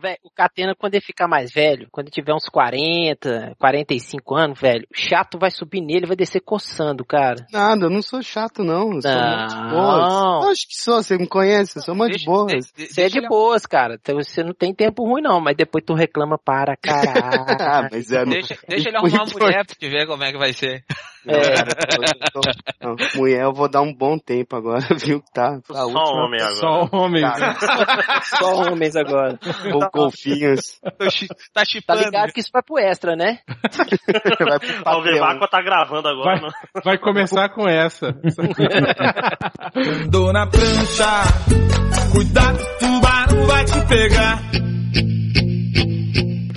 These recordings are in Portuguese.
Velho, o Catena, quando ele ficar mais velho, quando ele tiver uns 40, 45 anos, velho, o chato vai subir nele e vai descer coçando, cara. Nada, eu não sou chato, não. Eu sou Não. muito de boas. Eu acho que sou, você me conhece, eu sou muito de boas. Você é de ele- boas, cara. Então você não tem tempo ruim, não, mas depois tu reclama para caralho. Ah, mas é. Deixa, deixa ele arrumar uma mulher pra te ver como é que vai ser. Não, eu tô- não, mulher, eu vou dar um bom tempo agora, viu? Tá. tá Só última- homem agora. Só homem. Só homens agora. Ou golfinhos. Tá Tá chipando. ligado que isso vai pro extra, né? Vai pro A Patreon. Alvivacqua tá gravando agora. Vai, não? vai começar com essa. Andou na prancha, cuidado, tubarão vai te pegar.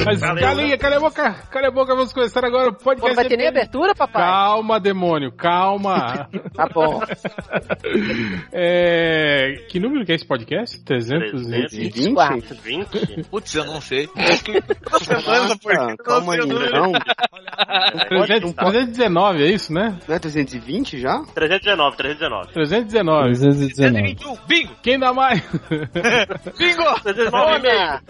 Mas Valeu, calinha, cala a boca, cala a boca, vamos começar agora o podcast. não vai ter nem abertura, papai? Calma, demônio, calma. Tá bom. é, que número que é esse podcast? 300 e... 24. 20? Putz, eu não sei. Não calma aí, não. 300, 319, é isso, né? Não é 320 já? 319, 319. 319. 319. 121, bingo! Quem dá mais? Bingo! 319 e meio.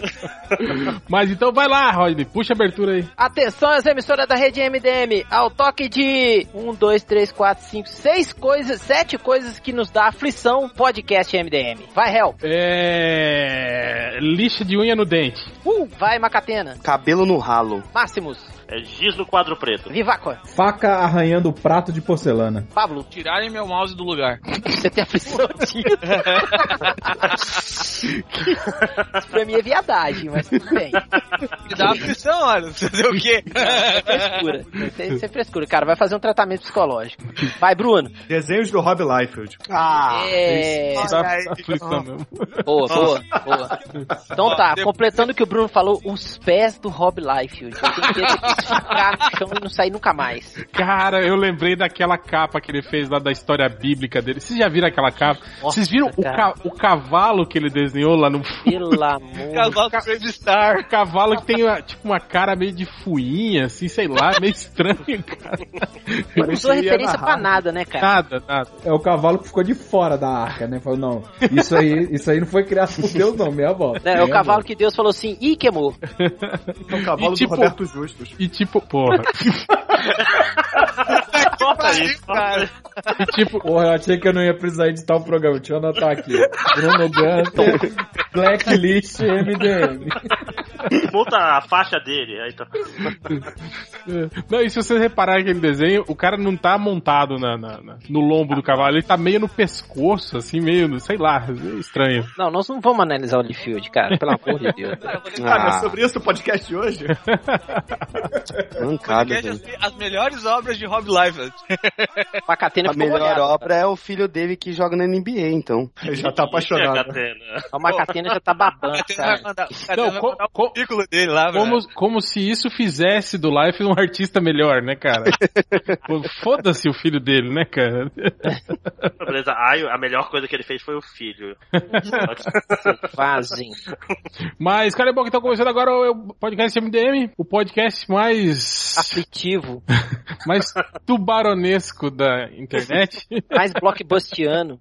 Toma! Mas então vai lá, Rodney, puxa a abertura aí. Atenção, as emissoras da rede MDM, ao toque de 1, 2, 3, 4, 5, 6 coisas, 7 coisas que nos dá aflição, podcast MDM. Vai, Hel. É. Lixa de unha no dente. Uh, vai, Macatena. Cabelo no ralo. Máximos. É giz no quadro preto. Viváqua. Faca arranhando o prato de porcelana. Pablo. Tirarem meu mouse do lugar. Você tem aflição disso. Isso pra mim é viadagem, mas tudo bem. Me dá aflição, olha. Fazer o quê? Frescura. Isso é- isso frescura. Cara, vai fazer um tratamento psicológico. Vai, Bruno. Desenhos do Rob Liefeld. Ah! É... Dá aflição mesmo. Boa, boa, boa. Então tá, completando o que o Bruno falou, os pés do Rob Liefeld. Eu tenho medo de ficar no chão e não sair nunca mais. Cara, eu lembrei daquela capa que ele fez lá da história bíblica dele. Vocês já viram aquela capa? Vocês viram o, ca- o cavalo que ele desenhou lá no fundo? Pelo amor. Casal do Brave Star. O cavalo que tem uma, tipo uma cara meio de fuinha, assim, sei lá, meio estranho, cara. Não usou referência pra nada, né, cara? Nada, nada. É o cavalo que ficou de fora da arca, né? Falou, não, isso aí, isso aí não foi criado por Deus, não, meia volta. Né, é o cavalo que Deus falou assim, ih, queimou. É o cavalo E, tipo, do Roberto Justus. E tipo, porra. Corta isso. Cara, E tipo, Porra, eu achei que eu não ia precisar editar o programa. Deixa eu anotar aqui. Bruno Gunter, Blacklist MDM. Multa a faixa dele. Aí tá. Não, e se vocês repararem aquele desenho, o cara não tá montado na, na- na- no lombo do cavalo, ele tá meio no pescoço, assim, meio, no- sei lá, meio estranho. Não, nós não vamos analisar o Liefeld, cara, pelo amor de Deus. Cara, é sobre isso o podcast de hoje? Mancada, podcast as, as melhores obras de Rob Liefeld. Pacatena A melhor molhado. obra é o filho dele que joga na NBA, então. Ele já tá apaixonado. A Macatena já tá babando, cara. mandar, Não, co- co- dele lá, Como, velho. como se isso fizesse do Life um artista melhor, né, cara? Foda-se o filho dele, né, cara? Beleza. Ai, a melhor coisa que ele fez foi o filho. Vazem. Mas, cara, é bom que tá começando agora o podcast MDM, o podcast mais, Aflitivo. mais tubaronesco da internet. Mais blockbustiano.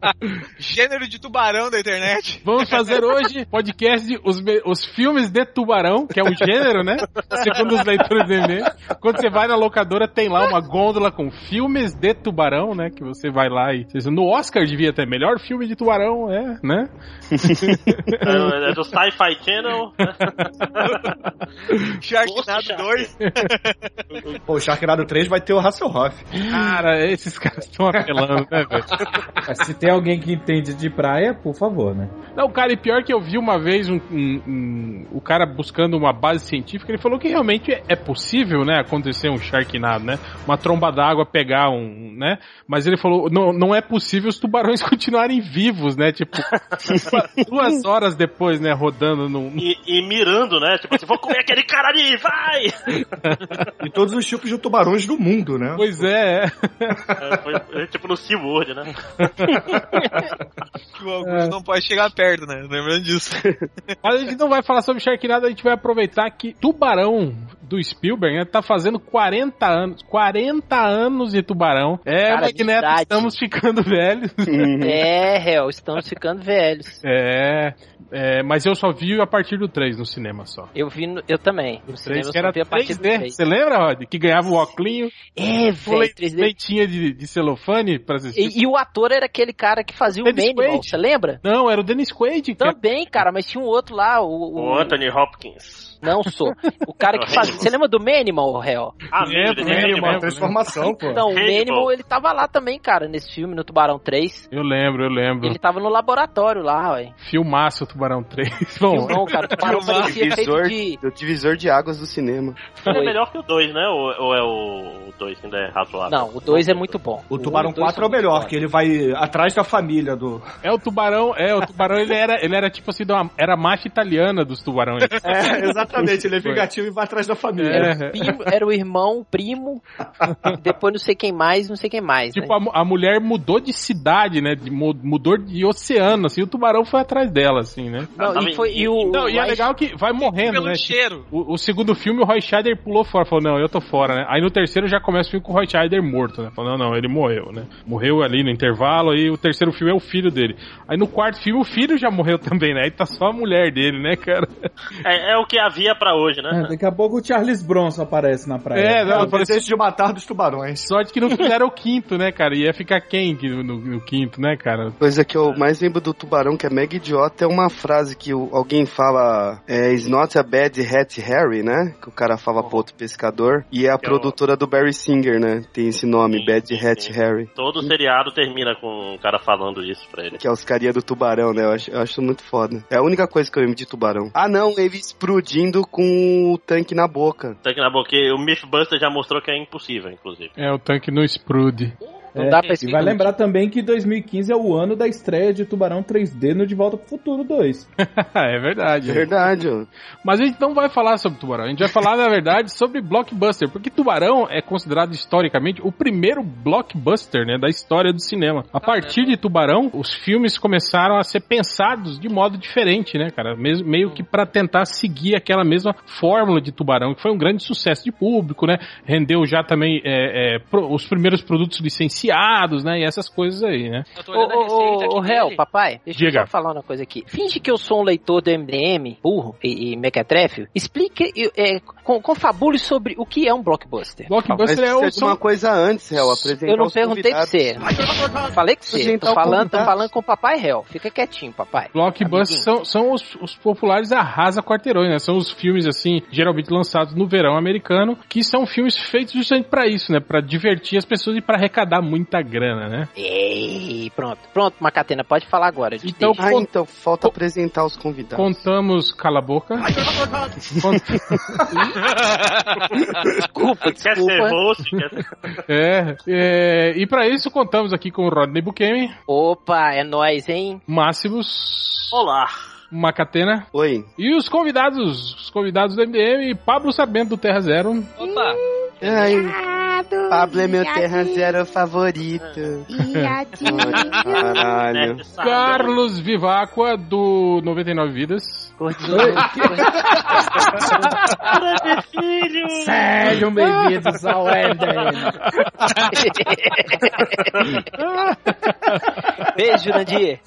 Gênero de tubarão da internet. Vamos fazer hoje podcast de os, os filmes de tubarão, que é um gênero, né? Segundo os leitores do e-mail. Quando você vai na locadora, tem lá uma gôndola com filmes de tubarão, né? Que você vai lá e. No Oscar devia ter melhor filme de tubarão, é, né? É, é do Sci-Fi Channel. Sharknado Nossa, 2. Pô, o Sharknado 3 vai ter o Hasselhoff. Cara, esses caras estão apelando, né, velho? Se tem alguém que entende de praia, por favor, né? Não, cara, e pior que eu vi uma vez um, um- um- o cara buscando uma base científica, ele falou que realmente é- é possível, né, acontecer um Sharknado, né? Uma tromba d'água pegar um, né? Mas ele falou, não, não é possível os tubarões continuarem vivos, né? Tipo, duas horas depois, né, rodando num... E, e mirando, né? Tipo assim, vou comer aquele cara ali, vai! E todos os tipos de tubarões do mundo, né? Pois é, é. É, foi, é, tipo no SeaWorld, né? Que o Augusto não pode chegar perto, né? Lembrando disso. Mas a gente não vai falar sobre Sharknado, a gente vai aproveitar que Tubarão do Spielberg né, tá fazendo 40 anos. 40 anos de Tubarão. É, Cara, Magneto, estamos ficando velhos. É, réu, estamos ficando velhos. É. É, mas eu só vi a partir do 3 no cinema só. Eu vi, no- eu também. No O cinema 3 eu que só era vi a partir do 3D. 3. Você lembra, Rod? Que ganhava o óculinho, É, o velho, le- 3D. leitinha de, de celofane pra assistir. E, e o ator era aquele cara que fazia o Dennis Manimal, Quaid. você lembra? Não, era o Dennis Quaid. Que Também, cara, mas tinha um outro lá, o... O Anthony Hopkins. Não sou. O cara que fazia... Você lembra do Manimal, réu? Ah, Lembro, lembro, lembro. transformação, pô. Então, o. Manimal, ele tava lá também, cara, nesse filme, no Tubarão 3. Eu lembro, eu lembro. Ele tava no laboratório lá, ué. Filmaço o Tubarão 3. Bom, Não, cara, o Tubarão parecia feito Divisor, de... o divisor de águas do cinema. Ele é Foi. melhor que o 2, né? Ou, ou é o 2 que ainda é razoável? Não, o 2 é muito bom. O Tubarão e o dois 4 é o são muito melhor, que ele vai atrás da família do. é o tubarão, é, o tubarão ele era, ele era tipo assim, de uma- era a máfia italiana dos tubarões. É, exatamente, ele é vingativo e vai atrás da família. É. Era o, primo, era o irmão, o primo, depois não sei quem mais, não sei quem mais, Tipo, né? a, a mulher mudou de cidade, né? De, mu- mudou de oceano, assim, o tubarão foi atrás dela, assim, né? Não, tava e, foi, e o... Não, e é legal que vai morrendo, Pelo né? cheiro. O, o segundo filme, o Roy Scheider pulou fora, falou, não, eu tô fora, né? Aí no terceiro já começa o filme com o Roy Scheider morto, né? Falou, não, não, ele morreu, né? Morreu ali no intervalo, aí o terceiro filme é o filho dele. Aí no quarto filme, o filho já morreu também, né? Aí tá só a mulher dele, né, cara? É, é o que havia pra hoje, É, né? daqui a pouco o Charles Bronson aparece na praia. É, É, não, o desejo de matar dos tubarões. Sorte que não fizeram o quinto, né, cara? Ia ficar quem que no, no quinto, né, cara? Coisa que eu mais lembro do tubarão, que é mega idiota, é uma frase que o- alguém fala: é, It's not a bad hat Harry, né? Que o cara fala pro outro pescador. E é a Que é o- produtora do Barry Singer, né? Tem esse nome, Sim, Bad sim, Hat sim. Harry. Todo seriado termina com um cara falando isso pra ele. Que é os carinha do tubarão, né? Eu acho, eu acho muito foda. É a única coisa que eu lembro de tubarão. Ah, não, ele explodindo com o tanque na boca. Tanque na boca, o Mythbuster já mostrou que é impossível, inclusive. É, o tanque no Sprude. Não É, dá pra e vai lembrar também que 2015 é o ano da estreia de Tubarão 3D no De Volta pro Futuro 2. é verdade. É verdade, ó. Mas a gente não vai falar sobre Tubarão, a gente vai falar, na verdade, sobre Blockbuster, porque Tubarão é considerado historicamente o primeiro blockbuster, né, da história do cinema. A partir de Tubarão, os filmes começaram a ser pensados de modo diferente, né, cara? Mesmo, meio que pra tentar seguir aquela mesma fórmula de Tubarão, que foi um grande sucesso de público, né? Rendeu já também é, é, pro- os primeiros produtos licenciados, né, e essas coisas aí, né? Ô, ô, réu, papai, deixa Diga. eu só falar uma coisa aqui. Finge que eu sou um leitor do MDM, burro e, e mequetréfio. Explique, é, com, confabule sobre o que é um blockbuster. Blockbuster é de uma coisa antes, Hel, apresentar Eu não perguntei pra você. Falei que você. Tô falando, tô falando com o papai réu. Fica quietinho, papai. Blockbusters são, são os, os populares arrasa quarteirões, né? São os filmes, assim, geralmente lançados no verão americano, que são filmes feitos justamente pra isso, né? Pra divertir as pessoas e pra arrecadar muita grana, né? Ei, pronto. Pronto, Macatena, pode falar agora. eu te Então, deixo. Ah, então, falta apresentar os convidados. Contamos, cala a boca. Cont- desculpa, Quer ser desculpa. host? Quer ser... é, é, e pra isso contamos aqui com o Rodney Bukemi, Opa, é nóis, hein? Máximos, Olá! Macatena Oi. e os convidados, os convidados do MDM, Pablo Sabendo do Terra Zero, Opa, Ai, Pablo é meu terra zero favorito. Caralho. Carlos Viváqua do 99 Vidas. Filho! Sejam bem-vindos ao MDM. Beijo, Jurandir.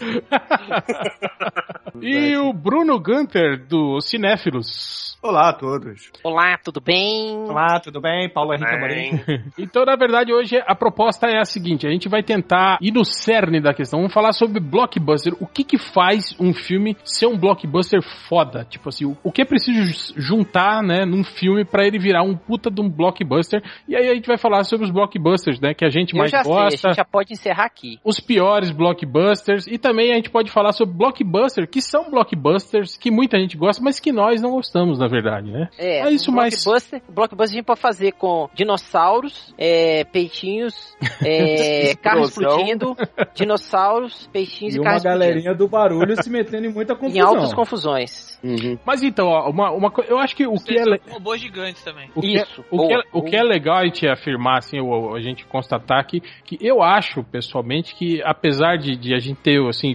E o Bruno Gunter do Cinéfilos. Olá a todos. Olá, tudo bem? Olá, tudo bem? Paulo Henrique Amorim. Então, na verdade, hoje a proposta é a seguinte: a gente vai tentar ir no cerne da questão. Vamos falar sobre blockbuster. O que que faz um filme ser um blockbuster foda? Tipo assim, o, que é preciso juntar, né, num filme pra ele virar um puta de um blockbuster? E aí a gente vai falar sobre os blockbusters, né, que a gente Eu mais já sei, a gosta. gente já pode encerrar aqui. Os piores blockbusters e também a gente pode falar sobre blockbusters que são blockbusters que muita gente gosta, mas que nós não gostamos, na verdade, né? É, É isso, um mas- blockbuster, blockbuster a gente pode fazer com dinossauros, é, peitinhos, é, carro Explosão. explodindo, dinossauros, peixinhos E e, uma carro explodindo. galerinha do barulho se metendo em muita Em confusão. altas confusões. Uhum. Mas então, ó, uma, uma eu acho que o que é le- robôs gigantes também. O que, é- Isso, o, que é, boa. o que é legal a gente afirmar, assim, ou a gente constatar que, que eu acho, pessoalmente, que apesar de, de a gente ter, assim,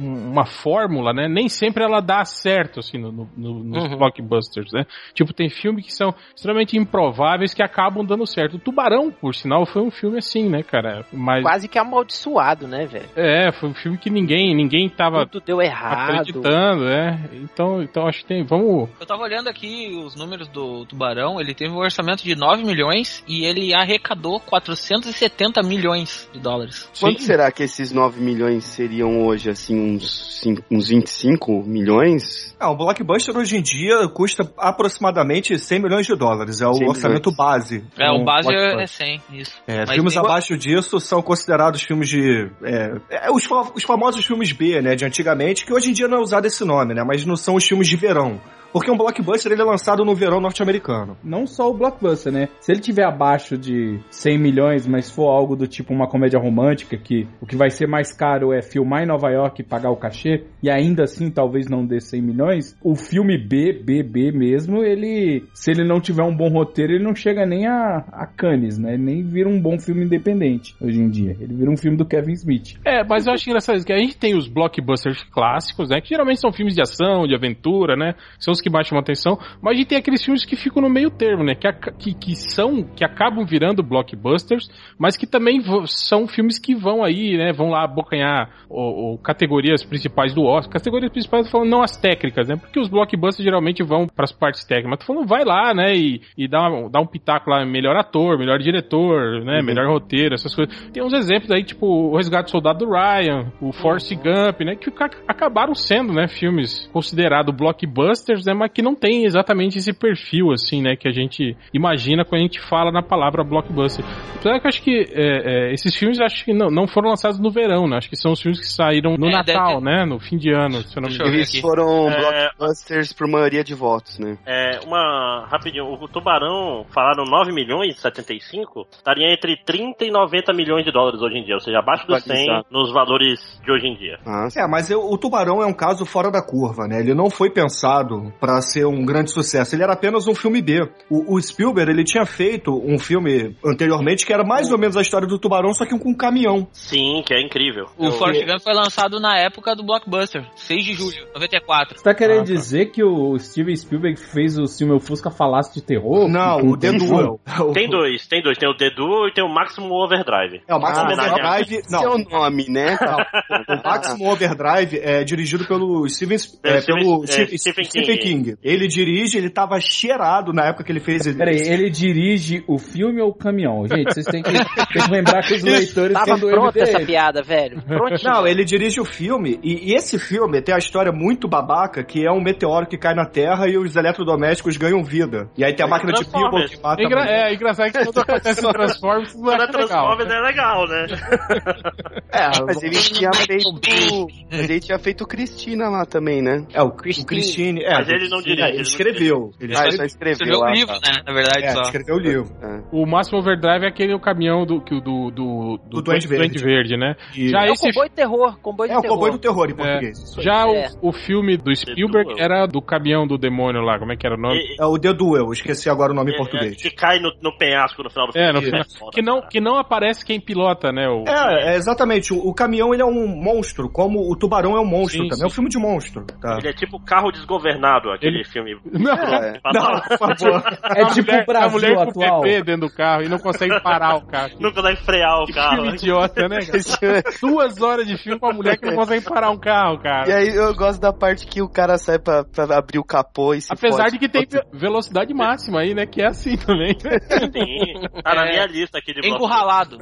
uma fórmula, né? Nem sempre ela dá certo, assim, no, no- no- nos Uhum. blockbusters, né? Tipo, tem filmes que são extremamente improváveis que acabam dando certo. O Tubarão, por sinal, foi um filme assim, né, cara? Mas. Quase que amaldiçoado, né, velho? É, foi um filme que ninguém, ninguém tava Tudo deu errado. acreditando, é. Então, então acho que tem. Vamos. Eu tava olhando aqui os números do Tubarão, ele teve um orçamento de 9 milhões e ele arrecadou 470 milhões de dólares. Quanto será que esses 9 milhões seriam hoje, assim, uns, uns 25 milhões? Ah, o blockbuster hoje em dia custa aproximadamente 100 milhões de dólares. É o 100 orçamento milhões. base. É, Um o base é, blockbuster. é 100, isso. É, Mas filmes abaixo disso são considerados filmes de. É, é, os, os famosos filmes B, né? De antigamente, que hoje em dia não é usado esse nome, né? Mas não são os filmes de verão. Porque um blockbuster ele é lançado no verão norte-americano. Não só o blockbuster, né? Se ele tiver abaixo de 100 milhões, mas for algo do tipo uma comédia romântica, que o que vai ser mais caro é filmar em Nova York e pagar o cachê, e ainda assim talvez não dê 100 milhões, o filme B, B, B mesmo, ele, se ele não tiver um bom roteiro, ele não chega nem a, a Cannes, né? Ele nem vira um bom filme independente hoje em dia. Ele vira um filme do Kevin Smith. É, mas eu acho engraçado isso, que a gente tem os blockbusters clássicos, né? Que geralmente são filmes de ação, de aventura, né? São os que mais chamam atenção. Mas a gente tem aqueles filmes que ficam no meio termo, né? Que, que, que são, que acabam virando blockbusters, mas que também são filmes que vão aí, né? Vão lá abocanhar o, categorias principais do Oscar. Categorias principais, eu tô falando não as técnicas, né? Porque os blockbusters geralmente vão pras partes técnicas. Mas tô falando, vai lá, né? E, e dá, uma- dá um pitaco lá, melhor ator, melhor diretor, né? Melhor roteiro, essas coisas. Tem uns exemplos aí, tipo o Resgate do Soldado do Ryan, o Force Gump, né? Que ca- acabaram sendo, né? Filmes considerados blockbusters, né? Mas que não tem exatamente esse perfil, assim, né? Que a gente imagina quando a gente fala na palavra blockbuster. Apesar que eu acho que é, é, esses filmes acho que não, não foram lançados no verão, né? Acho que são os filmes que saíram no É, Natal, deve- né? No fim de ano, se eu não me engano. Eles foram É. blockbusters por maioria de votos, né? É, uma. Rapidinho, o Tubarão falaram 9 milhões, 75, estaria entre 30 e 90 milhões de dólares hoje em dia, ou seja, abaixo dos 100 Valorizado. nos valores de hoje em dia. Ah, É, mas eu- o Tubarão é um caso fora da curva, né? Ele não foi pensado pra ser um grande sucesso. Ele era apenas um filme B. O, o Spielberg, ele tinha feito um filme anteriormente que era mais ou menos a história do Tubarão, só que com um caminhão. Sim, que é incrível. O Eu- Forrest Gump foi lançado na época do Blockbuster, 6 de julho, 94. Você tá querendo Ah, tá. dizer que o Steven Spielberg fez o Se o Fusca Falasse de Terror? Não, o The Duel. Tem dois, tem dois. Tem o The Duel e tem o Maximum Overdrive. É, o Maximum Ah, Overdrive. Não, Seu nome, né? O Maximum Overdrive é dirigido pelo Steven, é, É, pelo Stephen- Stephen, é, Stephen Stephen King. King. Ele dirige, ele tava cheirado na época que ele fez. Peraí, ele dirige o filme ou o caminhão? Gente, vocês têm que, têm que lembrar que os leitores Tava do pronta essa MDM. piada, velho. Prontinho. Não, ele dirige o filme e, e esse filme tem a história muito babaca que é um meteoro que cai na Terra e os eletrodomésticos ganham vida. E aí tem a máquina de Transformers. que mata É, engra a mulher. é engraçado que quando acontece no Transformers, não é é legal. Transformers é legal, né? É, mas ele tinha feito. Mas ele tinha feito Cristina lá também, né? É, o, o. Christine. É, Mas ele não dirige, é, ele ele não escreveu. Ele Ah, ele escreveu, Escreveu escreveu o lá. livro, né? Na verdade, é, só. escreveu o livro. É. O Máximo Overdrive é aquele caminhão do, que o- do, do, Do Duende Verde. Verde, né? E- Já É o esse comboio de terror, comboio de É o terror. cowboy do terror em português. isso aí. Já É. o, o filme do Spielberg Duel. era do caminhão do demônio lá, como é que era o nome? E- É o The Duel, esqueci agora o nome em é- português. Que cai no, no penhasco no final do filme. É, no final. Que não, que não aparece quem pilota, né? O, É, é, exatamente. O, o caminhão ele é um monstro, como o tubarão é um monstro Sim, também. sim. É um filme de monstro. Tá? Ele é tipo carro desgovernado, aquele Ele- filme. Não, É. Não, por favor. É a tipo o Brasil a mulher com atual. o PP dentro do carro e não consegue parar o carro. Não consegue frear o Que carro. filme idiota, né, cara? Esse- Duas horas de filme com a mulher que não consegue parar um carro, E cara. aí eu gosto da parte que o cara sai pra, pra abrir o capô e se Apesar fode. de que tem ve- velocidade máxima aí, né? Que é assim também. Sim, tá na É. minha lista aqui de Encurralado.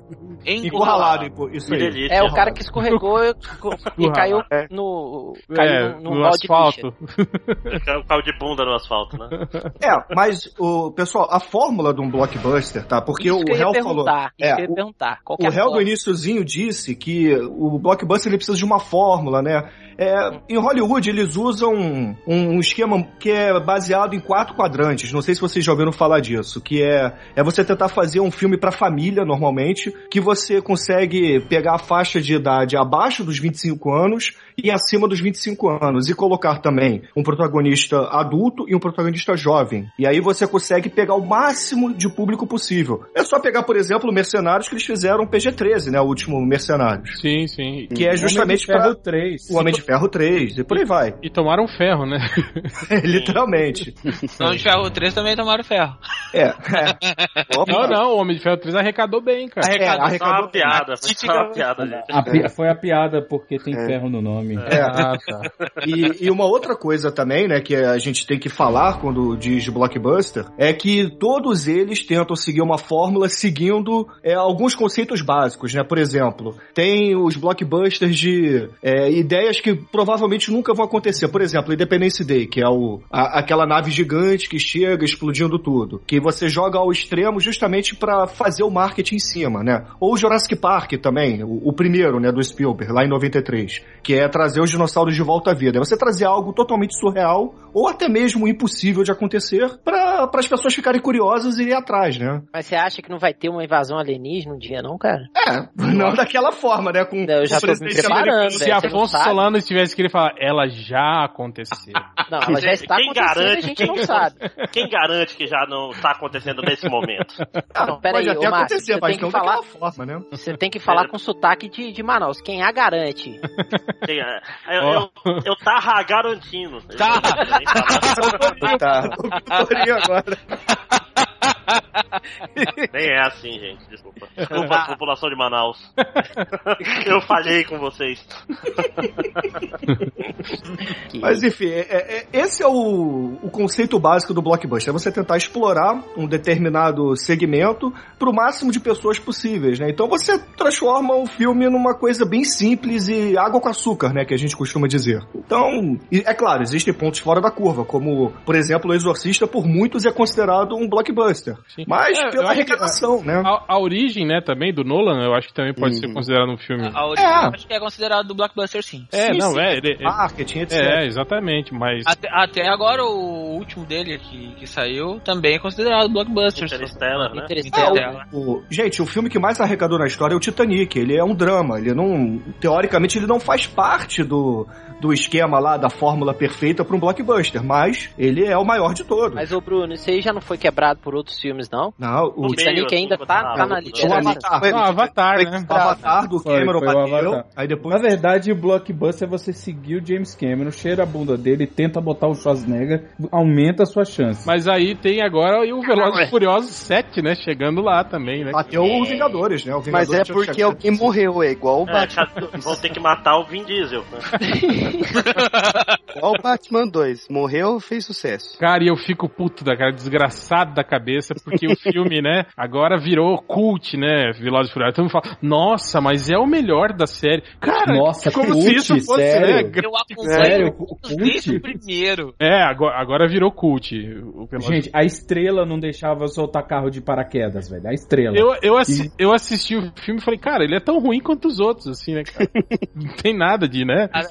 Encurralado, impo- isso Que aí. delícia. É o cara que escorregou e, e caiu É. no. Caiu É, no, no no asfalto. O carro de bunda no asfalto, né? É, mas, o, pessoal, a fórmula de um blockbuster, tá? Porque Isso o Hell falou. É, que eu ia o- perguntar. Qual O é réu do iníciozinho disse que o blockbuster ele precisa de uma fórmula, né? É, em Hollywood eles usam um, um esquema que é baseado em quatro quadrantes. Não sei se vocês já ouviram falar disso. Que é, é você tentar fazer um filme pra família, normalmente, que você consegue pegar a faixa de idade abaixo dos 25 anos e acima dos 25 anos. E colocar também um protagonista adulto e um protagonista jovem. E aí você consegue pegar o máximo de público possível. É só pegar, por exemplo, Mercenários que eles fizeram PG-13, né? O último Mercenários. Sim, sim. Que é justamente 3. o Homem de Ferro 3, e por aí vai. E tomaram ferro, né? Literalmente. Homem de Ferro 3 também tomaram ferro. É. Não, não, o Homem de Ferro 3 arrecadou bem, cara. Arrecadou, Foi só uma arrecadou. piada, foi só uma piada, gente. A pi- foi a piada porque tem ferro no nome. É. Ah, tá. E, e uma outra coisa também, né, que a gente tem que falar quando diz blockbuster, é que todos eles tentam seguir uma fórmula seguindo é, alguns conceitos básicos, né? Por exemplo, tem os blockbusters de é, ideias que provavelmente nunca vão acontecer. Por exemplo, Independence Day, que é o, a- aquela nave gigante que chega explodindo tudo, que você joga ao extremo justamente para fazer o marketing em cima, né? Ou Jurassic Park também, o, o primeiro, né, do Spielberg, lá em 93, que é trazer os dinossauros de volta à vida. É você trazer algo totalmente surreal ou até mesmo impossível de acontecer para as pessoas ficarem curiosas e irem atrás, né? Mas você acha que não vai ter uma invasão alienígena um dia, não, cara? É, não daquela forma, né? Com Eu já tô me preparando. Se Afonso sabe. Solano estivesse querendo falar, ela já aconteceu. Não, ela já está Quem acontecendo e a garante? gente Quem, não sabe. quem garante que já não está acontecendo nesse momento? Não, peraí, Pode até Márcio, acontecer, mas não que falar, forma, né? você tem que falar com sotaque de, de Manaus. Quem a garante? Quem é? Eu, eu, eu tá garantino. Tá. Tá. Torinho agora. Nem é assim, gente. Desculpa. Desculpa, população de Manaus. Eu falhei com vocês. Mas enfim, é- é- é- esse é o, o conceito básico do blockbuster. É você tentar explorar um determinado segmento para o máximo de pessoas possíveis, né? Então você transforma o filme numa coisa bem simples e água com açúcar, né? Que a gente costuma dizer. Então, é claro, existem pontos fora da curva, como, por exemplo, O Exorcista, por muitos é considerado um blockbuster. Sim. Mas É, pela arrecadação, né? A, a origem, né, também, do Nolan, eu acho que também pode ser Uhum. considerado um filme. A origem É. eu acho que é considerado do blockbuster sim. É, Sim, não, sim. é. Ele, ele- Marketing, etc. é, exatamente, mas. Até, até agora o último dele que, que saiu também é considerado blockbuster. Interstellar, né? Interstellar. O- gente, o filme que mais arrecadou na história é o Titanic. Ele é um drama. Ele não. Teoricamente, ele não faz parte do, do esquema lá da fórmula perfeita para um blockbuster, mas ele é o maior de todos. Mas, ô Bruno, isso aí já não foi quebrado por outros filmes, não? Não, o, O Titanic ainda tá, tá na o liderança. Avatar. Foi- Não, Avatar, né? O Avatar do Foi, Cameron foi o bateu. Avatar. Aí depois. Na verdade, o blockbuster é você seguir o James Cameron, cheira a bunda dele, tenta botar o Schwarzenegger, aumenta a sua chance. Mas aí tem agora e o Velozes e Furiosos 7, né? Chegando lá também, né? Bateu o Vingadores, né? O Mas Vingadores é tinha porque alguém morreu, é igual o É, Batman. vão ter que matar o Vin Diesel. Igual o Batman 2. Morreu, fez sucesso. Cara, e eu fico puto da cara, desgraçado da cabeça, porque o filme, né, agora virou cult, né, Velozes e Furiosos. Todo mundo fala, nossa, mas é o melhor da série. Cara, Nossa, como cult, se isso fosse, sério? né, Eu acompanho Sério, todos desde cult? o primeiro. É, agora, agora virou cult. Gente, a estrela não deixava soltar carro de paraquedas, velho. A estrela. Eu, eu, assi- eu assisti o filme e falei, cara, ele é tão ruim quanto os outros, assim, né, cara? Não tem nada de, né? Cara,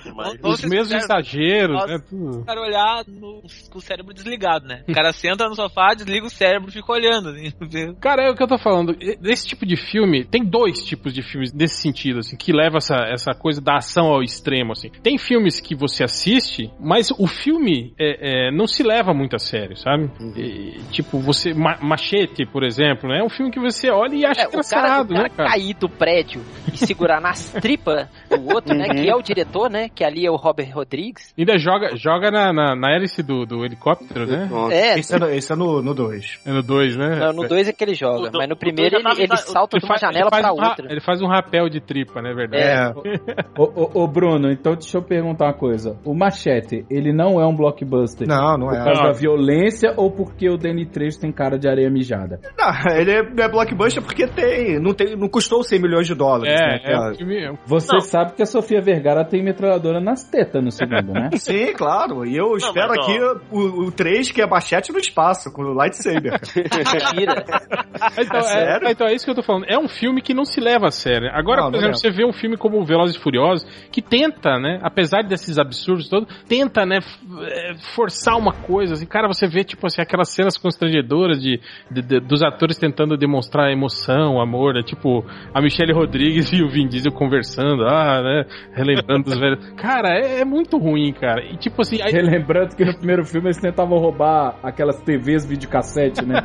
Demais. Os mesmos exageros, né? Tudo. o cara olhar no- com o cérebro desligado, né? O cara senta no sofá, desliga o cérebro e fica olhando. Assim, Cara, é o que eu tô falando. Esse tipo de filme, tem dois tipos de filmes nesse sentido, assim, que leva essa, essa coisa da ação ao extremo, assim. Tem filmes que você assiste, mas o filme é, é, não se leva muito a sério, sabe? E, tipo, você. Ma Machete, por exemplo, né? É um filme que você olha e acha É, o cara, engraçado, o cara né, cara? cair do prédio e segurar nas tripas do outro, né? Que é o diretor, né? Que ali é o Robert Rodrigues. Ainda joga, joga na, na, na hélice do, do helicóptero, né? É, Esse é no- esse é no 2. É no 2, né? não, no 2 é que ele joga, do- mas no primeiro dois ele, tava- ele salta de uma fa- janela faz pra um ra- outra. Ele faz um rapel de tripa, né? Verdade. É. Ô, ô, ô, Bruno, então deixa eu perguntar uma coisa. O Machete, ele não é um blockbuster? Não, não Por é. causa Não. da violência ou porque o Danny Trejo tem cara de areia mijada? Não, ele é, é blockbuster porque tem não, tem. não custou 100 milhões de dólares. né? É, é um filme. é um- Você Não. sabe que a Sofia Vergara tem metralhadora nas tetas no segundo, né? Sim, claro. E eu espero mas, ó. aqui o, o 3, que é machete no espaço, com o lightsaber. Mentira. Então é, sério? então é isso que eu tô falando. É um filme que não se leva a sério. Agora, Não, por não exemplo, você vê um filme como Velozes e Furiosos, que tenta, né, apesar desses absurdos todos, tenta, né, é, forçar uma coisa, assim, cara, você vê, tipo assim, aquelas cenas constrangedoras de, de- de- dos atores tentando demonstrar emoção, amor, né, tipo, a Michelle Rodrigues e o Vin Diesel conversando, ah, né, relembrando dos velhos. Cara, é, é muito ruim, cara. E tipo assim, aí, Relembrando que no primeiro filme eles tentavam roubar aquelas TVs videocassete, né?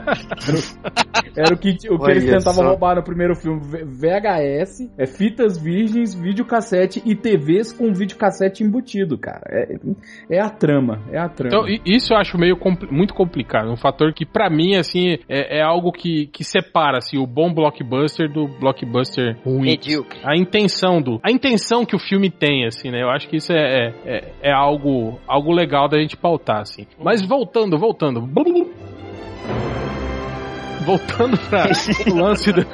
Era o que, o que Olha eles tentavam só. roubar no primeiro filme: VHS, é, fitas virgens, videocassete e TVs com videocassete embutido, cara. É, é a trama, é a trama. Então, isso eu acho meio compli- muito complicado. Um fator que, pra mim, assim, é, é algo que, que separa assim, o bom blockbuster do blockbuster ruim. Medíocre. A intenção do. A intenção que o filme tem, assim, né? Eu acho que isso é, é, é algo, algo legal da gente pautar, assim. Mas voltando, voltando. Voltando pra o lance do-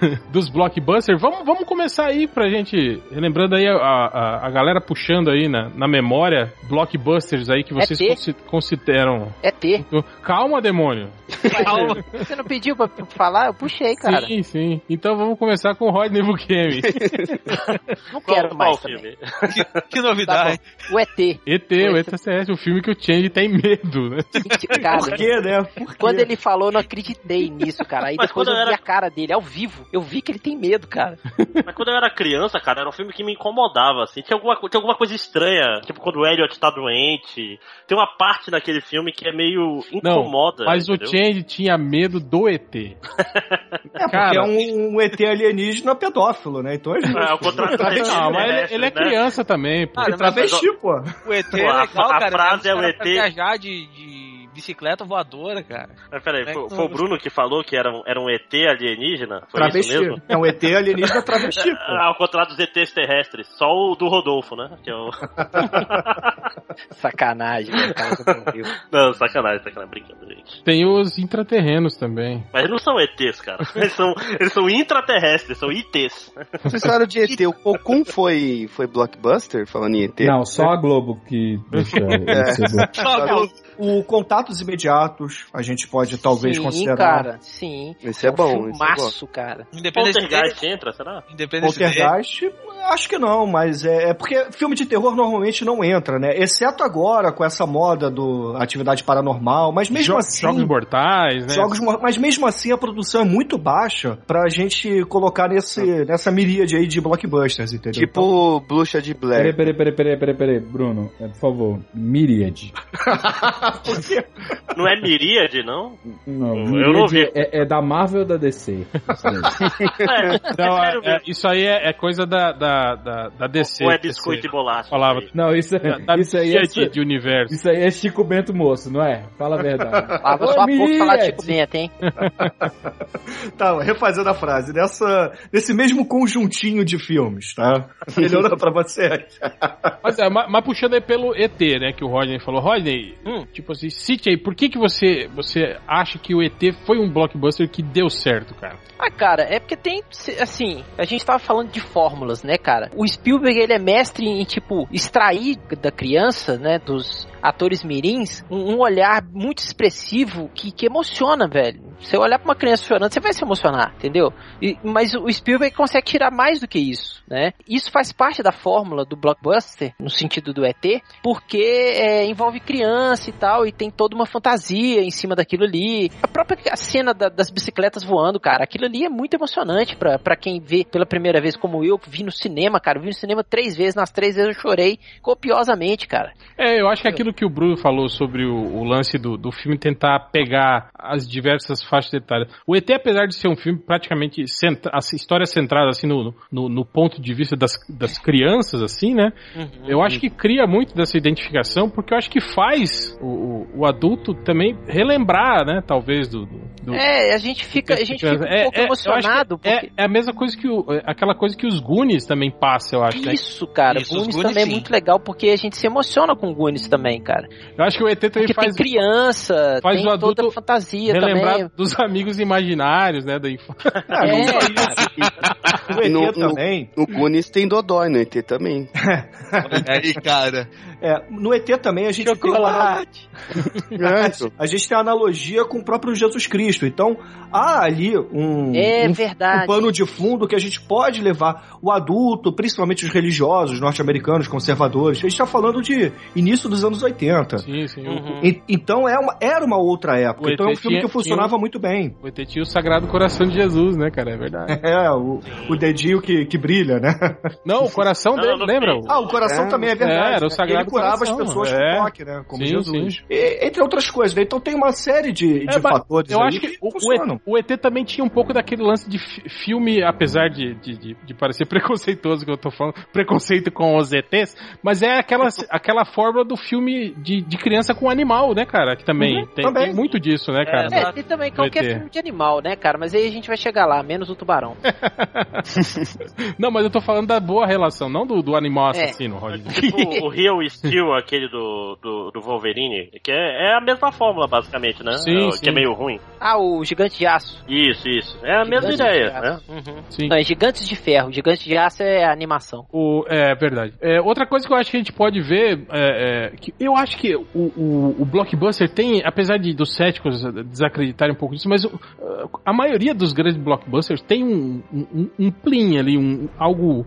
dos blockbusters, vamos, vamos começar aí pra gente. Lembrando aí a, a, a galera puxando aí na, na memória blockbusters aí que vocês ter? consi- consideram. É ter. Calma, demônio. Você não pediu pra falar? Eu puxei, cara. Sim, sim. Então vamos começar com o Rodney Bukemi. Não Qual, quero qual mais o também. filme? Que Tá novidade. bom. O ET. ET, o ETCS, o filme que o Change tem medo, né? Cara, Por quê, né? Por quê? quando ele falou, eu não acreditei nisso, cara. Aí Mas depois quando eu eu vi era- a cara dele ao vivo. Eu vi que ele tem medo, cara. Mas quando eu era criança, cara, era um filme que me incomodava, assim. Tinha alguma, tinha alguma coisa estranha. Tipo, quando o Elliot tá doente. Tem uma parte naquele filme que é meio Não, incomoda. mas o entendeu? Change tinha medo do ET. É, porque Cara. é um, um ET alienígena pedófilo, né? Então é justo. É, contrário do Travesti, Não, mas ele, terrestre, ele é né? criança também, pô. Cara, E travesti, pô. O ET Pô, é a legal, a cara. frase é o ET. pra viajar de, de bicicleta voadora, cara. Mas peraí, é foi, foi o Bruno que falou que era um, era um ET alienígena? Foi Travesti. isso mesmo? É um ET alienígena travesti. Ah, Ao contrário dos ETs terrestres, só o do Rodolfo, né? Que é o... Sacanagem, né, eu não sacanagem, sacanagem, brincando, gente. Tem os intraterrenos também. Mas não são ETs, cara. Eles são, eles são intraterrestres, são ITs. Vocês falaram de ET. O Cocum foi, foi blockbuster, falando em ET? Não, só a Globo que deixa ele ser bloco. O Contatos Imediatos, a gente pode talvez sim, considerar. cara. Sim. Esse é bom, esse é bom. Filmaço, cara. Independente Poltergeist entra, será? Independente Poltergeist, acho que não, mas é, é porque filme de terror normalmente não entra, né? Exceto agora com essa moda do atividade paranormal, mas mesmo Jo- assim. Jogos mortais, né? Jogos, mas mesmo assim a produção é muito baixa pra gente colocar nesse, nessa miríade aí de blockbusters, entendeu? Tipo Bruxa de Peraí, Blair. peraí, peraí, peraí, peraí, peraí, Bruno, é, por favor, Myriad. Não é Miríade, não? Não, Eu não vi. É, é da Marvel ou da DC? É, Então, é é- é- isso aí é, é coisa da, da, da, da DC. Ou é DC. biscoito e bolacha? Falava. Não, isso, Da, da isso aí é, de, de universo. isso aí é Chico Bento Moço, não é? Fala a verdade. Lava Ô, sua boca falar Myriad! tipo Bento, hein? Tá, refazendo a frase, nessa, nesse mesmo conjuntinho de filmes, tá? Melhorou pra você. Mas, é, mas, mas puxando aí pelo ET, né, que o Rodney falou. Rodney, Hum. tipo assim, aí, por que que você, você acha que o ET foi um blockbuster que deu certo, cara? Ah, cara, é porque tem, assim, a gente tava falando de fórmulas, né, cara? O Spielberg, ele é mestre em, tipo, extrair da criança, né, dos atores mirins, um, um olhar muito expressivo que, que emociona, velho. Você olhar pra uma criança chorando, você vai se emocionar, entendeu? E- mas o Spielberg consegue tirar mais do que isso, né? Isso faz parte da fórmula do blockbuster, no sentido do ET, porque é, envolve criança e tal, e tem toda uma fantasia em cima daquilo ali. A própria cena da- das bicicletas voando, cara, aquilo ali é muito emocionante pra, quem vê pela primeira vez, como eu, vi no cinema, cara. Eu vi no cinema três vezes, nas três vezes eu chorei copiosamente, cara. É, eu acho que aquilo que o Bruno falou sobre o, o lance do, do filme tentar pegar as diversas faixas de detalhe. O ET, apesar de ser um filme praticamente centra, a história centrada assim no, no, no ponto de vista das, das crianças, assim, né? Eu acho que cria muito dessa identificação, porque eu acho que faz o, o, o adulto também relembrar, né? Talvez do. do- do- É, a gente fica, a gente fica um É, pouco é, que emocionado, é, porque... é a mesma coisa que o, é aquela coisa que os Goonies também passam, eu acho, né? Isso, cara. Isso, Goonies Goonies, também é sim. muito legal porque a gente se emociona com Goonies também, cara. Eu acho que o ET também Porque faz tem criança, faz tem o adulto toda a fantasia relembrar também. dos amigos imaginários, né? Da infância. Ah, É, cara. O ET No- no- também. No Goonies tem Dodói, no ET também. Aí, cara. É, no ET também a gente tem uma, É, então. a gente tem analogia com o próprio Jesus Cristo. Então, há ali um, É um, verdade. um pano de fundo que a gente pode levar o adulto, principalmente os religiosos norte-americanos, conservadores. A gente está falando de início dos anos 80. Sim, sim. Uhum. E- então é uma- era uma outra época. O Então é um ET filme tinha- que funcionava muito bem. O ET tinha o Sagrado Coração de Jesus, né, cara? É verdade. É, o, o dedinho que, que brilha, né? Não, o coração Não, dele, não lembra? tem. Ah, o coração É, também é verdade. era o né? Sagrado curava as pessoas é. com toque, né? Como Sim, Jesus. sim. E- entre outras coisas, né? Então tem uma série de, de É, mas fatores Eu aí acho que o, o o ET também tinha um pouco daquele lance de fi- filme, apesar de, de, de- de parecer preconceituoso que eu tô falando, preconceito com os ETs, mas é aquela, aquela fórmula do filme de, de criança com animal, né, cara? Que também, Uhum, tem, também. tem muito disso, né, cara? É, tem também qualquer ET. filme de animal, né, cara? Mas aí a gente vai chegar lá, menos o tubarão. Não, mas eu tô falando da boa relação, não do, do animal É. assassino, Roger. Tipo o Real Steel, aquele do, do, do Wolverine, que é, é a mesma fórmula, basicamente, né? Sim, É, sim. Que é meio ruim. Ah, o gigante de aço. Isso, isso. É a mesma ideia, de né? Uhum. Sim. Não, é gigantes de ferro. Gigantes de aço é a animação. O, é verdade. É, outra coisa que eu acho que a gente pode ver é, é, que eu acho que o, o, o blockbuster tem, apesar de dos céticos desacreditarem um pouco disso, mas o- a maioria dos grandes blockbusters tem um, um, um plim ali, um, algo.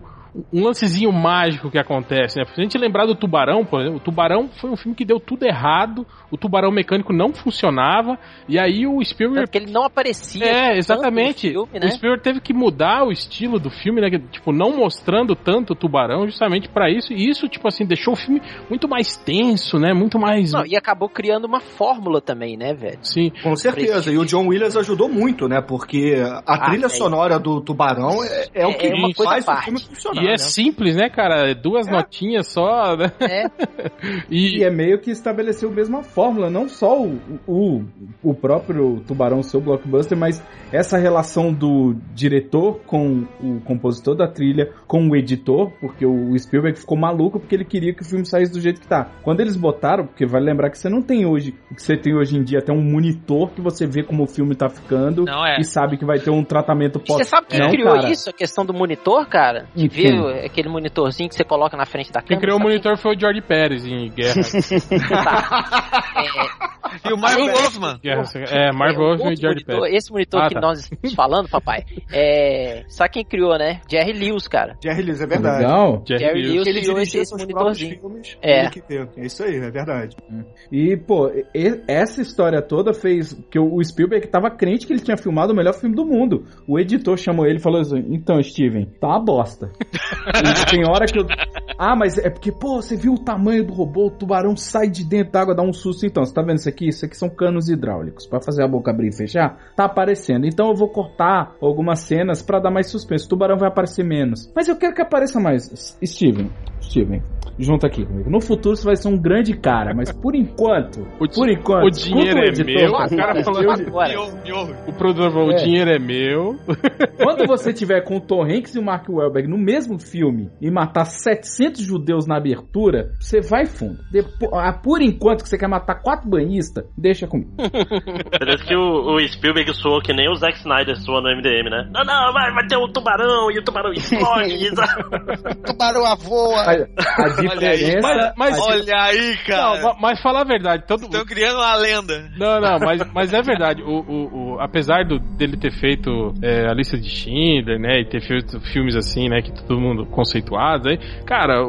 Um lancezinho mágico que acontece, né? Se a gente lembrar do Tubarão, por exemplo, o Tubarão foi um filme que deu tudo errado, o Tubarão Mecânico não funcionava, e aí o Spielberg Porque ele não aparecia. é, exatamente. filme, O né? Spielberg teve que mudar o estilo do filme, né? que, Tipo, não mostrando tanto o tubarão justamente pra isso. E isso, tipo assim, deixou o filme muito mais tenso, né? Muito mais. Não, e acabou criando uma fórmula também, né, velho? Sim. Com certeza. E o John Williams ajudou muito, né? Porque a Ah, trilha é. sonora do Tubarão é, é o É- que é uma coisa faz à o parte. filme funcionar. E é simples, né, cara? Duas notinhas só, né? É. E, E é meio que estabeleceu a mesma fórmula, não só o, o, o próprio Tubarão seu blockbuster, mas essa relação do diretor com o compositor da trilha, com o editor, porque o Spielberg ficou maluco porque ele queria que o filme saísse do jeito que tá. Quando eles botaram, porque vale lembrar que você não tem hoje, o que você tem hoje em dia, até um monitor que você vê como o filme tá ficando Não é. e sabe que vai ter um tratamento pós. Você sabe quem não, criou cara. isso? A questão do monitor, cara? Que Quem? Viu aquele monitorzinho que você coloca na frente da quem câmera? criou o monitor foi o George Pérez em Guerra. E o Mark Wolfman. É, É, Wolfman e monitor, Pérez. Esse monitor Ah, que tá. nós estamos falando, papai, é. Sabe quem criou, né? Jerry Lewis, cara. Jerry Lewis, é verdade. Legal. Jerry Jerry Lewis. Lewis criou esse, esse monitorzinho. filmes. É. É isso aí, é verdade. E, pô, e- essa história toda fez que o Spielberg tava crente que ele tinha filmado o melhor filme do mundo. O editor chamou ele e falou assim: Então, Steven, tá uma bosta. e tem hora que eu. Ah, mas é porque, pô, você viu o tamanho do robô, o tubarão sai de dentro da água, dá um susto. Então, você tá vendo isso aqui? Isso aqui são canos hidráulicos. Pra fazer a boca abrir e fechar, tá aparecendo. Então eu vou cortar algumas cenas pra dar mais suspense. O tubarão vai aparecer menos. Mas eu quero que apareça mais. Steven, Steven, junta aqui comigo. No futuro você vai ser um grande cara, mas por enquanto, O por enquanto, o dinheiro escuta é meu, cara. o cara falou- Agora. O produtor falou: É. o dinheiro é meu. Quando você tiver com o Tom Hanks e o Mark Wahlberg no mesmo filme e matar 700 judeus na abertura, você vai fundo. Depo- ah, por enquanto que você quer matar quatro banhistas, deixa comigo. Parece que o, o Spielberg soou que nem o Zack Snyder soa no MDM, né? Não, não, vai, vai ter o tubarão e o tubarão explode. Tubarão avoa. A, a diferença. Mas, mas, Olha aí, não, cara. ma- mas falar a verdade, todo Estão criando uma lenda. Não, não, mas, mas é verdade. O, o, o- apesar do, dele ter feito é, a lista de Schindler, né, e ter feito filmes assim, né, que todo mundo conceituado, aí, cara,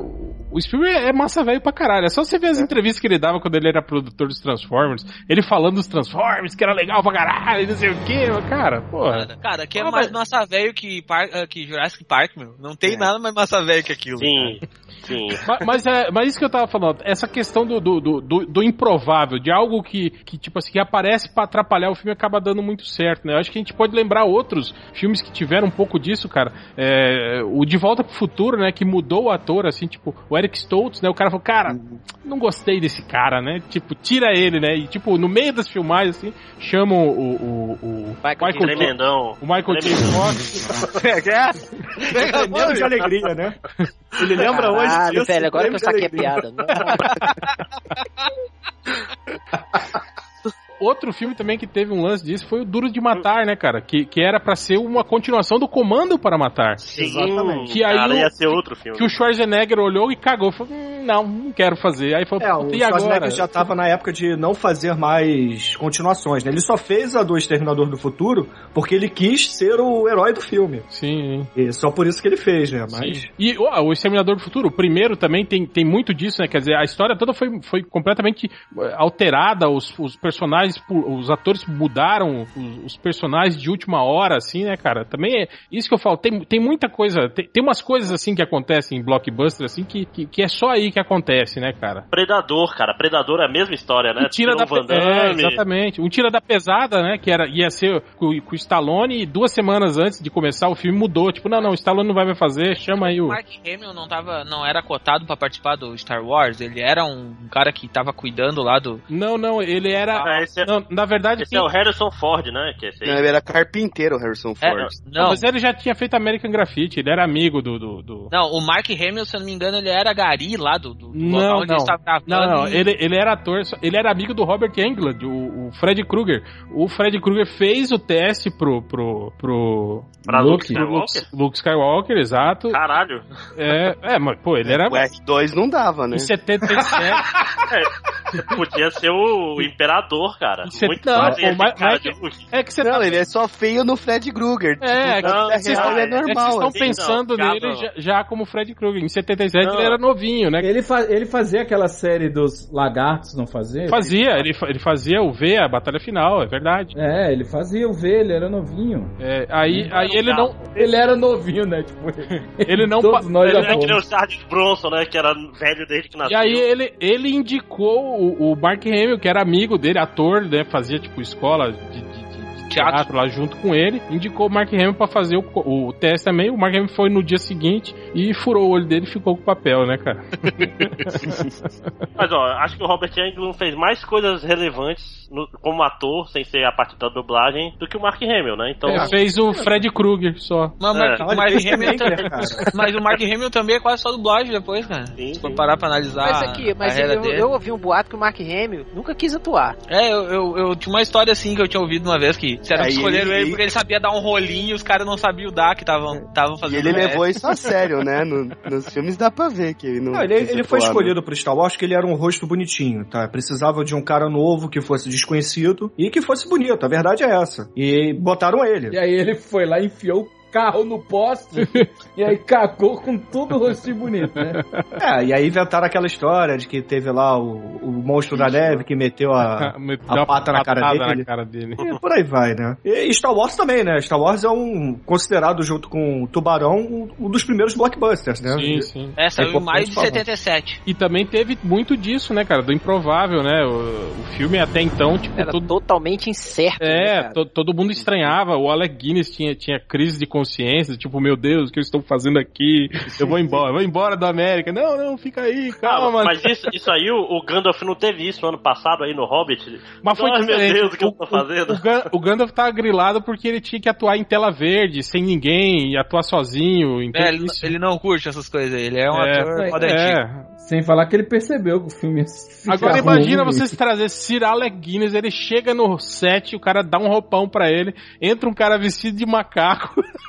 o, Spielberg é massa velho pra caralho. É só você ver as entrevistas que ele dava quando ele era produtor dos Transformers, ele falando dos Transformers, que era legal pra caralho, e não sei o que, cara, porra. Cara, que é Ah, mais mas- massa velho que, Par- ah, que Jurassic Park, meu. Não tem nada mais massa velho que aquilo. Sim, sim. Mas, mas é, mas isso que eu tava falando, essa questão do, do, do, do- do improvável, de algo que, que, tipo assim, que aparece pra atrapalhar o filme acaba dando muito certo, né? Eu acho que a gente pode lembrar outros filmes que tiveram um pouco disso, cara. É, o De Volta pro Futuro, né? Que mudou o ator, assim, tipo, o Eric Stoltz, né? O cara falou, cara, não gostei desse cara, né? Tipo, tira ele, né? E, tipo, no meio das filmagens, assim, chamam o, o, o Michael Michael, Tremendão. o Michael J. Fox. É, é. De alegria, né? Ele lembra hoje Caralho, velho, agora que eu saquei a piada. Outro filme também que teve um lance disso foi o Duro de Matar, né, cara? Que, que era pra ser uma continuação do Comando para Matar. Sim, Exatamente. Que aí cara, o- ia ser outro filme. Que o Schwarzenegger olhou e cagou. Falou, hum, não, não quero fazer. Aí falou, É, o e agora? Schwarzenegger já tava na época de não fazer mais continuações, né? Ele só fez a do Exterminador do Futuro porque ele quis ser o herói do filme. Sim, E só por isso que ele fez, né? Mas sim. E ó, o Exterminador do Futuro, o primeiro também tem, tem muito disso, né? Quer dizer, a história toda foi, foi completamente alterada, os, os personagens, pu- os atores mudaram os, os personagens de última hora, assim, né, cara? Também é isso que eu falo, tem, tem muita coisa, tem, tem umas coisas assim que acontecem em blockbuster, assim, que, que, que é só aí que acontece, né, cara? Predador, cara. Predador é a mesma história, né? Um tira da Van é, exatamente. Um tira da pesada, né? Que era, ia ser com, com o Stallone e duas semanas antes de começar o filme mudou. Tipo, não, não, o Stallone não vai mais fazer, chama aí O o. Mark Hamill não, tava, não era cotado pra participar do Star Wars, ele era um cara que tava cuidando lá do. Não, não, ele era. Ah, esse é, Não, na verdade, esse é o Harrison Ford, né? Que é. Não, ele era carpinteiro, o Harrison É, Ford. não, Mas ele já tinha feito American Graffiti, ele era amigo do. do, do- não, o Mark Hamill, se eu não me engano, ele era gari lá do, do, Não, local onde não. ele estava gravando. Não, não, e- ele, ele era ator, ele era amigo do Robert Englund, o, o Fred Krueger. O Fred Krueger fez o teste pro. pro. pro. Pra Luke. Luke pro Luke, Skywalker? Luke Skywalker, exato. Caralho. É, é, mas, pô, ele era. O R2 não dava, né? Em 77. Podia ser o Imperador, cara. Isso é- Muito não, fácil pô, mas- cara mas- de. É que você Não, tá. ele é só feio no Fred Krueger. É, tipo, não, vida vocês estão- ele é é É normal. vocês estão assim, pensando não, nele já, já como Fred Krueger. Em 77 Não. ele era novinho, né? Ele, fa ele fazia aquela série dos lagartos, não fazia? Fazia, ele, fa- ele fazia o V, a batalha final, é verdade. É, ele fazia o V, ele era novinho. É, aí, aí ele não. Ele era novinho, né? Tipo, Ele não. todos nós Ele já não é que nem o. Charles Bronson, né? Que era velho desde que E nasceu. aí ele, ele indicou o, o Mark Hamill, que era amigo dele, ator, né? Fazia tipo escola de, de teatro lá junto com ele. Indicou o Mark Hamill pra fazer o, o teste também. O Mark Hamill foi no dia seguinte e furou o olho dele e ficou com o papel, né, cara? Mas ó, acho que o Robert Englund fez mais coisas relevantes no- como ator, sem ser a parte da dublagem, do que o Mark Hamill, né? Então. Ele fez o Fred Krueger só. Mas, o Mark, É. o Mark Hamill também, mas o Mark Hamill também é quase só dublagem depois, cara. Sim, Se for parar pra analisar Mas aqui, mas eu, dele. eu ouvi um boato que o Mark Hamill nunca quis atuar. É, eu, eu, eu tinha uma história assim que eu tinha ouvido uma vez que disseram que É, e escolheram ele- ele, porque ele sabia dar um rolinho e os caras não sabiam dar, que estavam estavam E fazendo. ele é. levou isso a sério, né? No- nos filmes dá pra ver que ele não. Não, ele, ele foi escolhido pro Star Wars porque ele era um rosto bonitinho, tá? Precisava de um cara novo que fosse desconhecido e que fosse bonito, a verdade é essa. E botaram ele. E aí ele foi lá e enfiou o carro no poste e aí cagou com tudo o rostinho bonito, né? É, e aí inventaram aquela história de que teve lá o, o monstro da neve que meteu a. Meteu a uma pata na cara dele. na cara dele. E por aí vai, né? E Star Wars também, né? Star Wars é um considerado, junto com o Tubarão, um, um dos primeiros blockbusters, né? Sim, sim. É, saiu É em maio de importante falar. 77. E também teve muito disso, né, cara? Do improvável, né? O, o filme até então, tipo, Era todo, totalmente incerto. né, É, cara? to- todo mundo estranhava. O Alec Guinness tinha, tinha crise de consciência, tipo, meu Deus, o que eu estou fazendo aqui? Eu vou embora, vou embora da América. Não, não, fica aí, calma, Calma, mano. mas isso, isso aí, o, o Gandalf não teve isso ano passado aí no Hobbit. Mas foi Ai, meu. Deus, o que eu tô fazendo? O, o Gandalf tava grilado porque ele tinha que atuar em tela verde, sem ninguém, e atuar sozinho. Então É, ele, isso- ele não curte essas coisas aí, ele é um é, ator é, antigo. é. Sem falar que ele percebeu que o filme Agora imagina ruim. vocês trazer Sir Alec Guinness, ele chega no set, o cara dá um roupão pra ele, entra um cara vestido de macaco.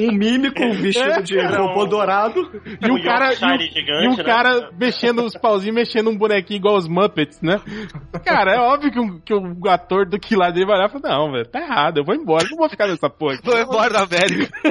Um mímico vestido de É, robô dourado. E Um um cara, e um, gigante, e um né? cara mexendo os pauzinhos, mexendo um bonequinho igual os Muppets, né? Cara, é óbvio que, um, que o ator do que lá dele vai olhar e falar, não, velho, tá errado, eu vou embora, não vou ficar nessa porra. aqui." Vou embora da América.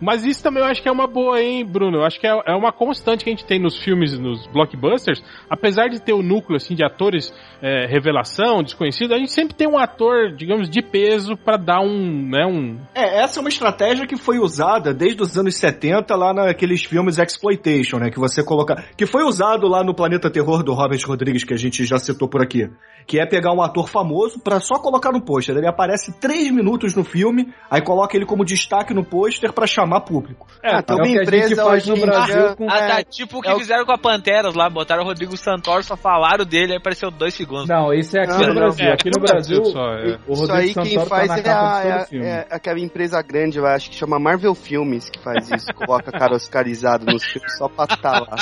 Mas isso também eu acho que é uma boa, hein, Bruno? Eu acho que é, é uma constante que a gente tem nos filmes, nos blockbusters. Apesar de ter o núcleo, assim, de atores é, revelação, desconhecido, a gente sempre tem um ator, digamos, de peso dar um, né, um... É, essa é uma estratégia que foi usada desde os anos 70 lá naqueles filmes exploitation, né, que você coloca, que foi usado lá no Planeta Terror do Robert Rodrigues que a gente já citou por aqui, que é pegar um ator famoso pra só colocar no pôster. Ele aparece três minutos no filme, aí coloca ele como destaque no pôster pra chamar público. Ah, tem É o uma que a gente empresa hoje no Brasil com... Ah, É, tá, tipo o que é o- fizeram com a Panteras lá, botaram o Rodrigo Santoro, só falaram dele, aí apareceu dois segundos. Não, isso é aqui Não, no não, Brasil. é, aqui no Brasil só, é. o Isso Rodrigo aí quem Santoro faz tá na é, capa a- é- é aquela empresa grande, eu acho que chama Marvel Filmes, que faz isso. Coloca cara oscarizado nos filmes só pra estar lá.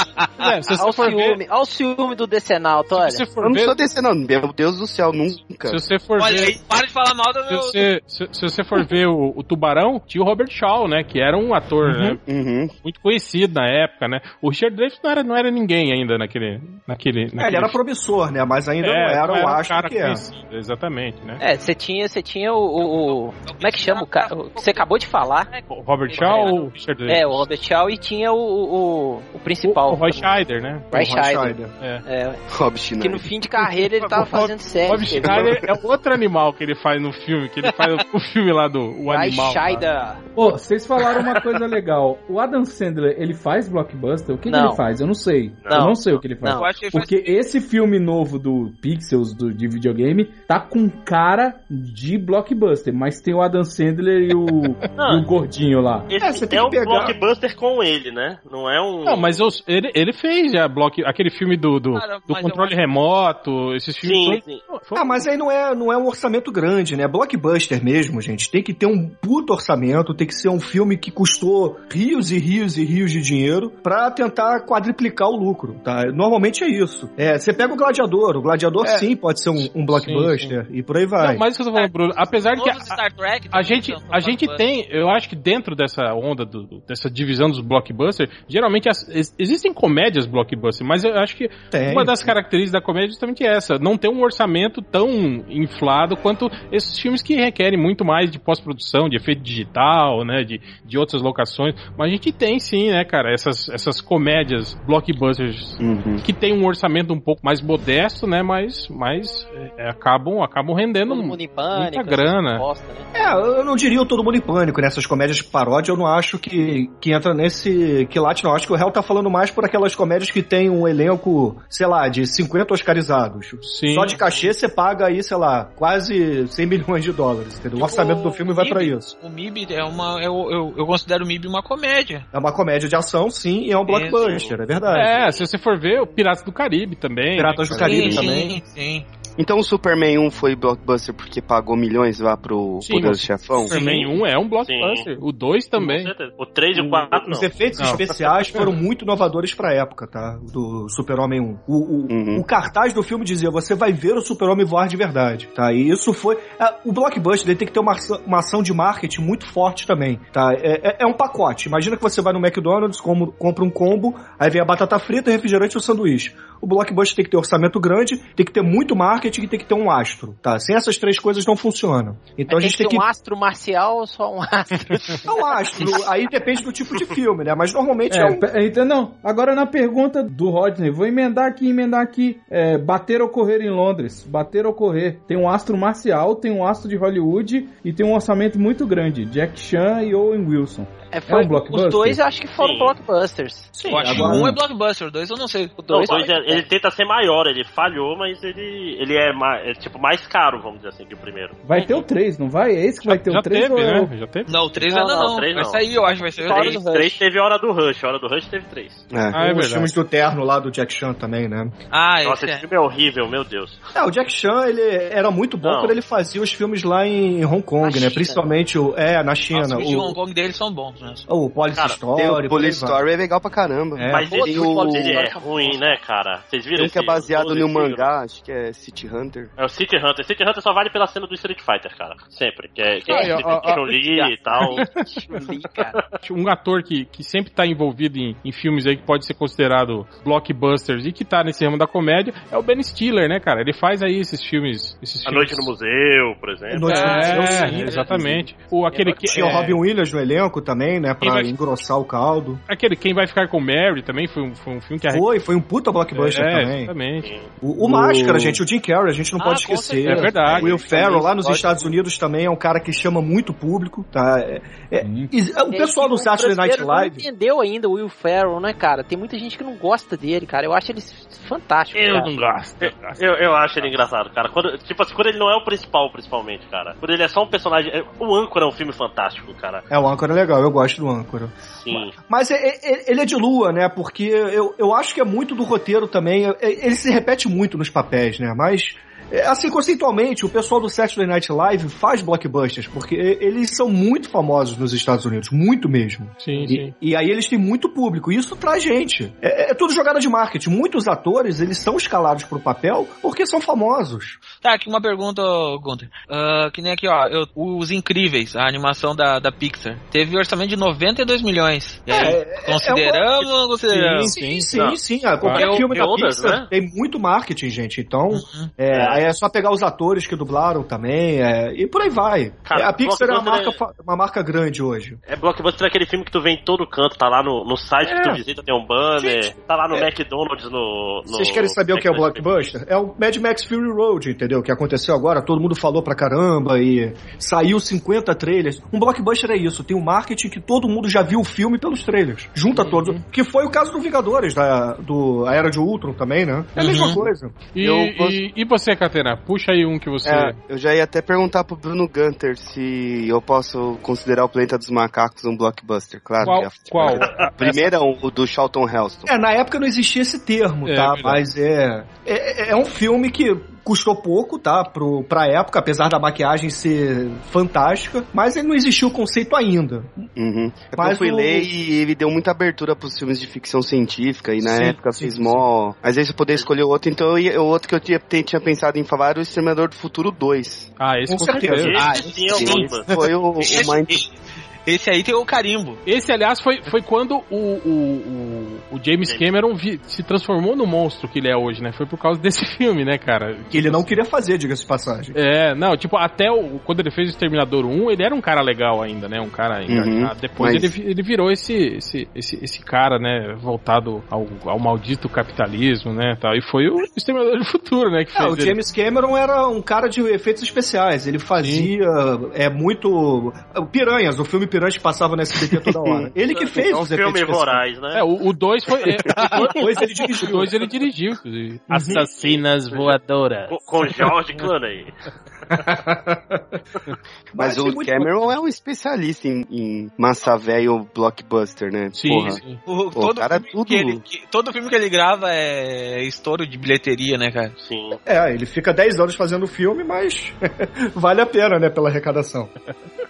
É, se Olha você o for ver... ciúme, olha o ciúme do Decenalto, olha. Se for Eu não ver... sou desse não, meu Deus do céu, nunca. Se você for Olha ver... aí, para de falar mal do Se meu... você, se, se você for ver o, o Tubarão, tinha o Robert Shaw, né? Que era um ator né, Uhum. muito conhecido na época, né? O Richard Dreyfuss não era, não era ninguém ainda naquele... naquele, É, naquele ele era promissor, né, mas ainda não era, eu um acho cara que é. exatamente, né? É, você tinha, você tinha o, o- o- Como é que chama o cara? o que Você acabou de falar? O Robert Shaw ou o Richard? É, o Robert Shaw e tinha o, o, o principal. O Roy Scheider, né? Roy O Roy Scheider. É. É, Rob que Schneider. no fim de carreira ele tava fazendo série. Rob Schneider é outro animal que ele faz no filme, que ele faz o filme lá do o Roy animal. Scheider. Pô, vocês falaram uma coisa legal. O Adam Sandler, ele faz blockbuster? O que, que ele faz? Eu não sei. Não. Eu não sei o que ele faz. Não. Eu acho que ele faz- Porque esse filme novo do Pixels, do, de videogame, tá com cara de blockbuster, mas tem o Adam Sandler e o, Não. e o gordinho lá. Esse É, você tem é que um pegar- blockbuster com ele, né? Não é um. Não, mas os- ele, ele fez já block, aquele filme do, do, Cara, do eu controle acho- remoto, esses filmes. Sim, todos- sim. Foi- Ah, mas aí não é, não é um orçamento grande, né? Blockbuster mesmo, gente. Tem que ter um puto orçamento, tem que ser um filme que custou rios e rios e rios de dinheiro pra tentar quadriplicar o lucro, tá? Normalmente é isso. É, você pega o Gladiador, o Gladiador É. sim pode ser um, um blockbuster e por aí vai. Não, mas isso que eu tô falando, Bruno. Apesar de que. Os Star Trek A gente, a gente tem, eu acho que dentro dessa onda, do- dessa divisão dos blockbusters, geralmente as- ex- existem comédias blockbusters, mas eu acho que Tem, uma das características da comédia é justamente essa, não ter um orçamento tão inflado quanto esses filmes que requerem muito mais de pós-produção, de efeito digital, né, de, de outras locações, mas a gente tem sim, né, cara, essas, essas comédias blockbusters Uhum. que tem um orçamento um pouco mais modesto, né, mas, mas é, acabam, acabam rendendo pânico. muita grana. Bosta, né? É, eu não diria o Todo Mundo em Pânico, nessas comédias de paródia, eu não acho que, que entra nesse quilate, não. Acho que o réu tá falando mais por aquelas comédias que tem um elenco, sei lá, de 50 oscarizados. Sim. Só de cachê você paga aí, sei lá, quase 100 milhões de dólares, entendeu? O orçamento do filme vai pra MIB, isso. O MIB é uma. Eu, eu, eu considero o MIB uma comédia. É uma comédia de ação, sim, e é um blockbuster, é verdade. É, se você for ver, o Piratas do Caribe também. Piratas do né, Caribe sim, também. Sim, sim. Então o Superman 1 foi blockbuster porque pagou milhões lá pro Sim, Poderoso Chefão? Superman 1 é um blockbuster. O 2 também. O 3 e o 4 Os efeitos Não. especiais foram muito inovadores pra época, tá? Do Super-Homem 1. O, o, Uhum. o cartaz do filme dizia: você vai ver o Super-Homem voar de verdade, tá? E isso foi. é, o blockbuster ele tem que ter uma, ação- uma ação de marketing muito forte também, tá? É, é- é um pacote. Imagina que você vai no McDonald's, como- compra um combo, aí vem a batata frita, refrigerante e o sanduíche. O blockbuster tem que ter orçamento grande, tem que ter muito marketing e tem que ter um astro, tá? Sem essas três coisas não funcionam. Então a tem gente que tem que. um astro marcial ou só um astro? É um astro. aí depende do tipo de filme, né? Mas normalmente é, É, um. pe- então, não. Agora na pergunta do Rodney, vou emendar aqui, emendar aqui. É, bater ou correr em Londres? Bater ou correr? Tem um astro marcial, tem um astro de Hollywood e tem um orçamento muito grande. Jack Chan e Owen Wilson. É, foi, um blockbuster? os dois eu acho que foram Sim. blockbusters. Sim, eu acho que agora- um é blockbuster, dois eu não sei. O Não, dois, o dois é- ele tenta ser maior, ele falhou, mas ele, ele é, ma- é, tipo mais caro, vamos dizer assim, que o primeiro. Vai ter o 3, não vai? É esse que vai ter já o 3 teve, ou é né? Já teve. Não, o 3 Não, ainda não, não. o três vai não. sair, eu acho, vai ser o Fora Três, do Rush. três teve a hora do Rush, a hora do Rush teve três. É. Ah, é Os filmes do Terno lá do Jack Chan também, né? Ah, Nossa, esse esse é. filme é horrível, meu Deus. É, o Jack Chan, ele era muito bom Não. quando ele fazia os filmes lá em Hong Kong, né? Principalmente o... É, na China. Os filmes de Hong Kong deles são bons né? mesmo. o Police Story. O Police. Story é legal pra caramba. É, mas pô, ele, o- ele é ruim, né, cara? Vocês viram Tem um que é baseado no mangá, acho que é City Hunter. É o City Hunter. City Hunter só vale pela cena do Street Fighter, cara. Sempre. Que é, que Ah, é, ó, ó, Chun-Li e tal. Chun-Li, cara. Um ator que, que sempre tá envolvido em, em filmes aí que pode ser considerado blockbusters e que tá nesse ramo da comédia é o Ben Stiller, né, cara? Ele faz aí esses filmes. Esses A filmes... Noite no Museu, por exemplo. Noite no Museu, É, sim, né? exatamente. O, aquele que, Tinha o é, Robin Williams no elenco também, né? Pra vai- engrossar o caldo. aquele Quem Vai Ficar com Mary também foi um, foi um filme que Foi, foi um puta blockbuster é, também. exatamente. O, o Máscara, gente, o Jim Carrey, a gente não Ah, pode esquecer. É verdade. O Will Ferrell lá nos Estados Unidos também é um cara que chama muito público, tá? É- é- e- o pessoal do Saturday Night Live... Não entendeu ainda o Will Ferrell, né, cara? Tem muita gente que não gosta dele, cara. Eu acho ele fantástico. Eu cara. não gosto. eu. Eu, eu acho ele engraçado, cara. Quando, tipo assim, quando ele não é o principal, principalmente, cara. Quando ele é só um personagem. é- O Âncora é um filme fantástico, cara. É, o Âncora é legal, eu gosto do Âncora. Sim. Mas é- é- ele é de lua, né? Porque eu, eu acho que é muito do roteiro também. É- Ele se repete muito nos papéis, né? Mas, assim, conceitualmente, o pessoal do Saturday Night Live faz blockbusters, porque eles são muito famosos nos Estados Unidos, muito mesmo. Sim, E, sim. e aí eles têm muito público, e isso traz gente. É, é tudo jogada de marketing. Muitos atores, eles são escalados pro papel porque são famosos. Tá, aqui uma pergunta, Gunter. Ah, que nem aqui, ó. eu- Os Incríveis, a animação da, da Pixar, teve um orçamento de 92 milhões. E aí, É, é- consideramos ou não consideramos? Sim, sim, Não. sim. Ah, qualquer filme tem da outras, Pixar né? tem muito marketing, gente. Então, Uhum. é, É, Aí é só pegar os atores que dublaram também, é, e por aí vai. Cara, É, a Pixar é uma marca, uma marca grande hoje. É blockbuster é aquele filme que tu vê em todo canto, tá lá no, no site que É. tu visita, tem um banner, Gente, tá lá no é. McDonald's no, no. Vocês querem saber o que é o. Blockbuster? É o Mad Max Fury Road, entendeu? O que aconteceu agora, todo mundo falou pra caramba e saiu 50 trailers. Um Blockbuster é isso, tem um marketing que todo mundo já viu o filme pelos trailers. Junta todos. Que foi o caso do Vingadores, da, do a Era de Ultron também, né? É a mesma Uhum. coisa. E, Eu e, e você, Catena? Puxa aí um que você. É, eu já ia até perguntar pro Bruno Gunter se eu posso considerar o Planeta dos Macacos um blockbuster, claro. Qual? é. qual? Primeiro é o do Charlton Heston. É, na época não existia esse termo, É, tá? verdade. Mas é, é. É um filme que custou pouco, tá? Pro, pra época, apesar da maquiagem ser fantástica, mas ele não existia o conceito ainda. Uhum. É Mas eu fui o- ler e ele deu muita abertura pros filmes de ficção científica e na Sim, época sim, fez sim. mó. Às vezes eu poder escolher outro, então eu o outro que eu tinha, tinha pensado em falar era o Exterminador do Futuro 2. Ah, esse Com com, certeza. certeza. Ah, Esse sim é Sim, esse foi o, o Mind esse- aí tem o carimbo. Esse, aliás, foi, foi quando o, o, o, o James Cameron vi- se transformou no monstro que ele é hoje, né? Foi por causa desse filme, né, cara? Que ele não queria fazer, diga-se de passagem. É, não, tipo, até o, quando ele fez o Exterminador 1, ele era um cara legal ainda, né? Um cara engajado. Depois mas- ele, ele virou esse, esse, esse, esse cara, né? Voltado ao, ao maldito capitalismo, né? Tal. E foi o Exterminador do Futuro, né? Que Ah, fez o ele. James Cameron era um cara de efeitos especiais. Ele fazia é muito o Piranhas, o filme Que passava na SBT toda hora. Ele que fez É um os efeitos filme especiais. voraz, né? É, o 2 foi. É, Depois ele o dirigiu. 2 ele dirigiu, inclusive. Assassinas voadoras. Com, com George Clooney. Mas tem o muito- Cameron é um especialista em, em massa velho blockbuster, né? Sim, Porra. sim. O- Pô, todo, cara, filme tudo- que ele, que- todo filme que ele grava é estouro de bilheteria, né, cara? Sim. É, ele fica 10 anos fazendo o filme, mas vale a pena, né, pela arrecadação.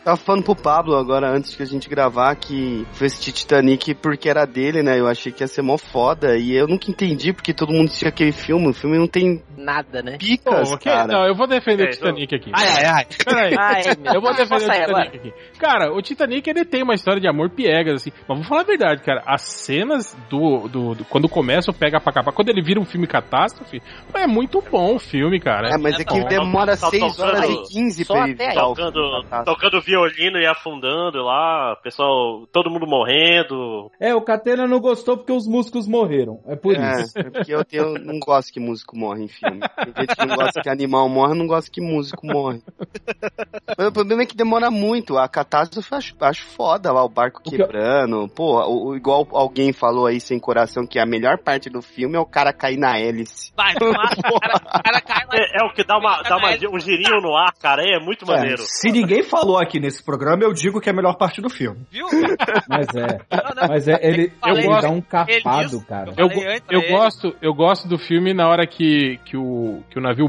Tava falando pro Pablo agora, antes que a gente gravar, que foi assistir Titanic porque era dele, né? Eu achei que ia ser mó foda. E eu nunca entendi porque todo mundo tinha aquele filme. O filme não tem Nada, né? picas, Pô, que- cara. Não, eu vou defender É, o Titanic aqui. Ai, ai, ai. Peraí. Ai, Eu vou defender o Titanic aqui. Cara, o Titanic ele tem uma história de amor piegas, assim. Mas vou falar a verdade, cara. As cenas do. do, do- quando começa o pega pra capar, quando ele vira um filme catástrofe, é muito bom o filme, cara. É, mas é que bom. demora Tá 6 horas e 15 só pra ele Tocando, tocando violino e afundando lá, pessoal, todo mundo morrendo. É, o Catena não gostou porque os músicos morreram. É por É, isso. é porque eu, tenho, não gosto que músico morre em filme. Tem gente que não gosta que animal morre, eu não gosto que músico morre. Mas o problema é que demora muito. A catástrofe eu acho, acho foda lá, o barco O que- quebrando. Pô, o, o- igual alguém falou aí sem coração, que a melhor parte do filme é o cara cair na hélice. Vai, cara, cara cai lá. É, é o que dá, uma, dá uma, um girinho no ar, cara, é muito É, maneiro. se ninguém falou aqui nesse programa, eu digo que é a melhor parte do filme. Viu? Mas é. Não, não. Mas é, ele, Eu ele gosto- dá um capado, Ele- cara. Eu, eu ele. gosto, eu gosto do filme na hora que, que, o, que o navio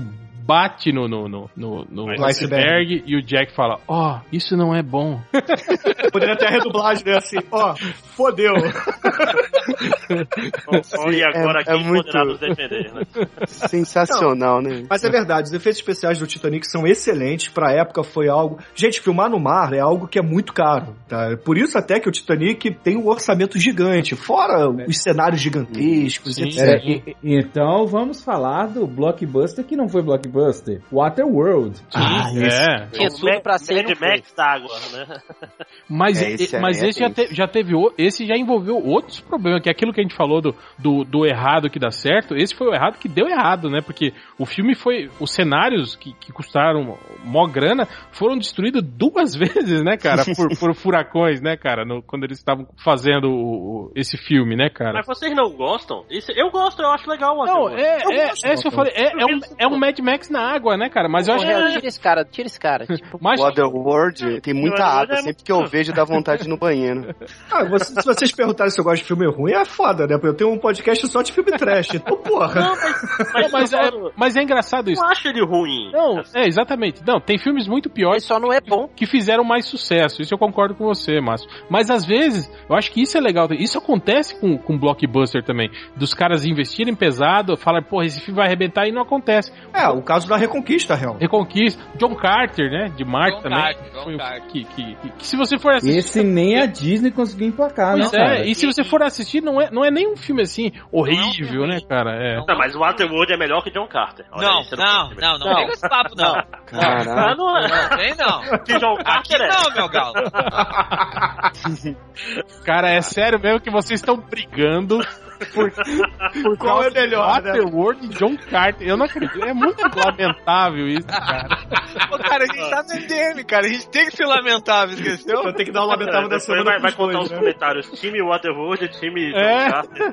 bate no, no, no, no, no No iceberg e o Jack fala: Ó, isso não é bom. Poderia ter a redublagem, né? Assim, ó, fodeu. e agora é- quem é muito- poderá nos defender, né? Sensacional, né? Mas é verdade, os efeitos especiais do Titanic são excelentes. Pra época foi algo. Gente, filmar no mar é algo que é muito caro. Tá? Por isso até que o Titanic tem um orçamento gigante. Fora os cenários gigantescos, Sim. etc. É, e- então vamos falar do blockbuster que não foi blockbuster. Waterworld. Ah, é. Tinha tudo pra ser Mad não. Max da água, né? Mas, É, esse mas é esse já, te- já teve. Esse já envolveu outros problemas, que é aquilo que a gente falou do, do, do errado que dá certo. Esse foi o errado que deu errado, né? Porque o filme foi. Os cenários que, que custaram mó grana foram destruídos duas vezes, né, cara? Por, por furacões, né, cara? No- quando eles estavam fazendo o- o- esse filme, né, cara? Mas vocês não gostam? Isso, eu gosto, eu acho legal o Não, é, Eu é, gosto, é isso que eu falei. É, é um, é um Mad Max na água, né, cara? Mas eu acho que. tira esse cara, tira esse cara. Tipo, Mas, Waterworld tem muita água. Sempre que eu vejo, dá vontade no banheiro. Ah, você- se vocês perguntarem se eu gosto de filme ruim, é foda, né? Porque eu tenho um podcast só de filme trash. Então, porra. Não, mas, mas, eu é, mas é engraçado eu isso. não acho ele ruim. Não, é, exatamente. Não, tem filmes muito ele piores só não é bom. que fizeram mais sucesso. Isso eu concordo com você, Márcio. Mas às vezes, eu acho que isso é legal. Isso acontece com, com blockbuster também. Dos caras investirem pesado, falar, porra, esse filme vai arrebentar e não acontece. É, o caso da Reconquista, real. Reconquista. John Carter, né? De Marte John também. Carter, John Foi Carter. que, que, que, que se você for assistir. Esse nem a Disney conseguiu emplacar, Pois né, é, cara? e se você for assistir, não é, não é nem um filme assim horrível, né, cara? É. Não, mas o Waterworld é melhor que John Carter. Olha Não, não, não, não, Não. pega esse papo, não. Caraca. Ah, não é. Não, vem não. Que John Aqui Carter é. não, meu galo. Cara, é sério mesmo que vocês estão brigando por, por Qual é melhor, Waterworld e John Carter. Eu não acredito. É muito lamentável isso, cara. Ô, cara, a gente tá no MDM, cara. A gente tem que ser lamentável, esqueceu? Então tem que dar um lamentável da Depois semana vai, vai contar dois, os né? comentários. Time Waterworld, time John É. Carter.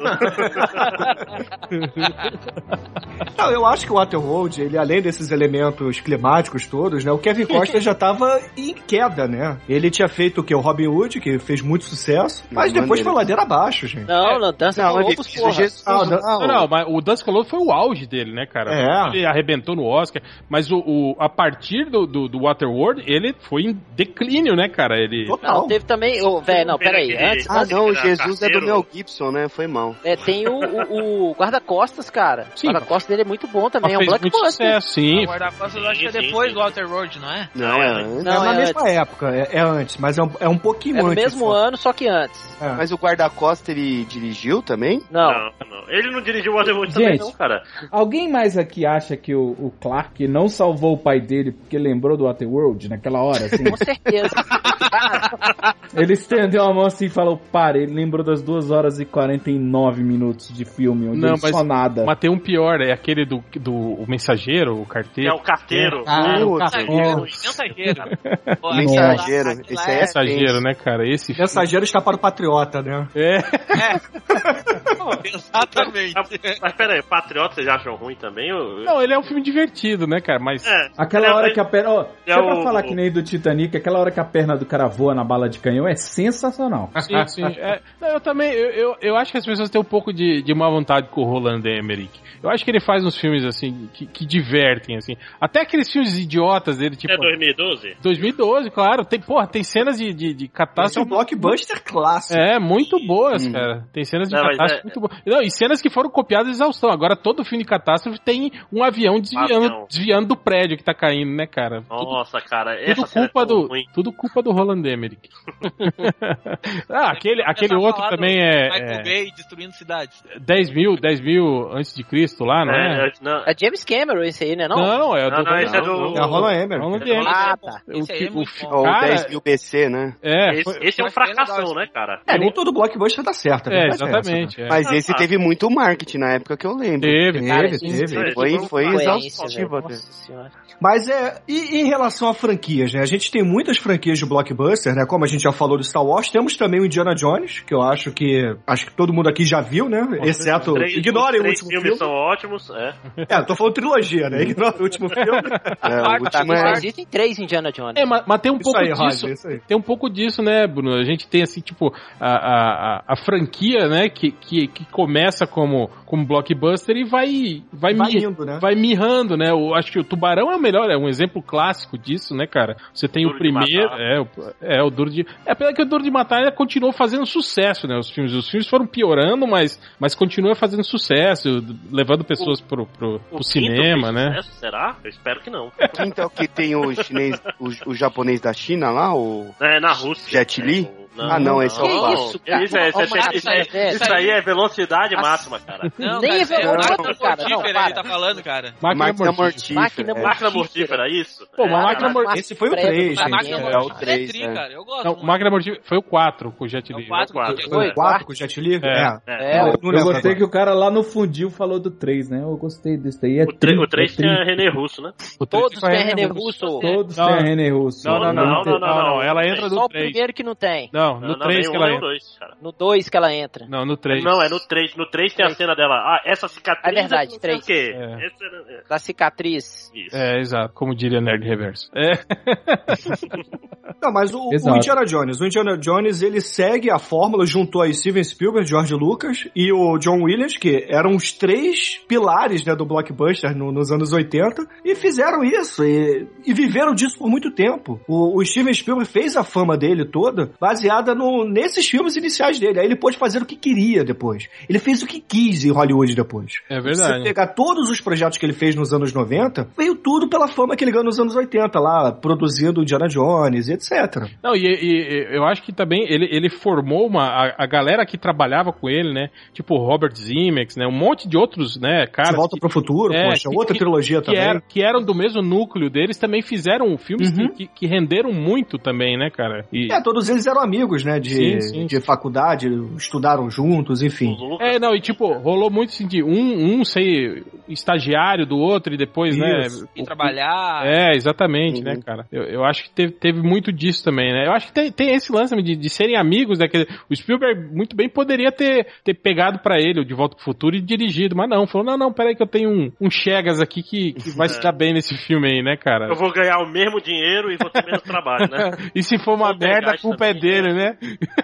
Não, eu acho que o Waterworld, ele além desses elementos climáticos todos, né, o Kevin Costner já tava em queda, né? Ele tinha feito o que? O Robin Hood, que fez muito sucesso, mas Não, depois foi maneiro. ladeira abaixo, gente. Não, não, dança Não, lobos, porra. Jesus. Ah, não. Não, não, mas o Dance Color foi o auge dele, né, cara? É. Ele arrebentou no Oscar, mas o, o- a partir do, do, do Waterworld, ele foi em declínio, né, cara? Ele... Total. Não, teve também. Ô, velho, não, peraí. Antes, Ah, antes não, o Jesus é do. Mel Gibson, né? Foi mal. é, tem o, o, o guarda-costas, cara. Sim, o guarda-costas dele é muito bom também. Mas É um blockbuster. sucesso, sim. O guarda-costas eu acho que é depois sim. do Waterworld, não é? Não, é antes. Não, é na é mesma época, é, é antes, mas é um, é um pouquinho É no antes. mesmo só. ano, só que antes. É. Mas o guarda-costa ele dirigiu também? Não. Não, não. Ele não dirigiu o Waterworld também, não, cara. Alguém mais aqui acha que o, o Clark não salvou o pai dele porque lembrou do Waterworld naquela hora, assim? Com certeza. ele estendeu a mão assim e falou, para, ele lembrou das 2 horas e 49 minutos de filme, onde Não, mas- só nada. Mas tem um pior, é aquele do, do o mensageiro, o É carteiro. o carteiro. Ah, Putz, o Mensageiro, Nossa. mensageiro. Pô, Mensageiro, lá- esse aí é Mensageiro, né, cara? Esse Mensageiro está para o patriota, né? É. Exatamente. Mas, mas pera aí, Patriota vocês acham ruim também? ou- Não, ele é um filme divertido, né, cara? Mas. É. Aquela É, hora é- que a perna. Ó, se é é pra o- falar que nem do Titanic, aquela hora que a perna do cara voa na bala de canhão é sensacional. Sim, sim. É, não, eu também, eu, eu, eu acho que as pessoas têm um pouco de, de má vontade com o Roland Emmerich. Eu acho que ele faz uns filmes, assim, que, que divertem, assim. Até aqueles filmes idiotas dele, tipo... É 2012? 2012, claro. Tem, porra, tem cenas de, de, de Esse é um catástrofe... blockbuster clássico. É, muito boas, Hum. cara. Tem cenas de Não, mas catástrofe é- muito boas. Não, e cenas que foram copiadas de exaustão. Agora, todo filme de catástrofe tem um avião desviando, Avião. desviando do prédio que tá caindo, né, cara? Tudo- Nossa, cara, tudo essa cena é culpa do ruim. tudo culpa do Roland Emmerich. ah, aquele, aquele outro também é, Michael é Bay destruindo cidades. 10 mil, 10 mil antes de Cristo lá, não é? É, é, não, É James Cameron esse aí, né? Não? Não, é Não, do não, esse é do- É a Roland Emmerich. Roland É, Emmerich. Ah, tá. O Esse é o muito fi- bom. Ou Cara, 10 mil BC, né? É, esse, foi- esse é um isso. né, cara? É, nem todo blockbuster dá certo. é, verdade essa, né? exatamente. é. Mas Ah, esse teve muito marketing na época que eu lembro. Teve. Cara, Teve, teve. isso Foi, foi exaustivo velho. até. Nossa senhora. Mas é, e em relação a franquias, né? A gente tem muitas franquias de blockbuster, né? Como a gente já falou do Star Wars, temos também o Indiana Jones, que eu acho que acho que todo mundo aqui já viu, né? Exceto, Os três- ignorem os o último filmes filme. são ótimos, é. É, eu tô falando trilogia, né? Ignora o último filme. É, o último é. existem três Indiana Jones. É, mas, mas tem um Isso pouco aí, disso. Roger, isso aí. Tem um pouco disso, né, Bruno? A gente tem, assim, tipo, a, a, a, a franquia, né, que, que, que começa como, como blockbuster e vai, vai, Vai mi- indo, né? vai mirrando, né? Eu acho que o Tubarão é o melhor, é um exemplo clássico disso, né, cara? Você tem Duro o primeiro, é, o, é o Duro de... É, apesar que o Duro de Matar continuou fazendo sucesso, né, os filmes. Os filmes foram piorando, mas, mas continua fazendo sucesso, levando pessoas pro, pro, O pro quinto cinema, né? sucesso, Será? Eu espero que não. O quinto é o que tem o chinês, o, o japonês da China lá, o. É, na Rússia. Jet Li? É, Ah, não, esse é o Que quatro. isso, cara? Isso, é- isso, é- Ô, Marcos, isso, é- é- isso aí é velocidade máxima, cara. Não, Nem é é velocidade, máquina cara, não, mortífera para. ele tá falando, cara. Máquina, mortífera. Máquina é. Máquina mortífera, isso? Pô, uma É, máquina mortífera. Esse foi o Prego, 3, pra gente. máquina é, É, o mortífera é três, tri, né? cara. Eu gosto. Não. Máquina Mortífera foi o 4 com o Jet É Li. o 4 quatro. que Foi. o 4 com o Jet Li? É. É. É, o- Eu gostei que o cara lá no fundil falou do 3, né? Eu gostei desse daí. É O 3 tri, o três é tinha. René Russo, né? O três Todos têm a René Russo. Todos Não. têm René Russo. Não, não, não, Não, não, não, não. Ela entra Só no o 3. primeiro que não tem. Não, Não, não, 3 nem que ela entra. dois. No 2 que ela entra. Não, no 3. Não, é no 3. No 3 tem a cena dela. Ah, essa cicatriz. É verdade, não sei o três. quê. É. Essa era- Da cicatriz. é, Isso. É, exato, como diria Nerd Reverso. É. Não, mas o, o. Indiana Jones, o Indiana Jones, ele segue a fórmula, juntou aí Steven Spielberg, George Lucas e o John Williams, que eram os três pilares né, do blockbuster no- nos anos 80, e fizeram isso, e, e viveram disso por muito tempo. O, o Steven Spielberg fez a fama dele toda baseada baseada no, nesses filmes iniciais dele. Aí ele pôde fazer o que queria depois. Ele fez o que quis em Hollywood depois. É Se verdade. você pegar todos os projetos que ele fez nos anos 90, veio tudo pela fama que ele ganhou nos anos 80, lá, produzindo Indiana Jones, etc. Não, e, e- eu acho que também ele, ele formou uma. A, a galera que trabalhava com ele, né? Tipo Robert Zemeckis, né? Um monte de outros, né, De caras. Volta que- pro Futuro, É, poxa, que- outra que- trilogia também. era- que eram do mesmo núcleo deles, também fizeram filmes que- Uhum. que, que renderam muito também, né, cara? E, É, todos eles eram amigos, né, de, Sim, sim. de faculdade, estudaram juntos, enfim. É, não, e tipo, rolou muito assim de um, um ser estagiário do outro e depois, né? Isso. E trabalhar. É, exatamente, Uhum. né, cara? Eu, eu acho que teve, teve muito disso também, né? Eu acho que tem, tem esse lance de, de serem amigos, né? Que o Spielberg muito bem poderia ter, ter pegado pra ele o De Volta pro Futuro e dirigido, mas não, falou, não, não, peraí que eu tenho um, um Chegas aqui que, que vai se dar bem nesse filme aí, né, cara? eu vou ganhar o mesmo dinheiro e vou ter menos trabalho, né? E se for uma merda, a culpa é também, né?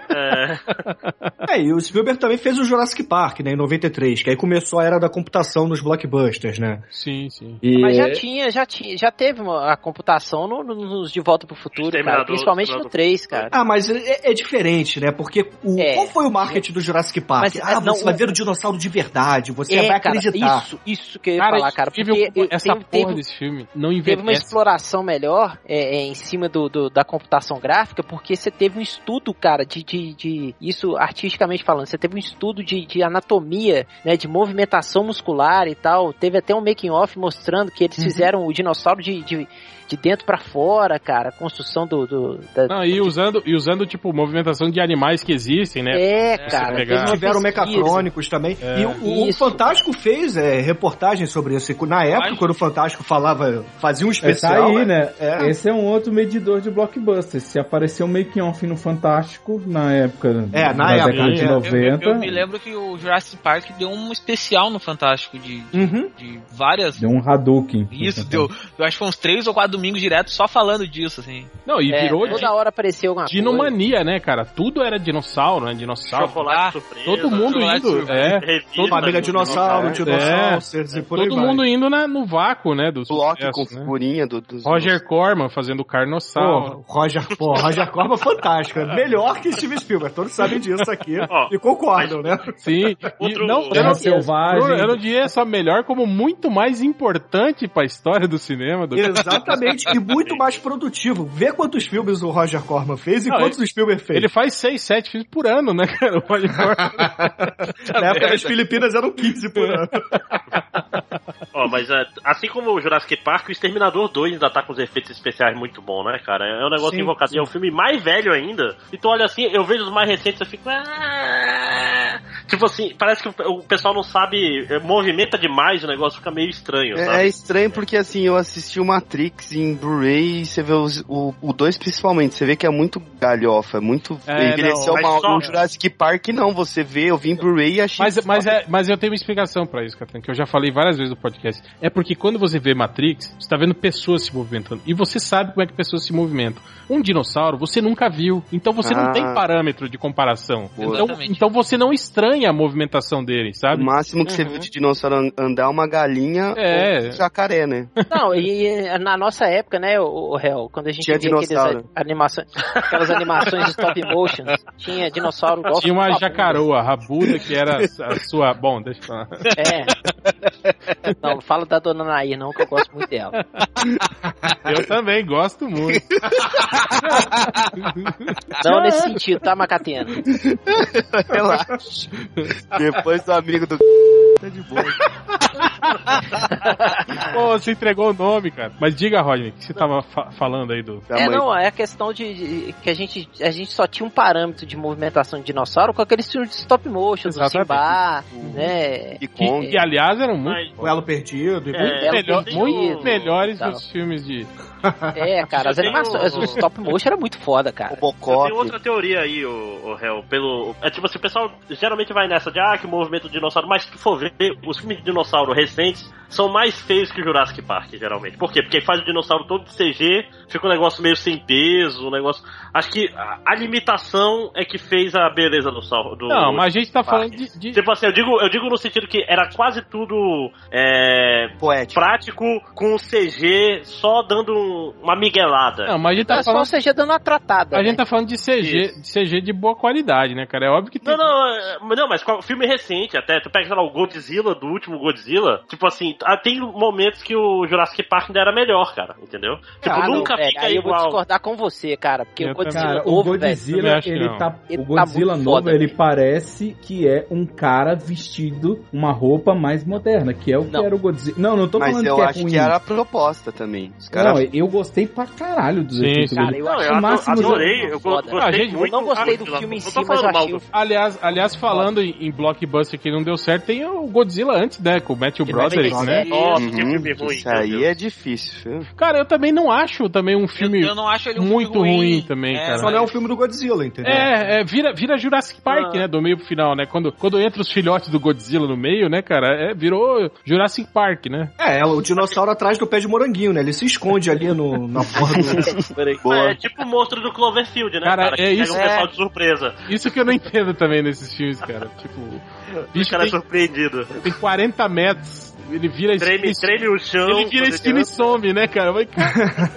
É, É, e o Spielberg também fez o Jurassic Park, né, em 93, que aí começou a era da computação nos blockbusters, né? Sim, sim. E Mas já tinha, já tinha, já teve uma- a computação no- no- nos De Volta pro Futuro, cara. Principalmente no Exterminador- 3, cara. Ah, mas é, é diferente, né? Porque o, É. qual foi o marketing do Jurassic Park? Mas, ah, é, não, você vai ver o dinossauro de verdade, você é, vai cara, acreditar. isso, isso que eu ia Cara, falar, cara. Porque eu- essa teve, porra teve, desse filme não teve uma exploração melhor é, é, em cima do, do- da computação gráfica, porque você teve um estudo, cara, de, de, de- isso artisticamente falando, você teve um estudo de, de anatomia, né, de movimentação muscular e tal. Teve até um making off mostrando que eles Uhum. fizeram o dinossauro de, de, de dentro pra fora, cara, a construção do, do da, Não, e usando, e usando, tipo, movimentação de animais que existem, né? é, você cara, pegar- uma Tiveram mecatrônicos também. É. E o, o. Fantástico fez é, reportagens sobre isso. Na época, Mas- quando o Fantástico falava, fazia um É, especial. tá aí, né? é. Esse é um outro medidor de blockbuster. Se apareceu um making off no Fantástico, na época É, na época, década de é. Eu, eu- 90, eu me lembro que o Jurassic Park deu um especial no Fantástico de, de, Uhum. de várias. deu um Hadouken. Isso, deu. Eu acho que foi uns três ou quatro domingos direto só falando disso, assim. Não, e É, virou toda di- hora apareceu alguma coisa. dinomania, né, cara? Tudo era dinossauro, né? Dinossauro. chocolate Ah, surpresa. Todo mundo indo, surpresa. é. revista, Família Dinossauro, É. Dinossauros e por aí Todo mundo indo na, no vácuo, né? Dos Bloco com né? figurinha do, dos. Roger Corman fazendo Carnossauro. Pô, Roger, pô, Roger Corman é fantástico. é Melhor que Steven Spielberg. Todos sabem disso aqui. Ó, e concordam, né? Sim. E Outro- não, não, Selvagem. eu não diria só melhor, como muito mais importante pra história do cinema. Do... Exatamente. E muito mais produtivo. Vê quantos filmes o Roger Corman fez e Não, quantos o Spielberg fez. Ele faz 6, 7 filmes por ano, né, cara? O Roger Corman. Na época das Filipinas eram 15 por ano. Ó, mas é, assim como o Jurassic Park, o Exterminador 2 ainda tá com os efeitos especiais muito bom, né, cara? É um negócio Sim, invocado. E é um filme mais velho ainda. Então, olha assim, eu vejo os mais recentes e fico. "Ah". Tipo assim, parece que o pessoal não sabe, é, movimenta demais, o negócio fica meio estranho, É, é sabe? estranho porque assim, eu assisti o Matrix em Blu-ray e você vê os- o 2 principalmente, você vê que é muito galhofa, é muito. É, envelheceu não, mas mal. só- No Jurassic Park não, você vê, eu vi em Blu-ray e achei. Mas, mas, é, mas eu tenho uma explicação pra isso, Catran, que eu já falei várias vezes no podcast. É porque quando você vê Matrix, você tá vendo pessoas se movimentando. E você sabe como é que pessoas se movimentam. Um dinossauro você nunca viu. Então você Ah. não tem parâmetro de comparação. Então, então você não estranha a movimentação dele, O sabe? máximo que você Uhum. viu de dinossauro an- andar é uma galinha É. ou um jacaré, né? Não, e na nossa época, né, o, Hel, quando a gente Tinha via aqueles dinossauro. a- animações, aquelas animações de stop motion, tinha dinossauro igual Tinha uma jacaroa, rabuda, que era a sua. Bom, deixa eu falar. É. Não, não fala da dona Nair, não, que eu gosto muito dela. Eu também gosto muito. Não nesse sentido, tá, Macatena? Relaxa. Depois do amigo do. tá de boa. Pô, você entregou o nome, cara. Mas diga, Rodney, o que você tava fa- falando aí do. É, mãe. não, é a questão de, de- que a gente, a gente só tinha um parâmetro de movimentação de dinossauro com aquele estilo de stop motion, do Exatamente. Simba, né? E Que, Kong. que, aliás, eram muito, Mas, O Elo Perdido. E É, Muito, melhor- perdido, muito melhores dos filmes de. É, cara, as animações, o stop motion era muito foda, cara. Eu Robocop. tenho outra teoria aí, o, réu, pelo. É tipo assim, o pessoal geralmente vai nessa de ah, que movimento do dinossauro, mas se tu for ver os filmes de dinossauro recentes, são mais feios que o Jurassic Park, geralmente. Por quê? Porque faz o dinossauro todo de CG, fica um negócio meio sem peso, um negócio. Acho que a, a limitação é que fez a beleza do sal. Do, Não, mas a gente tá Park. falando de. de- Tipo assim, eu digo, eu digo no sentido que era quase tudo é, Poético. prático com CG só dando um- uma miguelada. Não, mas a gente tá É só falando. o CG dando uma tratada. A né? gente tá falando de CG, de CG de boa qualidade, né, cara? É óbvio que tem. Não, não, é, mas não, mas filme recente até. Tu pega, sei lá, o Godzilla, do último Godzilla. Tipo assim, ah, tem momentos que o Jurassic Park ainda era melhor, cara, entendeu? Tipo, Ah, não, nunca velho, fica aí eu vou igual. discordar com você, cara. Porque Eu o Godzilla Cara, o novo, velho, também Godzilla, acho que ele não. tá. Ele o tá Godzilla muito novo, foda, ele velho. parece que é um cara vestido uma roupa mais moderna, que é o que Não. era o Godzilla. Não, não tô Mas falando eu que é acho ruim. que era a proposta também. Os Não, caras. Eu gostei pra caralho dos Sim, efeitos. Cara, dele. eu Não, eu máximo adorei, do- eu gostei Ah, eu muito. não gostei do filme em si, mas achei do Aliás, aliás, falando em, em blockbuster que não deu certo, tem o Godzilla antes, né? Com o Matthew Que Broderick, né? ser- Nossa, que Uhum, filme ruim. isso aí é difícil, viu? Cara, eu também não acho também um filme. eu, eu não acho ele um muito filme ruim também, cara. Só não é um filme do Godzilla, entendeu? É, é, vira, vira Jurassic Park, Ah. né? Do meio pro final, né? Quando, quando entra os filhotes do Godzilla no meio, né, cara? É, virou Jurassic Park, né? É, é o dinossauro atrás do pé de moranguinho, né? Ele se esconde ali no, na porra do. Boa. É tipo o monstro do Cloverfield, né, Cara, cara? é isso. um pessoal de surpresa. Isso que eu não entendo também nesses filmes, cara. Tipo, o O bicho cara é tem, surpreendido. tem 40 metros, ele vira Treme, esquina, treme o chão. ele vira esquina e some, né, cara? Mas, cara...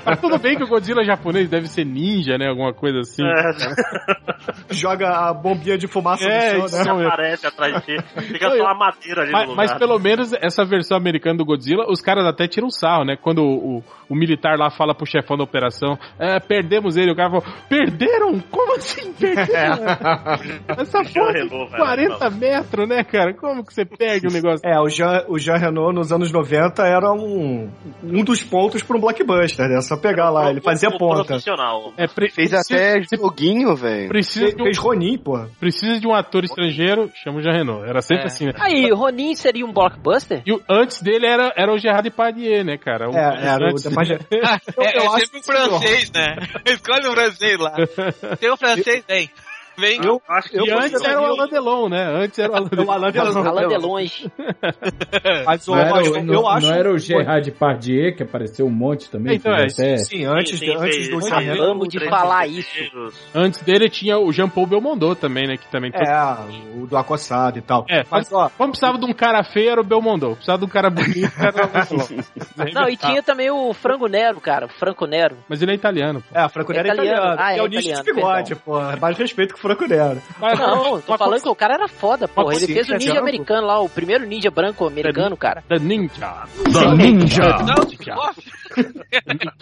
Mas tudo bem que o Godzilla japonês deve ser ninja, né? Alguma coisa assim. É, Joga a bombinha de fumaça É, no chão, né? aparece atrás de ti. Fica só a madeira ali Mas, no mas lugar. pelo menos essa versão americana do Godzilla, os caras até tiram sarro, né? Quando o, o, o militar lá fala pro chefão da operação, é, perdemos ele, o cara falou, perderam? Como assim perderam? Essa porra Reno, de velho, 40 fala. metros, né, cara? Como que você perde um negócio? É, o Jean, o Jean Renault nos anos 90 era um, um dos pontos pra um blockbuster, né? Só pegar lá, ele fazia ponta. profissional. É, pre- Fez precisa, até joguinho, velho. precisa, Fez, de um, fez Ronin, pô. precisa de um ator estrangeiro, chama o Jean Reno. Era sempre É. assim, né? Aí, Ronin seria um blockbuster? E o- antes dele era, era o Gerard Depardieu, né, cara? O- É, era o antes- depois de- Eu- é, eu é sempre um francês, né? Escolhe um francês lá. Tem um francês, vem. Vem. Eu, Acho que eu E antes era o Alain Delon, né? Antes era o Alain o Delon. Alain Delon. Alain Delonge. Mas o- Não era, eu não, acho não era o que- Gerard Depardieu, que apareceu um monte também. Então, é, até- Sim, antes, Sim, de- sim, antes fez- do Jean. Acabamos de falar brasileiros. Antes dele tinha o Jean-Paul Belmondo também, né? Que também... É, o do acossado e tal. É, Mas, ó, Quando precisava de um cara feio, era o Belmondo. Precisava de um cara bonito, era o. Não, e tinha também o Frango Nero, cara. O Franco Nero. Mas ele é italiano, pô. é, Franco Nero é italiano. italiano. Ah, é é o nicho de bigode, pô. Mais respeito que o Franco Nero. Mas- Não, tô falando que o cara era foda, porra. Ele fez o é ninja branco. americano lá, o primeiro ninja branco americano, cara. The Ninja. The Ninja. Não, ó,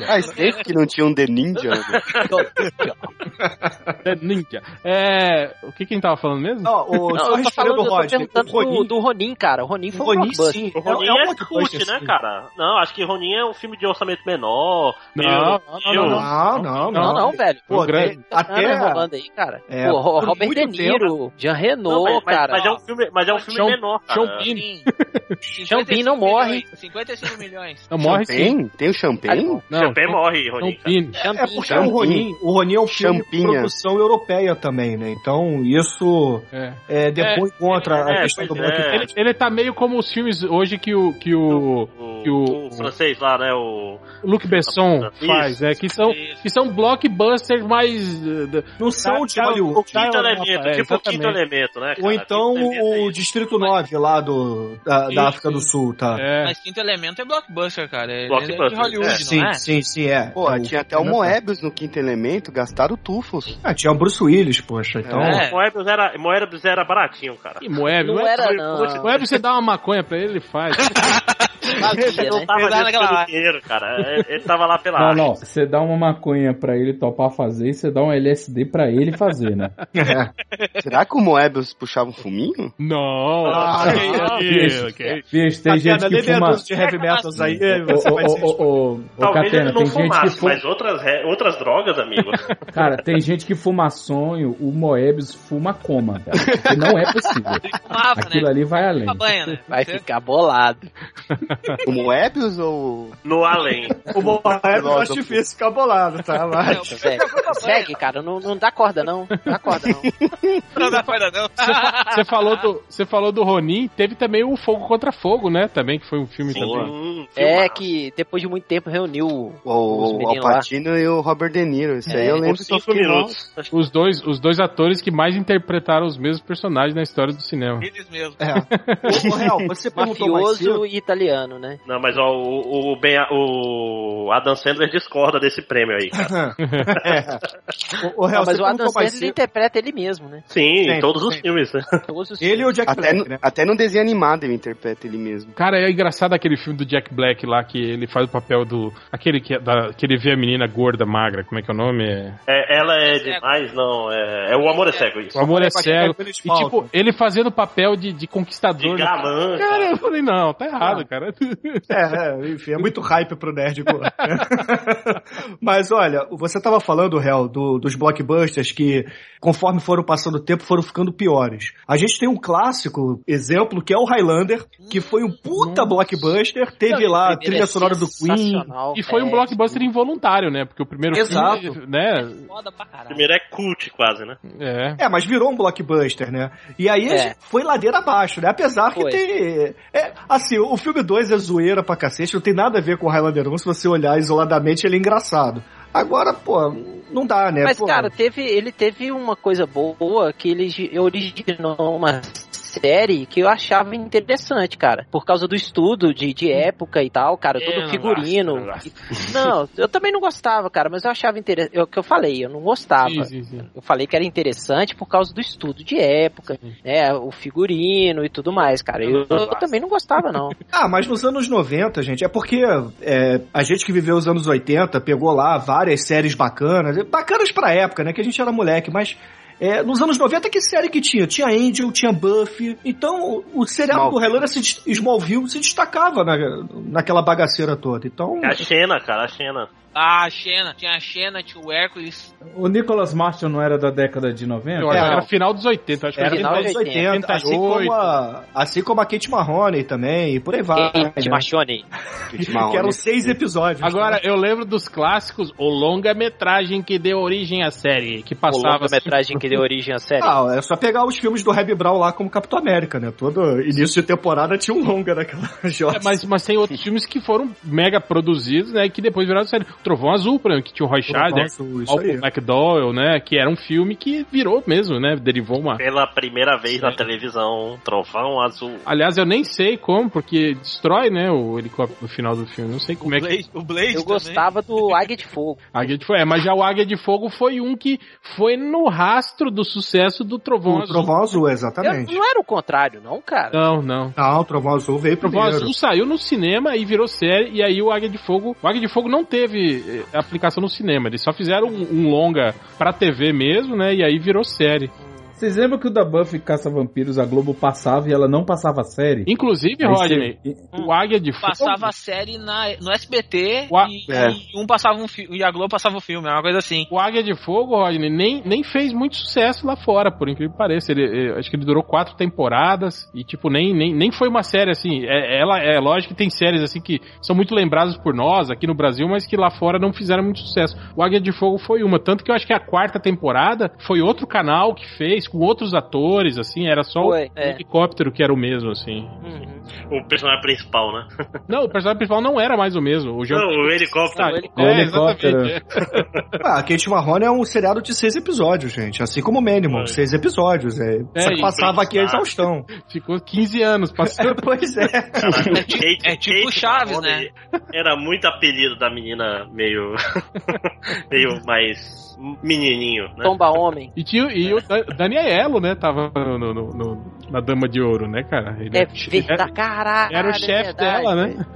Ah, Steve que não tinha um The Ninja. né? The Ninja. É... O que que a gente tava falando mesmo? Ó, o, Não, só eu tô falando, o eu tô Rodney, perguntando o Ronin, do, do Ronin, cara. O Ronin foi um Ronin blockbuster. sim. O Ronin é, um é, blockbuster, cult, né, cara? Não, acho que Ronin é um filme de orçamento menor. Não, meio- não, não, Não, não, não. Não, não, velho. Pô, grande. tem- Até até... rolando aí, cara. É, Robert De Niro, Jean Renault, mas, mas- cara. mas é um filme, mas é um filme Sean- menor, cara. Sean Bean. sim. Sean Bean não morre. milhões, 55 milhões. Não, morre sim. Tem o Champagne? Não, Champagne morre, Ronin. É Bean, porque o Ronin, o Ronin é um filme de produção europeia também, né? Então isso É. é, depõe contra a é, questão do é. blockbuster. Ele, ele tá meio como os filmes hoje que o, que o O, que o- o francês lá, né? O. Luc Besson Isso. faz, é, que são, que são blockbusters mais... Não são de Hollywood. O quinto elemento, é, tipo o quinto elemento, né? Cara? Ou então é o isso. Distrito 9 lá do, da, da Isso. África do Sul, tá? É, Mas Quinto Elemento é blockbuster, cara. É, Blockbuster, é de Hollywood, é. não Sim, é? sim, sim, é. Pô, É, tinha até o Moebius no quinto elemento, gastaram tufos. Ah, tinha o Bruce Willis, poxa. Então, É. Moebius era, Moebius era baratinho, cara. e Moebius. Não Moebius- era, não. Moebius, você dá uma maconha pra ele, ele faz. Ele não né? tava naquela pelo dinheiro, cara. Ele, tava lá pela Não, arte. não. Você dá uma maconha pra ele topar fazer e você dá um LSD pra ele fazer, né? Será que o Moebius puxava um fuminho? Não. Ah, que isso, que isso. Bicho, tem gente que fuma... de heavy metals aí, Ô, você vai se ô, ô, ô, ô, Talvez Catena, ele não tem gente que fumasse, fuma... mas outras, re- outras drogas, amigo. Cara, tem gente que fuma sonho, o Moebius fuma coma, cara. Porque não é possível. Fumava, Aquilo né? ali vai além. Né? Vai ficar bolado. O Moebius ou. No além. O Moebius eu acho difícil ficar bolado, tá? Mas... Segue, cara. Não, não dá corda, não. Não dá corda, não. Não dá corda, não. Você falou, do, você falou do Ronin, teve também o Fogo contra Fogo, né? Também, que foi um filme também. Hum, É que depois de muito tempo reuniu O, o meninos Al lá. Pacino e o Robert De Niro. Isso aí É, eu Por lembro que eu mal. minutos. Os dois, os dois atores que mais interpretaram os mesmos personagens na história do cinema. Eles mesmos. É. Ô, ô, Real, você. Mafioso e italiano, né? Não, mas ó, o, o, ben, o Adam Sandler discorda desse prêmio aí, cara. é. O, o Real, Não, mas o Adam Sandler. Interpreta ele mesmo, né? Sim, em Sempre, todos os sempre. filmes, né? Todos os Ele e o Jack Até Black, no, né? até no desenho animado ele interpreta ele mesmo. Cara, é engraçado aquele filme do Jack Black lá, que ele faz o papel do. Aquele que, é da, que ele vê a menina gorda, magra, como é que é o nome? É... Ela é demais, não. É, é o amor é cego, isso. O amor é cego. E tipo, ele fazendo o papel de, de conquistador. De né? galã, Cara, cara. eu falei, não, tá errado, Não. cara. É, é, enfim, é muito hype pro nerd. Mas olha, você tava falando, Hel, do, dos blockbusters que, conforme foram passando o tempo, foram ficando piores. A gente tem um clássico exemplo que é o Highlander, que foi um puta blockbuster, teve lá a trilha é sonora do Queen. E foi um é, blockbuster involuntário, né? Porque o primeiro Exato. filme, né? Foda pra caralho. Primeiro é cult, quase, né? É. É, mas virou um blockbuster, né? E aí É. foi ladeira abaixo, né? Apesar Foi. que tem. É, assim, o filme 2 é zoeira pra cacete, não tem nada a ver com o Highlander 1. Se você olhar isoladamente, ele é engraçado. Agora, pô, não dá, né? Mas, Pô, cara, teve, ele teve uma coisa boa que ele gi- originou uma série que eu achava interessante, cara. Por causa do estudo de, de época e tal, cara, Eu todo não figurino. gosto, eu não gosto. Não, eu também não gostava, cara, mas eu achava interessante. É o que eu falei, eu não gostava. Sim, sim, sim. Eu falei que era interessante por causa do estudo de época, né? O figurino e tudo mais, cara. Eu, eu também não gostava, não. Ah, mas nos anos 90, gente, é porque é, a gente que viveu os anos 80 pegou lá várias séries bacanas, bacanas pra época, né? Que a gente era moleque, mas. É, nos anos 90, que série que tinha? Tinha Angel, tinha Buffy. Então, o, o seriado do. Highlander, se, Smallville, se destacava na, naquela bagaceira toda. Então, É a Xena, cara, a Xena. Ah, a Xena. Tinha a Xena, tinha o Hércules. O Nicholas Marshall não era da década de 90? Eu acho É, que era final dos 80, acho que era final de anos 80, assim 88. como, a, assim como a Kate Mahoney também, e por aí vai. Kate né? Machone. Que eram seis episódios. Agora, né? eu lembro dos clássicos, o longa-metragem que deu origem à série, que O passava... assim, longa-metragem que deu origem à série. Ah, é só pegar os filmes do Hebe Brown lá como Capitão América, né? Todo início de temporada tinha um longa daquela É, jossa. mas, mas tem outros filmes que foram mega produzidos, né? Que depois viraram série. O Trovão Azul, por exemplo, que tinha o Roy Scheider, o. McDowell, né? Que era um filme que virou mesmo, né? Derivou uma. Pela primeira vez na televisão, Trovão Azul. Aliás, eu nem sei como, porque destrói, né? O helicóptero no final do filme. Não sei como é que. Blade, o Blade Eu também. gostava do Águia de Fogo. Águia de Fogo. É, mas já o Águia de Fogo foi um que foi no rastro do sucesso do Trovão O Azul. Trovão Azul, Eu, exatamente. não era o contrário, não, cara. Não, não. Não, o Trovão Azul veio O Trovão primeiro. Azul saiu no cinema e virou série, e aí o Águia de Fogo. O Águia de Fogo não teve aplicação no cinema, eles só fizeram um, um longa pra TV mesmo, né? E aí virou série. Vocês lembram que o da Buffy Caça Vampiros a Globo passava e ela não passava a série? Inclusive, Aí Rodney, você- o Águia de Fogo. Passava a série na, no SBT Ua- e, É. e um passava um filme. E a Globo passava o filme, é uma coisa assim. O Águia de Fogo, Rodney, nem, nem fez muito sucesso lá fora, por incrível que pareça. Ele, eh, acho que ele durou quatro temporadas e, tipo, nem, nem, nem foi uma série assim. É, ela, é lógico que tem séries assim que são muito lembradas por nós aqui no Brasil, mas que lá fora não fizeram muito sucesso. O Águia de Fogo foi uma. Tanto que eu acho que a quarta temporada foi outro canal que fez, com outros atores, assim, era só Foi, o é. helicóptero que era o mesmo, assim. Uhum. O personagem principal, né? Não, o personagem principal não era mais o mesmo. O Jean- Não, o helicóptero. Ah, o é, helicóptero. exatamente. Ah, Kate Marrone é um seriado de seis episódios, gente. Assim como o Manimal, É. seis episódios. É. É, Só que passava aqui a exaustão. Ficou 15 anos passando. pois é. Caraca, Kate- é tipo Kate Chaves, Mahoney Era muito apelido da menina meio. meio mais menininho, né? Tomba Homem. E, tinha, e o Dan- Danielo, né? Tava no, no- no- no- na Dama de Ouro, né, cara? Ele É era- verdade, caralho. Era o é chefe verdade. dela, né?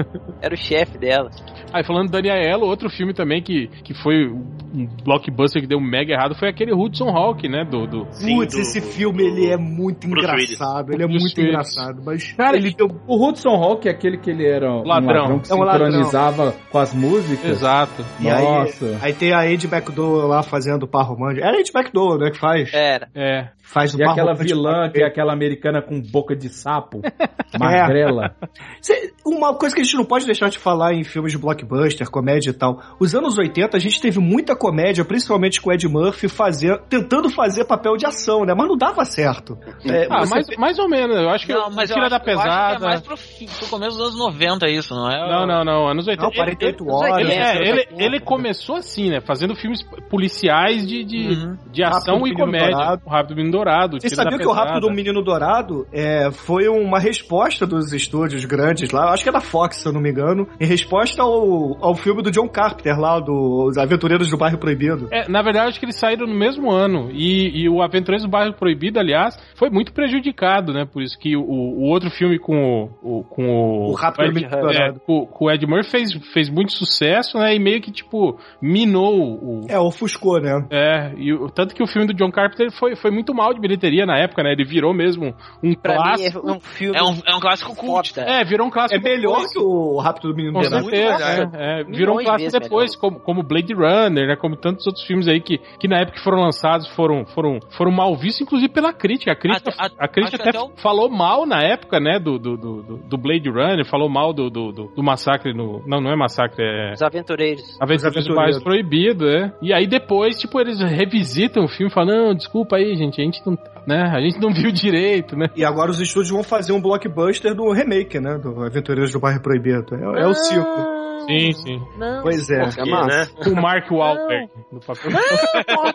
Era o chefe dela. Aí falando do Danielo, outro filme também que, que foi um blockbuster que deu mega errado foi aquele Hudson Hawk, né? Do, do... Sim, Putz, do- esse filme ele é muito engraçado. Ele é muito Willis. engraçado. Mas Cara, ele deu. O Hudson Hawk é aquele que ele era um Ladrão. ladrão, que É um ladrão. sincronizava com as músicas. Exato. E aí, Nossa. aí tem a Andy McDowell lá fazendo o par romântico. É a Andy McDowell, né? Que faz. Era. É. Faz o E par aquela romântico. vilã, que é aquela americana com boca de sapo, magrela. Cê- Uma coisa que a gente não pode deixar de falar em filmes de blockbuster, comédia e tal. Os anos 80 a gente teve muita comédia, principalmente com o Ed Murphy fazer, tentando fazer papel de ação, né? Mas não dava certo. É, Ah, você mais, vê- mais ou menos. Eu acho que Não, mas eu Tira acho, da eu acho que é Pesada. mais pro, fim, pro começo dos anos 90 isso, não é? Não, não, não. Anos 80. Não, 48 Ele- horas. Ele, é, ele, ele começou assim, né? Fazendo filmes policiais de, de, Uhum. de ação Rápido e comédia. Dourado. O Rápido Menino Dourado. Da sabiam que o Rápido do Menino Dourado é, foi uma resposta dos estúdios grandes lá, acho que é da Fox, se eu não me engano, em resposta ao, ao filme do John Carpenter lá, do Os Aventureiros do Bairro Proibido. É, na verdade, acho que eles saíram no mesmo ano. E, e o Aventureiros do Bairro Proibido, aliás, foi muito prejudicado, né? Por isso que o, o outro filme com o. o- com o, O Rápido Ed, Menino é, Dourado. com, com o Ed Murphy fez, fez muito sucesso, né? E meio que, tipo, minou o. É, ofuscou, né? É, e o, tanto que o filme do John Carpenter foi, foi muito mal de bilheteria na época, né? Ele virou mesmo um Pra clássico. mim é um filme. É um, é um clássico cult. foda. É, virou um É clássico. melhor depois. que o Rápido do Menino Com certeza, é, é, virou um clássico depois, como, como Blade Runner, né? Como tantos outros filmes aí que, que na época que foram lançados foram, foram, foram mal vistos, inclusive pela crítica. A crítica, Até- a, crítica acho até até o- falou mal na época, né? Do, do, do, do- Blade Runner, falou mal do, do, do, do massacre no. Não, não é massacre, é. Os Aventureiros. Aventuras do Aventureiros. Bairro Proibido, é. E aí depois, tipo, eles revisitam o filme falam, não, desculpa aí, gente, a gente não, né, a gente não viu direito, né? E agora os estúdios vão fazer um blockbuster do remake, né? Do Aventureiros do Bairro Proibido. É, é o ciclo. Sim, sim. Não. Pois é. É massa. Com o Mark Wahlberg no papel.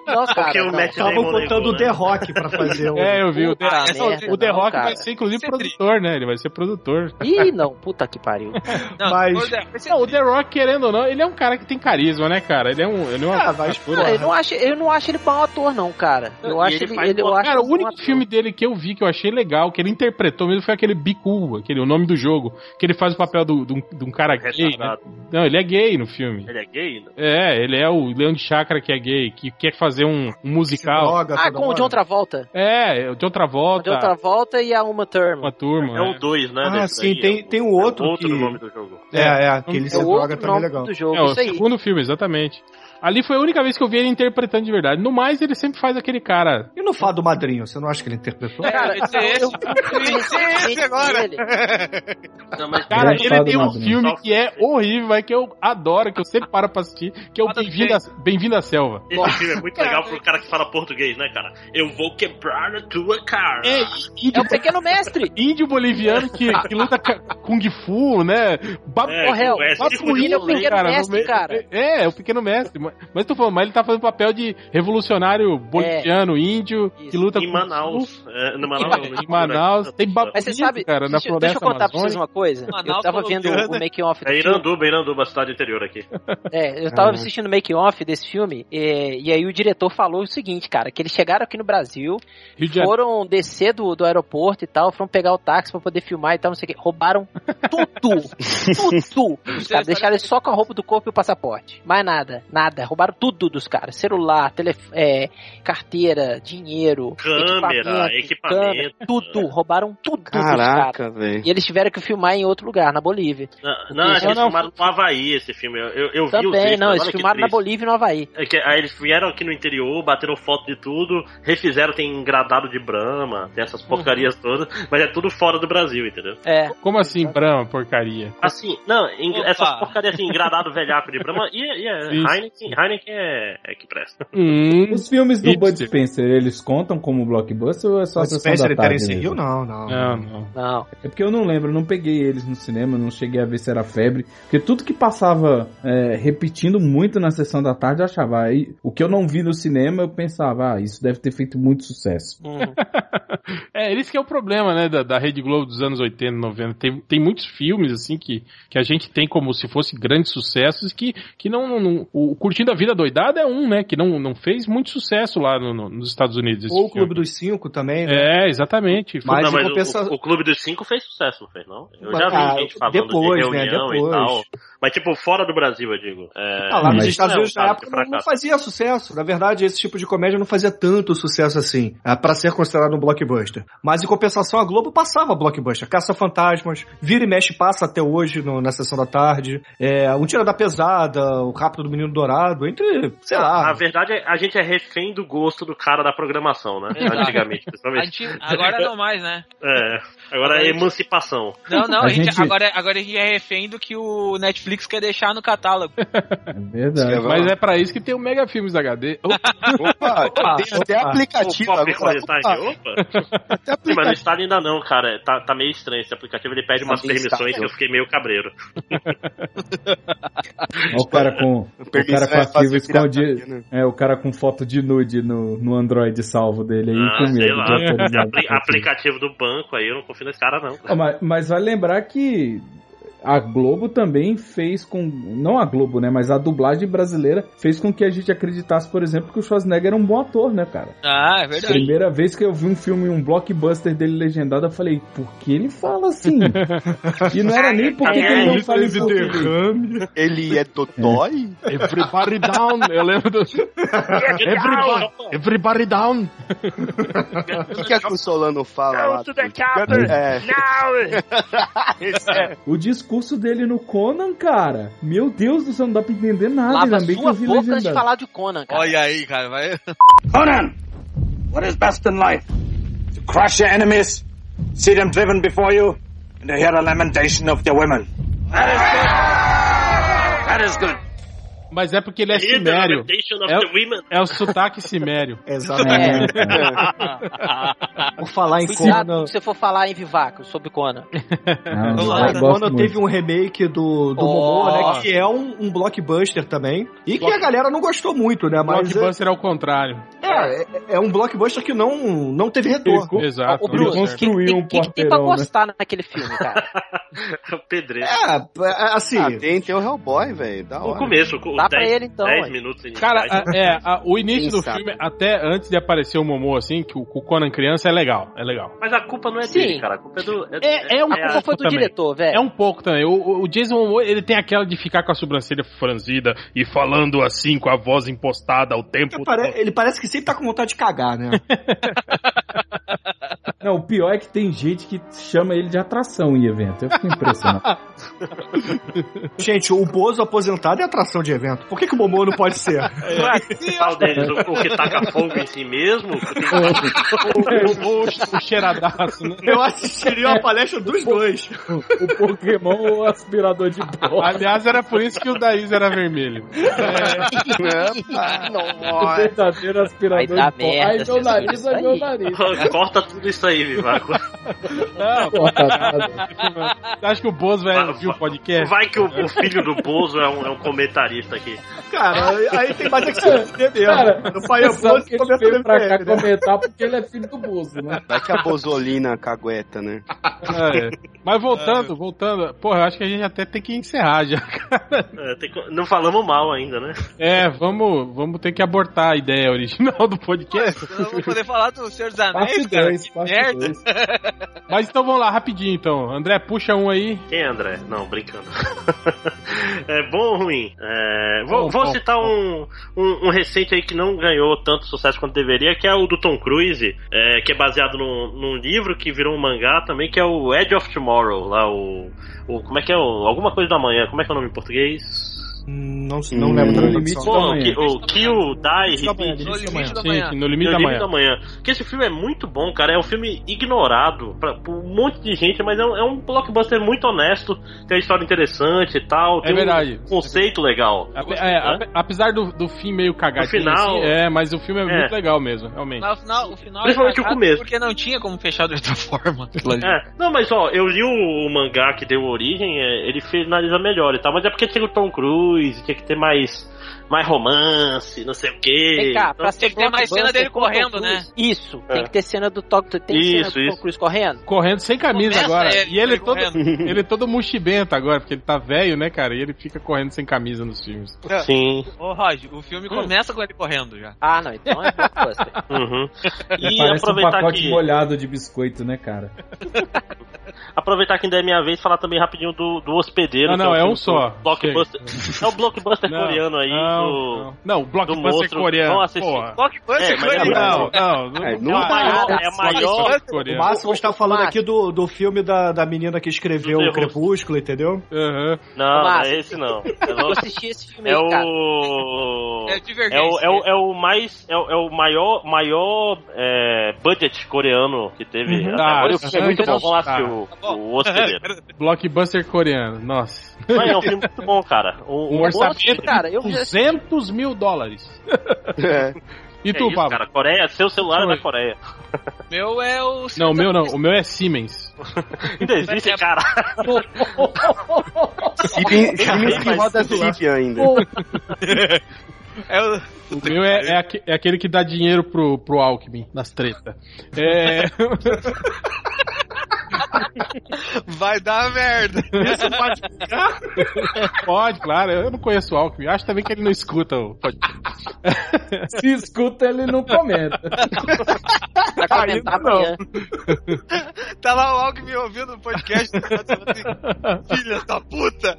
Nossa, cara. Porque o não. Matt Estavam Damon botando o The né? Rock pra fazer o. É, eu vi. O The, essa- merda, o The não, Rock cara. vai ser, inclusive, é produtor, né? Ele vai ser produtor. Ih, não. Puta que pariu. Não, Mas- The- Não, o The Rock, querendo ou não, ele é um cara que tem carisma, né, cara? Ele é um. Ele é uma Ah, vai. Não, eu, não acho, eu não acho ele bom ator, não, cara. Eu acho ele ele. faz ele eu bom- acho Cara, o único filme dele que eu vi que eu achei legal, que ele interpretou mesmo, foi aquele Bicu, aquele o nome do jogo, que ele faz o papel de um cara gay, né? Não, ele é gay no filme. Ele é gay? Não. É, ele é o Leão de Chakra que é gay, que quer fazer um, um musical. Droga, Ah, com o hora. John Travolta. É, de outra O volta, John Travolta e a Uma Thurman. uma turma. É o 2, né? Ah, sim, daí, tem- é o- tem um outro é outro que- nome do jogo. É, é, aquele É se o droga também é nome legal. do jogo. É, o Isso aí. segundo filme, exatamente. Ali foi a única vez que eu vi ele interpretando de verdade. No mais, ele sempre faz aquele cara. E no Fado Madrinho, você não acha que ele interpretou? Cara, Esse é esse. eu Esse é esse agora. Não, mas Cara, ele tem um madrinha. filme que é horrível, mas que eu adoro, que eu sempre paro pra assistir, que é o Bem-vindo à, à Selva. esse filme é muito legal pro cara que fala português, né, cara? Eu vou quebrar a tua cara. É, É índio, o pequeno mestre. índio boliviano que, que luta Kung Fu, né? Bab- É, Correu. é, tipo, é o pequeno cara, mestre, cara. É, é o pequeno mestre. Mas, tô falando, mas ele tá fazendo papel de revolucionário boliviano, índio, que Isso. luta em Manaus. É, no Manaus. Em Manaus. Tem Mas você babuíno, sabe, cara, na deixa, deixa eu floresta contar pra vocês uma coisa. Manaus eu tava vendo colombiana. o making-off do É. Iranduba, Iranduba, cidade interior aqui. É, eu tava assistindo o making-off desse filme, e, e aí o diretor falou o seguinte, cara, que eles chegaram aqui no Brasil, Rio de Janeiro. foram descer do, do aeroporto e tal, foram pegar o táxi pra poder filmar e tal, não sei o que, roubaram tudo, tudo. Os caras deixaram eles só com a roupa do corpo e o passaporte. Mais nada, nada. Roubaram tudo dos caras. Celular, telef é, carteira, dinheiro, Câmera, equipamento. câmera, tudo. Roubaram tudo dos caras. Caraca. E eles tiveram que filmar em outro lugar, na Bolívia. Não, não, Não, eles não. filmaram no Havaí esse filme. Eu, eu, vi Também, extras, não, eles filmaram na. Bolívia e no Havaí. É que, aí eles vieram aqui no interior, bateram foto de tudo, refizeram, tem engradado de Brahma, tem essas porcarias todas, mas é tudo fora do Brasil, entendeu? É. Como assim, Brahma, porcaria? Assim, não, essas porcarias assim, engradado velhaco de Brahma, e, e é, Isso. Heineken, Heineken é, é que presta. Hum, Os filmes do. Bud Spencer, eles contam como blockbuster ou é só a Bud sessão Spencer da e tarde? Terence mesmo? Hill, não, não. não, não. Não. É porque eu não lembro, eu não peguei eles no cinema, não cheguei a ver se era febre. Porque tudo que passava é, repetindo muito na sessão da tarde, eu achava. Aí, o que eu não vi no cinema, eu pensava, ah, isso deve ter feito muito sucesso. Uhum. É, esse que é o problema, né, da, da Rede Globo dos anos 80, 90. Tem, tem muitos filmes, assim, que, que a gente tem como se fosse grandes sucessos, que, que não, não- não- O Curtindo a Vida Doidada é um, né, que não, não fez muito sucesso lá no- no- nos Estados Unidos. Ou o filme. Clube dos Cinco também, né? É, exatamente. Mas não, mas o- compensa- o, o Clube dos Cinco fez sucesso, não fez, não? Eu já vi ah, gente falando depois, de né, reunião depois. e tal. Mas, tipo, fora do Brasil, eu digo. É, Ah, lá nos Estados é Unidos na época não, não fazia sucesso. Na verdade, esse tipo de comédia não fazia tanto sucesso assim, ah, pra ser considerado um blockbuster. Mas em compensação, a Globo passava blockbuster. Caça-Fantasmas, Vira e Mexe passa até hoje no- na sessão da tarde. É, um Tira da Pesada, o Rápido do Menino Dourado, entre, sei lá. Na verdade, a gente é refém do gosto do cara da programação, né? Exato. Antigamente, principalmente. gente- agora não mais, né? É, agora é emancipação. Não, não, A a gente, gente- Agora, agora a gente é refém do que o Netflix quer deixar no catálogo. É verdade. Mas é pra isso que tem o Mega Filmes HD. Opa, tem até opa. aplicativo o Pop agora. Opa, opa. até Sim, mas no aplicativo. estado ainda não, cara. Tá, tá meio estranho esse aplicativo. Ele pede umas Tá permissões instável. que eu fiquei meio cabreiro. Olha o cara com, o cara com é arquivo fazer escondido. né? É, o cara com foto de nude no, no Android salvo dele aí Ah, com sei medo lá. aplicativo. aplicativo do banco aí, eu não confio nesse cara, não. Mas, mas vai lembrar que a Globo também fez com. Não a Globo, né? Mas a dublagem brasileira fez com que a gente acreditasse, por exemplo, que o Schwarzenegger era um bom ator, né, cara? Ah, é verdade. Primeira vez que eu vi um filme, um blockbuster dele legendado, eu falei, por que ele fala assim? e não era nem porque É, ele não ele fala português. derrame. Ele é Dodói? Everybody down. Eu lembro do. Everybody, everybody down. O que, que a Solano fala lá? É. Esse é. O discurso dele no Conan, cara, meu Deus do céu, não dá pra entender nada. Lava ainda sua boca antes de falar de Conan, cara. Olha aí, cara, vai. Conan, what is best in life? To crush your enemies, see them driven before you, and to hear the lamentation of their women. That is good. That is good. Mas é porque ele é simério. É o- the women. É o sotaque simério. Exatamente. Por falar em Cuidado Conan. se você for falar em Vivaco sobre Conan. Não, Conan muito. teve um remake do, do Oh. Momoa, né? Que é um, um blockbuster também. E que a galera não gostou muito, né? Mas é, Blockbuster é o contrário. é, é, é um blockbuster que não, não teve retorno. Exato. O que, construiu que, um que, que tem pra né? gostar naquele filme, cara? o pedreiro. É, é, assim. Ah, tem, tem o Hellboy, velho. Da O começo, os Dá pra 10, ele, então, 10 ué. minutos iniciais. Cara, a- é, a- o início Quem do sabe? filme, até antes de aparecer o Momo, assim, que o, o Conan criança é legal, é legal. Mas a culpa não é Sim. dele, cara. A culpa é do. É- é um A culpa foi do também. diretor, velho. É um pouco também. O, o Jason Momoa, ele tem aquela de ficar com a sobrancelha franzida e falando assim, com a voz impostada ao tempo Ele pare- ele parece que sempre tá com vontade de cagar, né? Não, o pior é que tem gente que chama ele de atração em evento. Eu fico impressionado. Gente, o Bozo aposentado é atração de evento. Por que, que o Momoa não pode ser? Qual deles? O, o que taca fogo em si mesmo? O o, o, o cheiradaço, né? Eu assistiria uma palestra dos dois. o Pokémon ou o aspirador de pó. Aliás, era por isso que o Daís era vermelho. O verdadeiro aspirador de pó. merda Ai, meu nariz, ai, meu aí. nariz. Corta tudo isso aí, Vivaco. Não, você acha que o Bozo vai Vai- ouvir o podcast? Vai que o, o filho do Bozo é um, é um comentarista aqui. Cara, aí tem mais é que se fuder mesmo. Cara, no pai é sabe que ele veio pra cá né? comentar porque ele é filho do Bozo, né? Vai que a Bozolina cagueta, né? É. Mas voltando, voltando, porra, eu acho que a gente até tem que encerrar já. É, tem que- não falamos mal ainda, né? É, vamos, vamos ter que abortar a ideia original do podcast. Eu não vou poder falar do Senhor dos Anéis, Parte cara. 2, Que parte merda. 2. Mas então vamos lá, rapidinho então. André, puxa um aí. Quem é André? Não, brincando. é bom ou ruim? É, vou Bom, vou bom, citar um, um, um recente aí que não ganhou tanto sucesso quanto deveria, que é o do Tom Cruise, é, que é baseado num, num livro que virou um mangá também, que é o Edge of Tomorrow, lá o. o como é que é? O, alguma coisa da manhã, como é que é o nome em português? Não, Hum, não lembro da no limite. da manhã. que- o Kill, Die, Repeat. No limite da Sim, manhã. no limite da manhã. da manhã. Porque esse filme é muito bom, cara. É um filme ignorado pra, por um monte de gente, mas é um, é um blockbuster muito honesto. Tem uma história interessante e tal. É Tem verdade. um conceito legal. É, ape- apesar do, do fim meio cagadinho, No final- assim, é, mas o filme é, É. muito legal mesmo, realmente. Mas o final, o final Principalmente é o cagado começo. Porque não tinha como fechar de outra forma. É, não, mas ó, eu li o, o mangá que deu origem, é, ele finaliza melhor e tal, mas é porque tinha o Tom Cruise, tinha que ter mais, mais romance, não sei o quê. Vem cá, Então, pra tem que ter mais cena dele correndo, né? Cruise, Isso, É. tem que ter cena do Tom, tem Isso, cena do Tom. Cruise correndo. Correndo sem camisa Começa agora. ele, e ele ele todo, correndo. ele todo mochibento agora, porque ele tá velho, né, cara? E ele fica correndo sem camisa nos filmes. Sim. Ô, Rod, o filme começa com ele correndo já. Ah, não, então é blockbuster. Uhum. E Parece um aproveitar pacote que. molhado de biscoito, né, cara? aproveitar que ainda é minha vez falar também rapidinho do, do Hospedeiro. Não, que não, é filme um só. Blockbuster. É o blockbuster Não, coreano aí. não, do... não. Não, o do blockbuster coreano. Vão assistir. porra. Blockbuster É, é coreano. Não, não. É, não não É a maior, é a maior O. Márcio está falando aqui do, do filme da, da menina que escreveu o Crepúsculo, entendeu? Aham. Não, não é esse não. É, Eu assisti esse filme é o. É É o, é, o, é o mais. É o, é o maior, maior é, budget coreano que teve. Uhum. até Ah, agora. O filme é muito bom. Vamos lá assistir o, o Hospedeiro. Blockbuster coreano, nossa. Mas é um filme muito bom, cara. O, Um o- orçamento cara, eu de já- 200 mil dólares. É. E é tu, isso, Pablo? cara. Coreia, seu celular é da Coreia. Meu é o. Não, o meu não. O meu é Siemens. Ainda existe, cara. Siemens Siemens que roda Sip ainda. É o... O meu é, é, aque- é aquele que dá dinheiro pro, pro Alckmin, nas tretas. É... Vai dar merda. Isso pode ficar? Pode, claro. Eu não conheço o Alckmin. Acho também que ele não escuta o podcast. Se escuta, ele não comenta. Pra comentar Ainda não. amanhã. Tá lá o Alckmin ouvindo o podcast. falando assim, Filha da puta.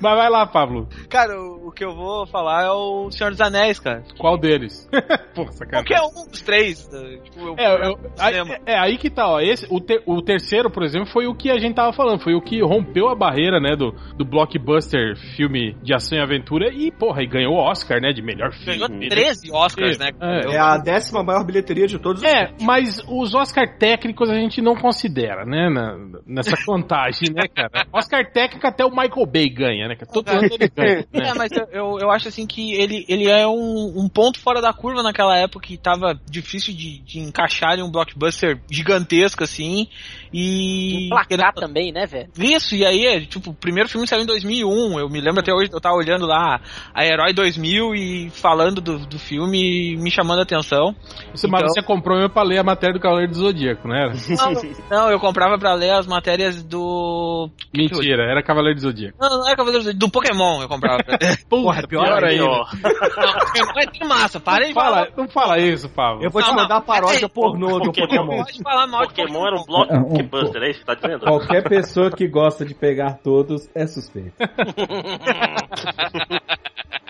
Mas vai lá, Pablo. Cara, o, o que eu vou falar é o Senhor dos Anéis, cara. Qual deles? Sacanagem. Qualquer um dos três. né? Tipo, eu, É, eu- cinema. é aí que tá, ó. Esse, o, ter- o terceiro, por exemplo, foi o que a gente tava falando. Foi o que rompeu a barreira, né, do, do blockbuster filme de ação e aventura e, porra, e ganhou o Oscar, né, de melhor filme. Ganhou 13 Oscars, né? É. É a décima maior bilheteria de todos os É, mas os Oscar técnicos a gente não considera, né, na- nessa contagem, né, cara? Oscar técnico até o Michael Bay ganha, né? cara? Todo ano ele ganha, né? É, mas eu, eu, eu acho assim que ele, ele é um, um ponto fora da curva naquela época que tava difícil de, de encaixar em um blockbuster gigantesco assim. E. Emplacar também, né, velho? Isso, e aí, é, tipo, o primeiro filme saiu em 2001. Eu me lembro até hoje, eu tava olhando lá a Herói 2000 e falando do, do filme e me chamando a atenção. Você, Mas Então- você comprou mesmo pra ler a matéria do Cavaleiro do Zodíaco, não era? Não, não, eu comprava pra ler as matérias do. Mentira, era Cavaleiro do Zodíaco. Não, não era Cavaleiros do- do Pokémon, eu comprava pra ler. Porra, pior ainda. Não, Pokémon é massa, para de Não fala, falar. não fala isso, Pablo. Eu vou te Não, mandar a paródia não, pornô do Pokémon. Pokémon. Falar mal de Pokémon era um Um blockbuster, é isso que tá dizendo? Qualquer pessoa que gosta de pegar todos é suspeito.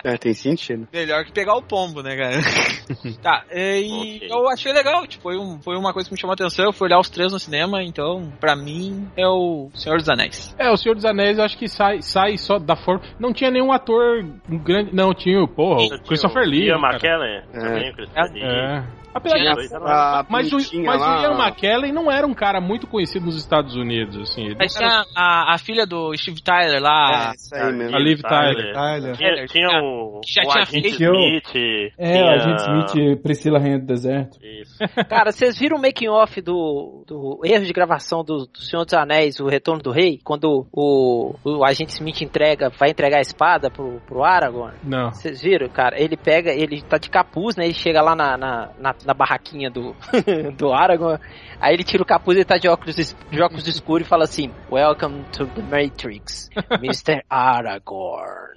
É, tem sentido. Melhor que pegar o pombo, né, cara? tá, e Ok. eu achei legal, tipo, foi, um, foi uma coisa que me chamou a atenção, eu fui olhar os três no cinema, então, pra mim, é o Senhor dos Anéis. É, o Senhor dos Anéis eu acho que sai, sai só da forma. Não tinha nenhum ator grande. Não, tinha o, porra, o Tinha Christopher o Lee. Ian. McKellen. É. Também, o Christopher Lee. É. Apesar Tinha de- né? A mas o, mas o lá, Ian McKellen não era um cara muito conhecido nos Estados Unidos, assim. Ele Mas não era- tinha a, a filha do Steve Tyler lá, É, isso aí mesmo. A Liv Tyler. Tyler. Tinha, tinha o, já o tinha Agente feito- Smith. É, tinha... a gente Smith, Priscila Rainha do Deserto. Isso. Cara, vocês viram o making off do, do erro de gravação do, do Senhor dos Anéis, o Retorno do Rei? Quando o, o agente Smith entrega, vai entregar a espada pro, pro Aragorn? Não. Vocês viram, cara? Ele pega, ele tá de capuz, né? Ele chega lá na, na, na, na barraquinha do, do Aragorn. Aí ele tira o capuz e tá de óculos, de óculos escuros e fala assim: Welcome to the Matrix, Mr. Aragorn.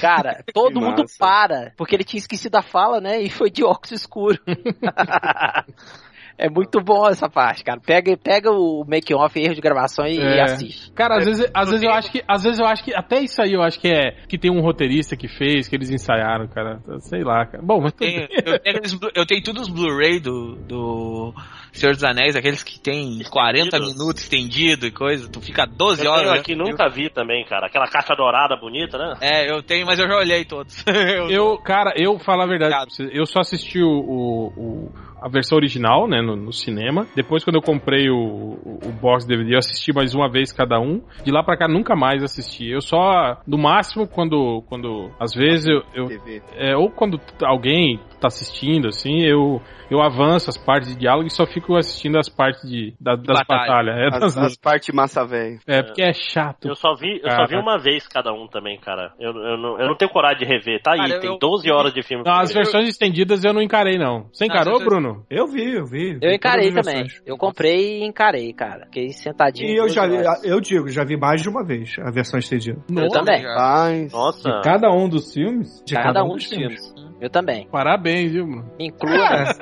Cara, todo mundo para, porque ele tinha esquecido a fala, né? E foi de óculos escuros. É muito bom essa parte, cara. Pega, pega o make off, erro de gravação e, É. e assiste. Cara, às vezes, às vezes eu acho que. Às vezes eu acho que. Até isso aí eu acho que é. Que tem um roteirista que fez, que eles ensaiaram, cara. Sei lá, cara. Bom, mas. bem. eu, tenho eu tenho todos os Blu-ray do, do Senhor dos Anéis, aqueles que tem 40 Estendidos. minutos estendido e coisa, tu fica 12 Eu horas. tenho né? aqui, nunca vi também, cara. Aquela caixa dourada bonita, né? É, eu tenho, mas eu já olhei todos. Eu- Eu, cara, eu falo a verdade, eu só assisti o, o- o- a versão original, né, no, no cinema. Depois, quando eu comprei o, o, o box DVD, eu assisti mais uma vez cada um. De lá pra cá, nunca mais assisti. Eu só, no máximo, quando, quando às vezes eu, eu é, ou quando alguém tá assistindo, assim, eu, eu avanço as partes de diálogo e só fico assistindo as partes de, da- das Batalha. batalhas. É, As, das- as partes massa velho. é, porque é chato. Eu só vi, eu só vi uma vez cada um também, cara. Eu, eu, não, eu não tenho coragem de rever. Tá aí, Cara, tem eu- 12 horas de filme. Não, as ver. versões estendidas eu não encarei, não. Você Não, encarou, versões- Bruno? Eu vi, eu vi. Eu vi encarei também. versões. Eu comprei e encarei, cara. Fiquei sentadinho. E eu já vi, eu digo, já vi mais de uma vez a versão estendida. Eu também. Mas... Nossa. De cada um dos filmes? De Cada, um dos dos filmes. Eu também. Parabéns, viu? Me inclua. né?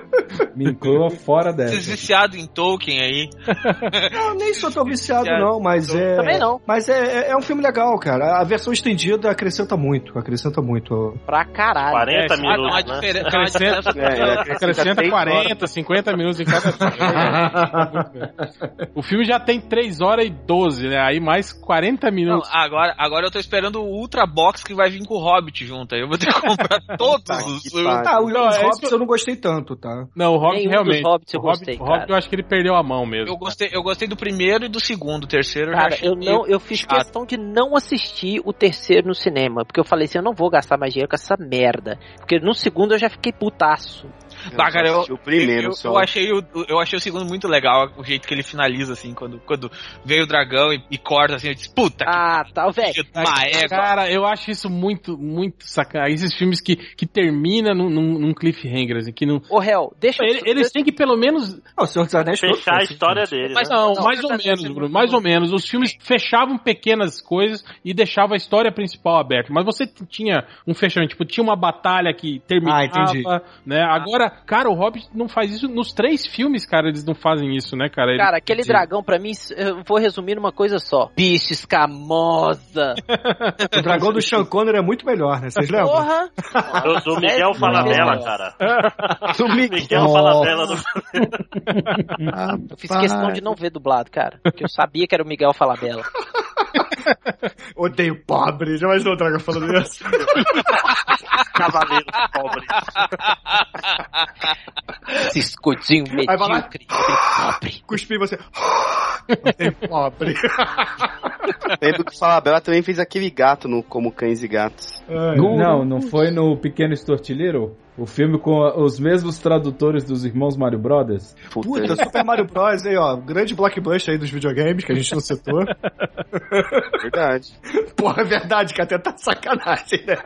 Me inclua fora dessa. viciados em Tolkien aí. Eu nem sou tão viciado, Viciado. não, mas é. Também não. Mas é, é- é um filme legal, cara. A versão estendida acrescenta muito. Acrescenta muito. Pra caralho. 40 É, Ah, minutos, né? diferença. Acrescenta, É, acrescenta acrescenta três 40, 50 minutos em cada filme. O filme já tem 3 horas e 12, né? Aí mais 40 Não, minutos. agora, agora eu tô esperando o Ultra Box que vai vir com o Hobbit junto. Aí eu vou ter que comprar todos Tá os. Ah, os Não, é Hobbits isso- eu não gostei tanto, tá? Não, o Hobbit Nenhum realmente. dos Hobbits eu o Hobbit, gostei, o Hobbit cara. eu acho que ele perdeu a mão mesmo. Eu gostei, eu gostei do primeiro e do segundo. O terceiro eu já Cara, achei eu meio não, eu fiz chato. questão de não assistir o terceiro no cinema, porque eu falei assim, eu não vou gastar mais dinheiro com essa merda, porque no segundo eu já fiquei putaço. Bah, cara, eu, o primeiro eu, só. eu achei o, eu achei o segundo muito legal, o jeito que ele finaliza, assim, quando, quando veio o dragão e, e corta, assim, eu disse, puta Ah, tá, velho. que égua. Cara, eu acho isso muito, muito sacanagem. Esses filmes que, que termina num, num, cliffhanger, assim, que não. Ô, Hel, deixa eu... Ele- Eles têm que pelo menos. Ah, o Senhor dos Anéis todo Fechar a assim, história gente. dele, Mas né? Não, Não, mais ou menos, esse- Bruno, mais ou menos. Os filmes fechavam pequenas coisas e deixavam a história principal aberta. Mas você tinha um fechamento, tipo, tinha uma batalha que terminava, Ah, entendi. né? Agora, cara, o Hobbit não faz isso nos três filmes, cara, eles não fazem isso, né, cara? Ele- Cara, aquele dragão, pra mim, eu vou resumir numa coisa só. Bicho escamosa. O dragão do Sean Connery é muito melhor, né? Vocês lembram? Porra. Do, do Miguel Falabella, cara. Do Miguel Falabella do Eu fiz questão de não ver dublado, cara. Porque eu sabia que era o Miguel Falabella. Odeio pobre. Já imaginou o dragão falando isso? Cavaleiro Pobre. Esse escudinho medíocre. pobre. Cuspi você. Odeio pobre. Lembro que o Falabella também fez aquele gato no Como Cães e Gatos. Ai, Não, não foi no Pequeno Little? O filme com os mesmos tradutores dos irmãos Mario Brothers? Puta, Super Mario Bros. aí, ó. Grande blockbuster aí dos videogames que a gente não citou. Verdade. Porra, é verdade, que até tá sacanagem, né?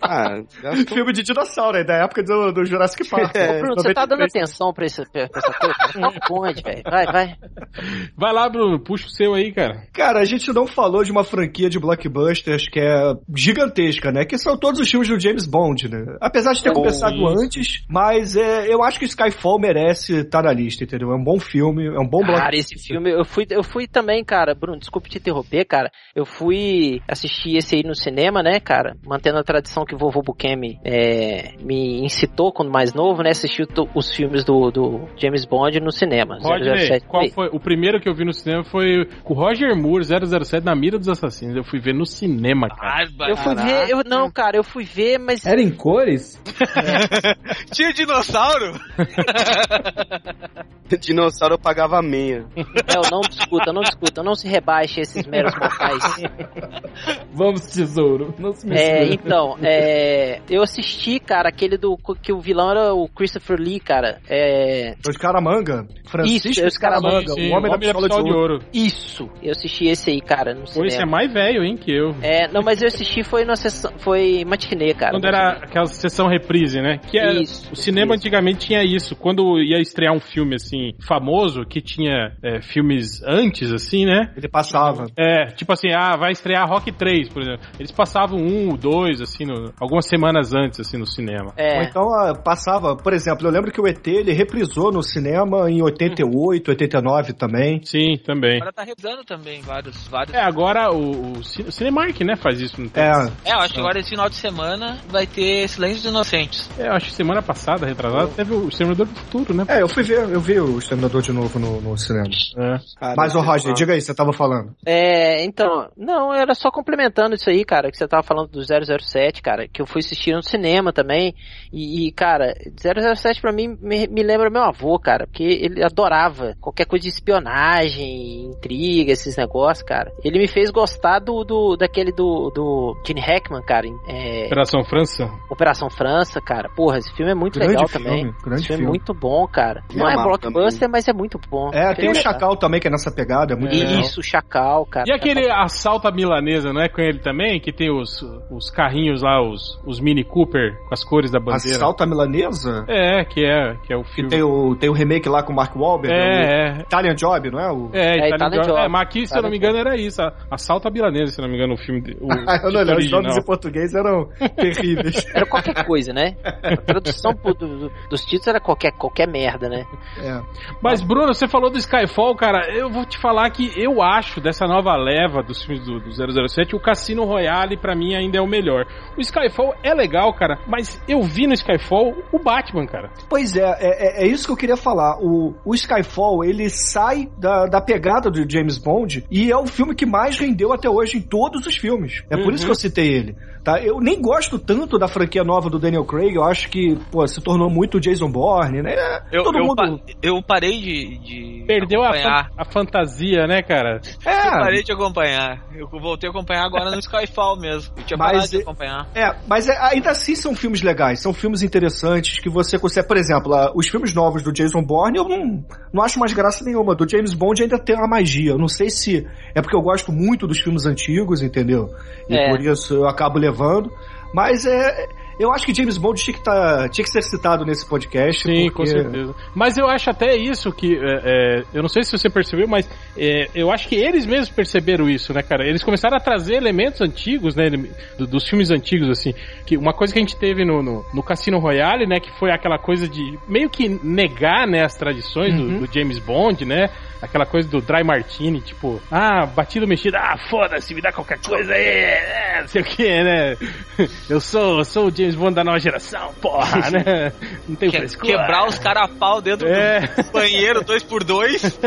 Ah, eu Filme de dinossauro aí, da época do, do Jurassic Park. É. Bruno, você tá dando 93. atenção pra, esse, pra essa coisa? Não pode, velho. Vai, vai. Vai lá, Bruno, puxa o seu aí, cara. Cara, a gente não falou de uma franquia de blockbusters que é gigantesca, né? Que são todos os filmes do James Bond, né? Apesar de ter Oh, começado isso. antes, mas é, eu acho que Skyfall merece estar na lista, entendeu? É um bom filme, é um bom blockbuster. Cara, esse filme, eu fui, eu fui também, cara, Bruno, desculpe te interromper, cara. Eu fui assistir esse aí no cinema, né, cara? Mantendo a tradição que o vovô Bukemi é, me incitou quando mais novo, né? Assistir os filmes do, do James Bond no cinema. Rodney, 007. qual Oi. foi? O primeiro que eu vi no cinema foi o Roger Moore, 007, na mira dos assassinos. Eu fui ver no cinema, cara. Bárbaro. Eu fui ver, eu, não, cara, eu fui ver, mas Era em cores? Tinha dinossauro? Dinossauro eu pagava meia. é, não discuta, não discuta, não se rebaixe esses meros mortais. Vamos, tesouro. Não se É, então, é, eu assisti, cara, aquele do que o vilão era o Christopher Lee, cara. É, Os Caramanga. Francisco Isso, os Caramanga, Sim, o homem da pistola de ouro. isso. Eu assisti esse aí, cara, no Pô, esse é cinema. mais velho, hein, que eu. É, não, mas eu assisti foi na sessão, foi matinê, cara. Quando era aquela sessão reprise, né? Que era, Isso, o cinema isso. antigamente tinha isso. Quando ia estrear um filme assim famoso que tinha é, filmes antes, assim, né? Ele passava. É, tipo assim, ah, vai estrear Rock 3, por exemplo. Eles passavam um, dois, assim, no- algumas semanas antes, assim, no cinema. Ou É, então ah, passava, por exemplo, eu lembro que o ET ele reprisou no cinema em 88, 89 também. Sim, também. Agora tá revisando também vários, vários. É, agora o, o Cine- Cinemark, né, faz isso, não tem? É, É, eu acho que agora esse final de semana vai ter Silêncio dos Inocentes. É, eu acho que semana passada, retrasada, teve o Exterminador do Futuro, né? é, eu fui ver, eu vi o Exterminador de novo no, no cinema. É. Cara, Mas, ô Roger, diga aí, você tava falando. é, então, não, era só complementando isso aí, cara, que você tava falando do 007, cara, que eu fui assistir no cinema também, e, e, cara, 007 pra mim me, me lembra meu avô, cara, porque ele adorava qualquer coisa de espionagem, intriga, esses negócios, cara. Ele me fez gostar do, do daquele do, do Gene Hackman, cara, é, Operação França? Operação França, cara. Porra, esse filme é muito Grande legal filme, também. grande esse filme, filme. é muito bom, cara. Não é blockbuster, mas é muito bom. É, tem o Filme Chacal também, que é nessa pegada, é muito É. legal. Isso, Chacal, cara. E aquele assalto à milanesa, não é com ele também, que tem os, os carrinhos lá, os, os Mini Cooper com as cores da bandeira. Assalto à milanesa? É, que é, que é o Que filme. tem o, tem o remake lá com o Mark Wahlberg. né? É, o é. Italian Job, não é? O... É, É, Italian Italian Job. Job. É, mas aqui, se eu não me Italian engano, era isso. a- Assalto à milanesa, se eu não me engano, o filme. de- O, Ah, eu não lembro, os nomes em português eram terríveis. Era qualquer coisa, né? A tradução do- do- dos títulos era qualquer, qualquer merda, né? É. Mas, Bruno, você falou do Skyfall, cara. Eu vou te falar que eu acho dessa nova leva dos filmes do, do 007, o Cassino Royale, pra mim, ainda é o melhor. O Skyfall é legal, cara, mas eu vi no Skyfall o Batman, cara. Pois é, é, é- é isso que eu queria falar. O, o Skyfall, ele sai da, da pegada do James Bond e é o filme que mais rendeu até hoje em todos os filmes. É por Uhum. isso que eu citei ele. Tá? Eu nem gosto tanto da franquia nova do Daniel Craig, eu acho que pô, se tornou muito Jason Bourne, né? Eu, Todo eu, mundo... pa- eu parei de, de Perdeu a, fan- a fantasia, né, cara? Eu É, parei de acompanhar. Eu voltei a acompanhar agora no Skyfall mesmo. Eu tinha Mas parado de acompanhar. É, mas é- ainda assim são filmes legais, são filmes interessantes que você consegue. Por exemplo, os filmes novos do Jason Bourne eu não, não acho mais graça nenhuma. Do James Bond ainda tem uma magia. Eu não sei se é porque eu gosto muito dos filmes antigos, entendeu? E É. por isso eu acabo levando. Mas é. Eu acho que James Bond tinha que, tá, tinha que ser citado nesse podcast. Sim, porque... com certeza. Mas eu acho até isso que. é, é, eu não sei se você percebeu, mas é, eu acho que eles mesmos perceberam isso, né, cara? Eles começaram a trazer elementos antigos, né? do- dos filmes antigos, assim. Que uma coisa que a gente teve no, no, no Cassino Royale, né? Que foi aquela coisa de meio que negar, né, as tradições do- Uhum. do, James Bond, né? Aquela coisa do Dry Martini, tipo, ah, batido mexido, ah, foda-se, me dá qualquer coisa aí, é, não sei o que, né? Eu sou, eu sou o James Bond da nova geração, porra, né? Não tenho Que- frescura. quebrar os cara a pau dentro É. do banheiro, dois por dois.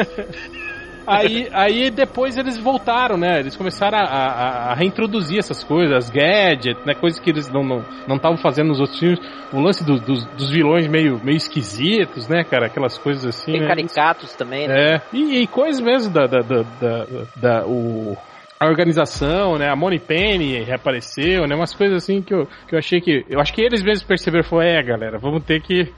Aí, aí depois eles voltaram, né? Eles começaram a, a- a reintroduzir essas coisas, as gadgets, né? Coisas que eles não estavam não, estavam fazendo nos outros filmes. O lance do- dos, dos vilões meio, meio esquisitos, né, cara? Aquelas coisas assim, Tem né? caricatos também, né? É, e, e coisas mesmo da, da, da, da, da- o, a organização, né? A Money Penny reapareceu, né? Umas coisas assim que eu, que eu achei que. Eu acho que eles mesmos perceberam, foi, é, galera, vamos ter que.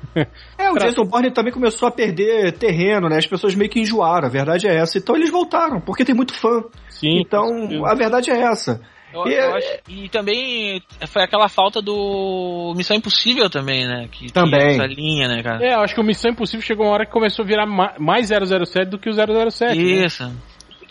É, o Pra- Jason Bourne também começou a perder terreno, né? As pessoas meio que enjoaram, a verdade é essa. Então eles voltaram, porque tem muito fã. Sim. Então, a verdade é essa. Eu- E- eu acho- e também foi aquela falta do Missão Impossível também, né? Que Também. essa linha, né, cara? É, eu acho que o Missão Impossível chegou uma hora que começou a virar ma- mais 007 do que o 007. né?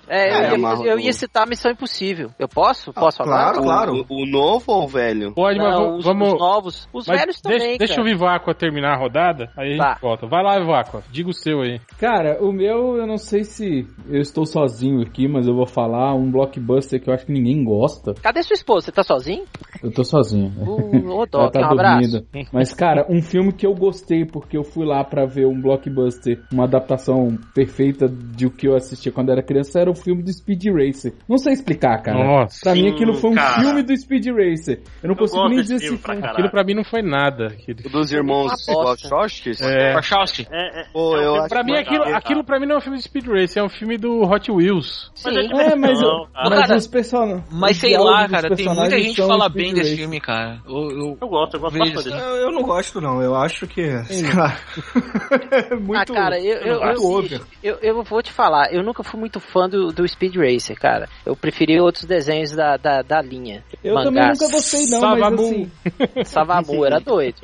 Isso. É, eu, É, ia, eu ia citar Missão Impossível. Eu posso? Posso falar? claro, claro. O, o novo ou o velho? Pode, mas Não, os, vamos- os novos. Os mas velhos deixa, também, deixa cara. o Viváqua terminar a rodada, aí a gente Tá. volta. Vai lá, Viváqua, diga o seu aí. Cara, o meu, eu não sei se eu estou sozinho aqui, mas eu vou falar um blockbuster que eu acho que ninguém gosta. Cadê sua esposa? Você tá sozinho? Eu tô sozinho. Uh, ô, Doc, tá um abraço. dormindo. Mas, cara, um filme que eu gostei porque eu fui lá pra ver um blockbuster, uma adaptação perfeita de o que eu assistia quando era criança, era o filme do Speed Racer. Não sei explicar, cara. Nossa. Pra mim Sim, aquilo foi um cara. filme do Speed Racer. Eu não Eu consigo nem dizer se filme pra. Aquilo pra mim não foi nada. O dos irmãos Uma bosta. Wachowskis? É. Wachowski. É, é, Pô, é um eu Pra mim, aquilo, aquilo pra mim não é um filme de Speed Race, é um filme do Hot Wheels. Mas é Sim. É, mas, eu, cara. mas Cara, os personagens. Mas sei lá, cara, tem muita gente que fala bem desse filme, cara. Eu, eu- Eu gosto, eu gosto bastante. Eu, eu não gosto, não. Eu acho que. É muito. ah, cara, eu, eu, eu, eu, eu vou te falar, eu nunca fui muito fã do, do Speed Racer, cara. Eu preferi outros desenhos da, da, da linha. Eu também Mangás. nunca gostei, não, Savamu. mas assim. Savamu era doido.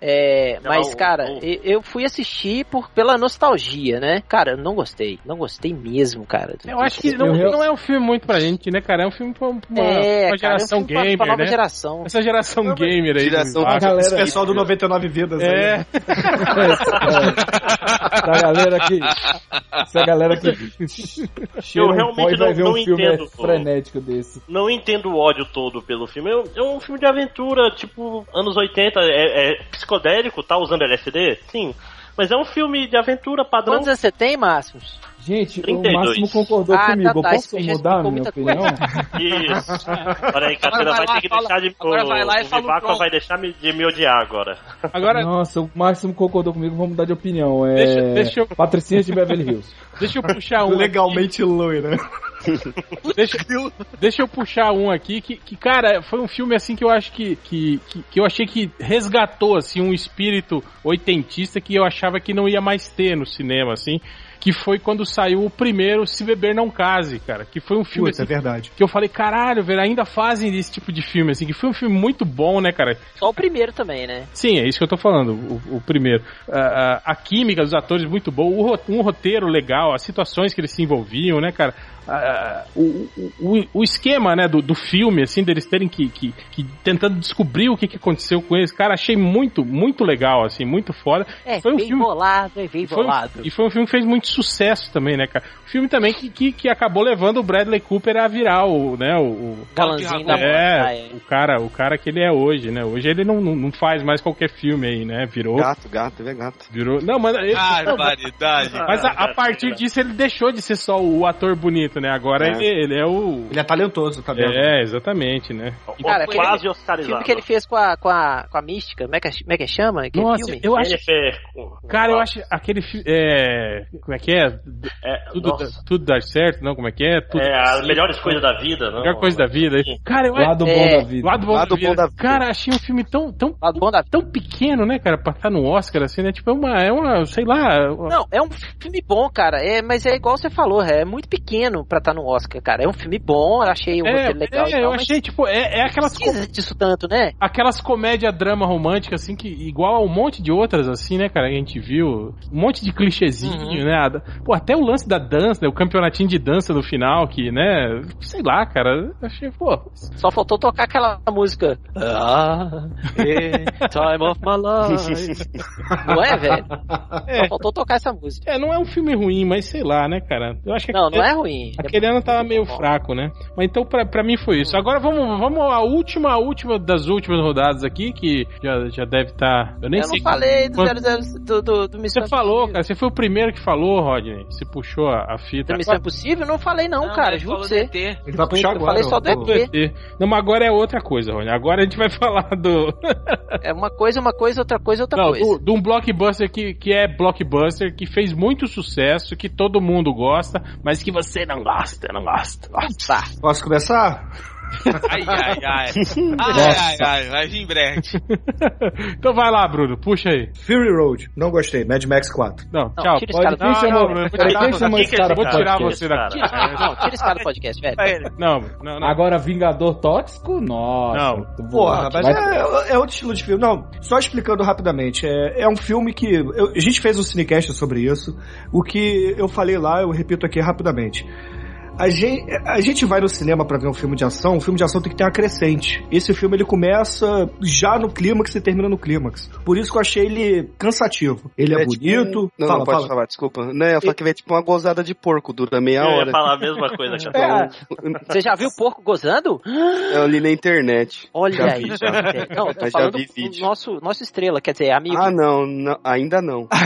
É, Não, mas, cara, não. eu fui assistir por, pela nostalgia, né? Cara, eu não gostei. Não gostei mesmo, cara. Eu acho que não, Eu não é um filme muito pra gente, né, cara? É um filme pra uma, pra uma É, cara, geração pra, gamer, pra nova né? geração. Essa geração gamer aí. Geração galera, Esse pessoal do 99 Vidas aí. É, essa galera que. Essa galera que. cheira um realmente não- ver não um filme entendo, frenético desse. Não entendo o ódio todo pelo filme. É um- É um filme de aventura, tipo, anos 80. É, é psicodélico, tá usando LSD? Sim. Mas é um filme de aventura padrão. Quantos anos você tem, Márcios? Gente, 32. o Máximo concordou Ah, comigo. tá, Eu tá, posso isso já mudar a minha opinião? Isso. Olha aí, Catena vai vai ter que fala- deixar de. agora o, vai lá e fala o vai deixar me- de me odiar agora. agora Nossa, o Máximo concordou comigo, vamos mudar de opinião. É... Deixa- deixa eu- Patricinhas de Beverly Hills. deixa eu puxar um. Legalmente loira. Deixa, deixa eu puxar um aqui que, que, cara, foi um filme assim que eu acho que, que, que, que eu achei que resgatou assim um espírito oitentista que eu achava que não ia mais ter no cinema, assim. Que foi quando saiu o primeiro Se Beber Não Case, cara. Que foi um filme Putz, é assim, verdade. que eu falei, caralho, velho, ainda fazem esse tipo de filme, assim, que foi um filme muito bom, né, cara? Só o primeiro também, né? Sim, é isso que eu tô falando, o, o primeiro. Ah, ah, a química dos atores muito boa, o um roteiro legal, as situações que eles se envolviam, né, cara? Ah, o, o, o esquema, né, do, do filme, assim, deles terem que, que, que tentando descobrir o que, que aconteceu com eles, cara, achei muito, muito legal, assim, muito foda. É, Foi um bem filme- bolado, é bem E foi, um, bolado. e foi um filme que fez muito sucesso também, né, cara? Filme também que, que, que acabou levando o Bradley Cooper a virar o, né, o, o- Galanzinho da é, moda. o cara, o cara que ele é hoje, né? Hoje ele não, não, não faz mais qualquer filme aí, né? Virou, Gato, gato, ele é gato. virou. Não, mas Barbaridade. mas a, a partir disso ele deixou de ser só o ator bonito, né? Agora É. ele, ele é o Ele é talentoso, tá vendo? é, exatamente, né? Cara, Quase aquele oscarizado. filme que ele fez com a, com a, com a mística, como é que, como é que chama? Aquele Nossa, filme? eu acho, cara, eu acho aquele fi- é, como é que é? É, Tudo, tudo dar certo, não? Como é que é? Tudo É, as melhores coisas da vida, não? melhor coisa da vida. Cara, eu Lado bom É, da vida. Lado bom, Lado da, vida. bom da vida. Cara, achei um filme tão, tão, Lado bom da tão pequeno, né, cara, pra estar no Oscar, assim, né? Tipo, é uma, é uma sei lá. uma- Não, é um filme bom, cara. É, mas é igual você falou, é muito pequeno pra estar no Oscar, cara. É um filme bom, eu achei o é, roteiro legal. é, tal, eu achei, tipo, é, é aquelas, disso tanto, né? aquelas comédia drama romântica, assim, que igual a um monte de outras, assim, né, cara, que a gente viu. Um monte de clichêzinho, Uhum. né? Pô, até o lance da dança, né? O campeonatinho de dança no final, que, né? Sei lá, cara. Achei, pô. Só faltou tocar aquela música. Ah, eh, time of my life. Não é, velho? Só faltou tocar essa música. É, não é um filme ruim, mas sei lá, né, cara? Eu acho que Não, não é ruim. Aquele ano tava meio bom. fraco, né? Mas então, pra, pra mim foi isso. Agora vamos, vamos à última, a última das últimas rodadas aqui, que já, já deve estar. eu nem Eu sei. não falei do, quanto- 00, do, do, do Missão Você falou, cara. Você foi o primeiro que falou, Rodney. Você puxou a, a fita. Do Missão Impossível? Não falei não, cara. ele Juro você. ET. Ele vai puxar Eu agora. falei só do Do ET. Não, mas agora é outra coisa, Rony. Agora a gente vai falar do. É uma coisa, uma coisa, outra coisa, outra Não, coisa. do, de um blockbuster que, que é blockbuster, que fez muito sucesso, que todo mundo gosta, mas que você não não gosta. gosta. Tá. Posso começar? Ai, ai, ai. Ai, ai, ai. Vai vir brete. então vai lá, Bruno, puxa aí. Fury Road. Não gostei. Mad Max 4. Não, Não, tchau. tira esse cara quem Não, chamou, não, Bruno, vou tirar quem você chamou daqui. esse cara Vou do tirar podcast? você daqui. Tira esse cara, não, tira esse cara do podcast, velho. Não, não, não. Agora, Vingador Tóxico? Nossa. Não. Porra, mas Vai- é, é outro estilo de filme. Não, só explicando rapidamente. É, é um filme que. eu- a gente fez um cinecast sobre isso. O que eu falei lá, eu repito aqui rapidamente. A gente, a gente vai no cinema pra ver um filme de ação, um filme de ação tem que ter uma crescente. Esse filme ele começa já no clímax e termina no clímax. Por isso que eu achei ele cansativo. Ele é, tipo bonito. um- Não, fala, não, pode fala. falar, desculpa. Não, eu ia falar que é tipo uma gozada de porco, dura meia Eu ia hora. falar a mesma coisa, cara. É, Você já viu o porco gozando? Eu li na internet. Olha Já aí. vi, já. É, Não, eu tô Mas já falando vi do vídeo. nosso, nosso estrela, quer dizer, amigo. Ah, não, não, ainda não.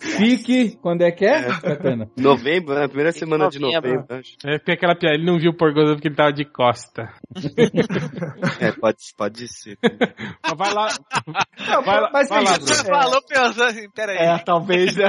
Fique. Quando é que é, Catana? Novembro, né? Primeira semana de novembro. acho. É, tem aquela piada, ele não viu o porco porque ele tava de costa. É, pode, pode ser. Mas vai lá. Não, Vai lá- mas vai é lá. Você falou pensando assim, peraí. É, talvez. né?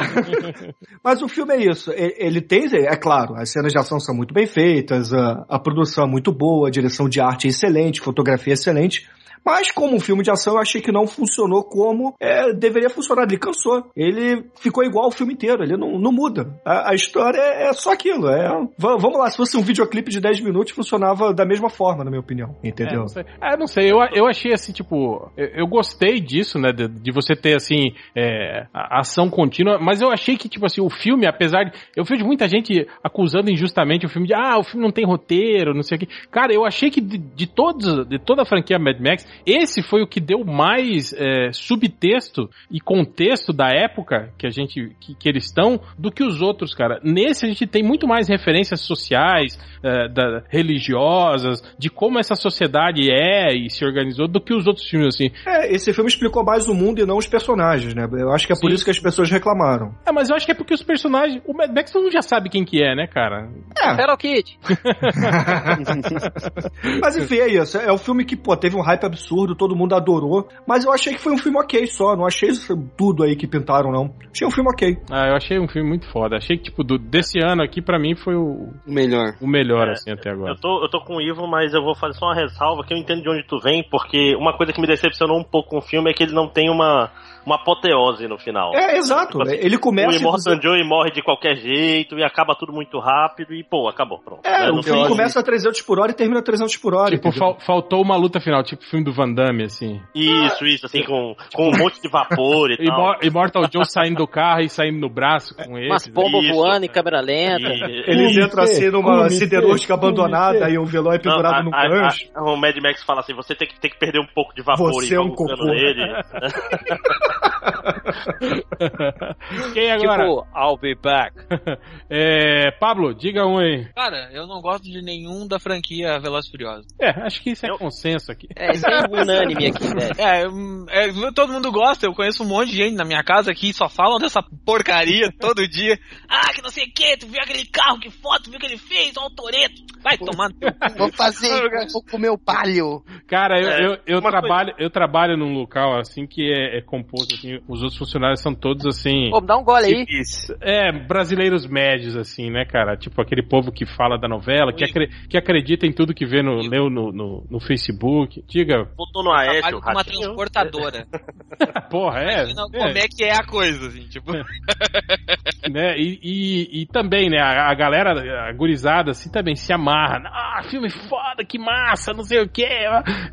Mas o filme é isso. Ele tem, é claro, as cenas de ação são muito bem feitas, a, a produção é muito boa, a direção de arte é excelente, fotografia é excelente. Mas como um filme de ação, eu achei que não funcionou como é, deveria funcionar. Ele cansou. Ele ficou igual o filme inteiro. Ele não, não muda. A, a história é, é só aquilo. É, va- vamos lá, se fosse um videoclipe de 10 minutos, funcionava da mesma forma, na minha opinião. É, Entendeu? não sei. É, não sei, eu, eu achei assim, tipo, eu, eu gostei disso, né, de, de você ter, assim, é, a- ação contínua, mas eu achei que, tipo assim, o filme, apesar de, eu vejo muita gente acusando injustamente o filme de, ah, o filme não tem roteiro, não sei o que, cara, eu achei que de, de todos, de toda a franquia Mad Max, esse foi o que deu mais é, subtexto e contexto da época que a gente, que, que eles estão, do que os outros, cara. Nesse a gente tem muito mais referências sociais, é, da- religiosas, de como essa sociedade é e se organizou do que os outros filmes, assim. É, esse filme explicou mais o mundo e não os personagens, né? Eu acho que é por Sim. isso que as pessoas reclamaram. É, mas eu acho que é porque os personagens. O Mad Max todo mundo já sabe quem que é, né, cara? É, Feral Kid. Mas enfim, é isso. É um filme que, pô, teve um hype absurdo absurdo, todo mundo adorou. Mas eu achei que foi um filme ok só, não achei tudo aí que pintaram, não. Achei um filme ok. Ah, eu achei um filme muito foda. Achei que, tipo, do- desse ano aqui, pra mim, foi o, O melhor. o melhor, É, assim, até agora. Eu tô, eu tô com o Ivo, mas eu vou fazer só uma ressalva que eu entendo de onde tu vem, porque uma coisa que me decepcionou um pouco com o filme é que ele não tem uma, uma apoteose no final. É, exato. Tipo assim, Ele começa. o e Immortan Joey morre de qualquer jeito e acaba tudo muito rápido e, pô, acabou, pronto. É, Né, o filme começa a 300 por hora e termina a 300 por hora. Tipo, fal- faltou uma luta final, tipo filme do Van Damme, assim. Isso, isso, assim, com, com um monte de vapor e tal. Immortal Joe saindo do carro e saindo no braço com ele. Umas pombas Isso. voando em câmera lenta. E- Eles entram assim numa siderúrgica abandonada e o velório é pendurado no gancho. o Mad Max fala assim: você tem que, tem que perder um pouco de vapor Você e é um cocô. nele. Quem agora? Tipo, I'll be back. É, Pablo, diga um aí. Cara, eu não gosto de nenhum da franquia Velozes e Furiosos. É, acho que isso é Eu- consenso aqui. É, isso é unânime aqui, velho. É, hum, é, todo mundo gosta, eu conheço um monte de gente na minha casa que só falam dessa porcaria todo dia. Ah, que não sei o que, tu viu aquele carro, que foto, tu viu o que ele fez, olha o Toreto. Vai tomar no teu cu. Vou fazer, vou comer o palio. Cara, eu, É, eu, eu trabalho, eu trabalho num local assim que é, é composto, assim, os outros funcionários são todos assim. Pô, dá um gole aí. É, brasileiros médios, assim, né, cara? Tipo aquele povo que fala da novela, que, acre- que acredita em tudo que vê no, leu no, no, no Facebook. Diga, Botou no Aécio, uma ratinho. transportadora. porra, é. Imagina como é que é a coisa, assim, tipo. né? E, e, e também, né, a, a galera, gurizada, assim, também se amarra. Ah, filme foda, que massa, não sei o que.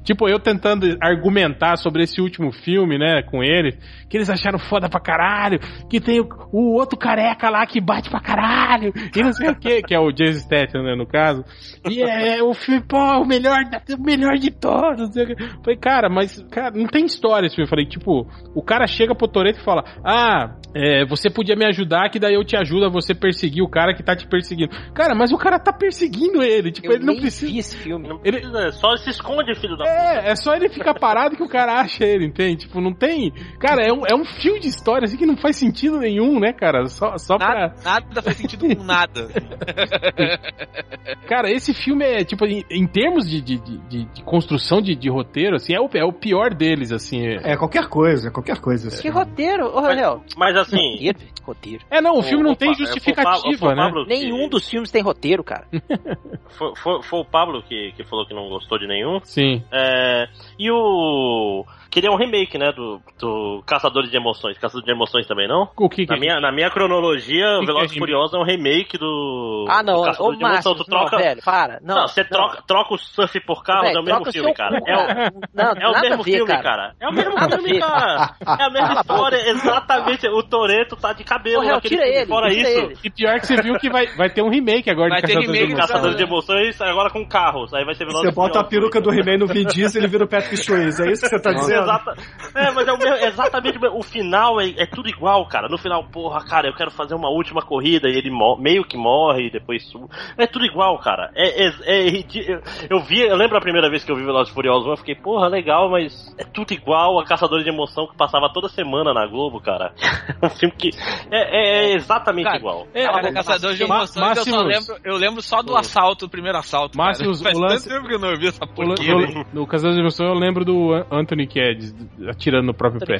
Tipo, eu tentando argumentar sobre esse último filme, né, com eles, que eles acharam foda pra caralho, que tem o, o outro careca lá que bate pra caralho, e não sei o que, que é o Jason Statham, né, no caso. E é o filme, pô, o melhor, o melhor de todos, não sei o quê. Falei, cara, mas, cara, não tem história esse filme. Eu falei, tipo, o cara chega pro Toreto e fala, ah, é, você podia me ajudar, que daí eu te ajudo a você perseguir o cara que tá te perseguindo. Cara, mas o cara tá perseguindo ele, tipo, Eu ele não precisa... vi esse filme. Não Ele- precisa, só se esconde, filho da puta. É, é só ele ficar parado que o cara acha ele, entende? Tipo, não tem. Cara, é um, é um fio de história assim que não faz sentido nenhum, né, cara? Só, só pra. Nada, nada faz sentido com nada. Cara, esse filme é, tipo, em, em termos de, de, de- de- construção de, de roteiro, assim, é o, é o pior deles, assim. É, É qualquer coisa, qualquer coisa. assim. Que roteiro, ô Rafael. Mas assim, Roteiro, velho, roteiro. É, não, o filme não Opa, tem é, foi o justificativa, o né? Que- Nenhum dos filmes tem roteiro, cara. Foi, foi- foi o Pablo que, que falou que não gostou de nenhum. Sim. É, e o. Queria um remake, né? Do, do Caçadores de Emoções. Caçador de Emoções também, não? O que que Na minha, na minha cronologia, que o é Velozes e remake? Furiosos é um remake do. Ah, não, do Caçador de. Márcio, Tu troca. não, velho, para. Não, Não, você Troca, troca o surf por carro, Velho, é o mesmo filme, cara. cu, É o, cara. Não, é o nada mesmo ver, filme, cara. cara. É o mesmo Nada filme, cara. É a mesma história, exatamente. O Toreto tá de cabelo Real, naquele tira filme. ele, Fora tira isso, ele. E pior que você viu que vai, vai ter um remake agora Vai de ter Caçadores remake de do Emoções. Caçadores de Emoções, agora com carros. Aí vai ser Velozes Você bota a peruca do He-Man no Vin Diesel e ele vira o Patrick Swayze. É isso que você tá dizendo? Exata- É, mas é o mesmo- exatamente o mesmo. O final é, é tudo igual, cara. No final, porra, cara, eu quero fazer uma última corrida e ele meio que morre e depois su- É tudo igual, cara. É, é, é eu, vi, eu lembro a primeira vez que eu vi Velozes e Furiosos 1, eu fiquei, porra, legal, mas é tudo igual a Caçadores de Emoção que passava toda semana na Globo, cara. um filme que é, é- é exatamente Cara, igual. É, Cara, é, Caçador de Ma- Emoções, eu lembro, eu lembro só do assalto, o primeiro assalto. Máximos, Faz o lance- tanto tempo que eu não vi essa porqueira. no, Caçadores de Emoções eu lembro do An- Anthony Atirando no próprio pé.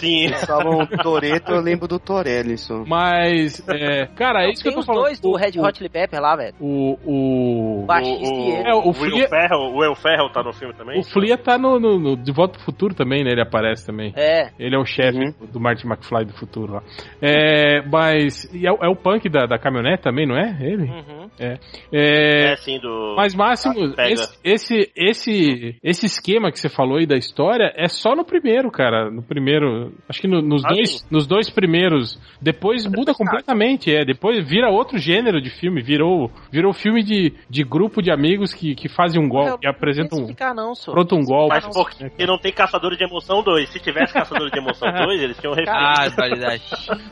Sim. Eles falam Toreto, eu lembro do Torelli só. Mas, é, cara, é isso que eu Tem tô os falando. dois do O- Red Hot Chili Pepper lá, velho. O. O. O baixista e ele. É, o Will Flea- Ferrell, o Will Ferrell tá no filme também? O Flea tá no, no- no De Volta pro Futuro também, né? Ele aparece também. É. Ele é o chefe Uhum. do Martin McFly do futuro lá. É, mas. E é, o- é o punk da, da caminhonete também, não é? Ele? Uhum. É. É, sim, do. Mas, Máximo, esse, esse, esse, esse esquema que você falou aí da história é só no primeiro, cara. No primeiro. Acho que no- nos, Ah, dois, sim. nos dois primeiros. Depois muda completamente, é. Depois vira outro gênero de filme. Virou, virou filme de, de grupo de amigos que, que fazem um golpe, que apresentam um. explicar não, só. Pronto, um golpe. Mas porque não tem Caçadores de Emoção 2. Se tivesse Caçadores de Emoção 2, eles tinham refeito. Ah, validade.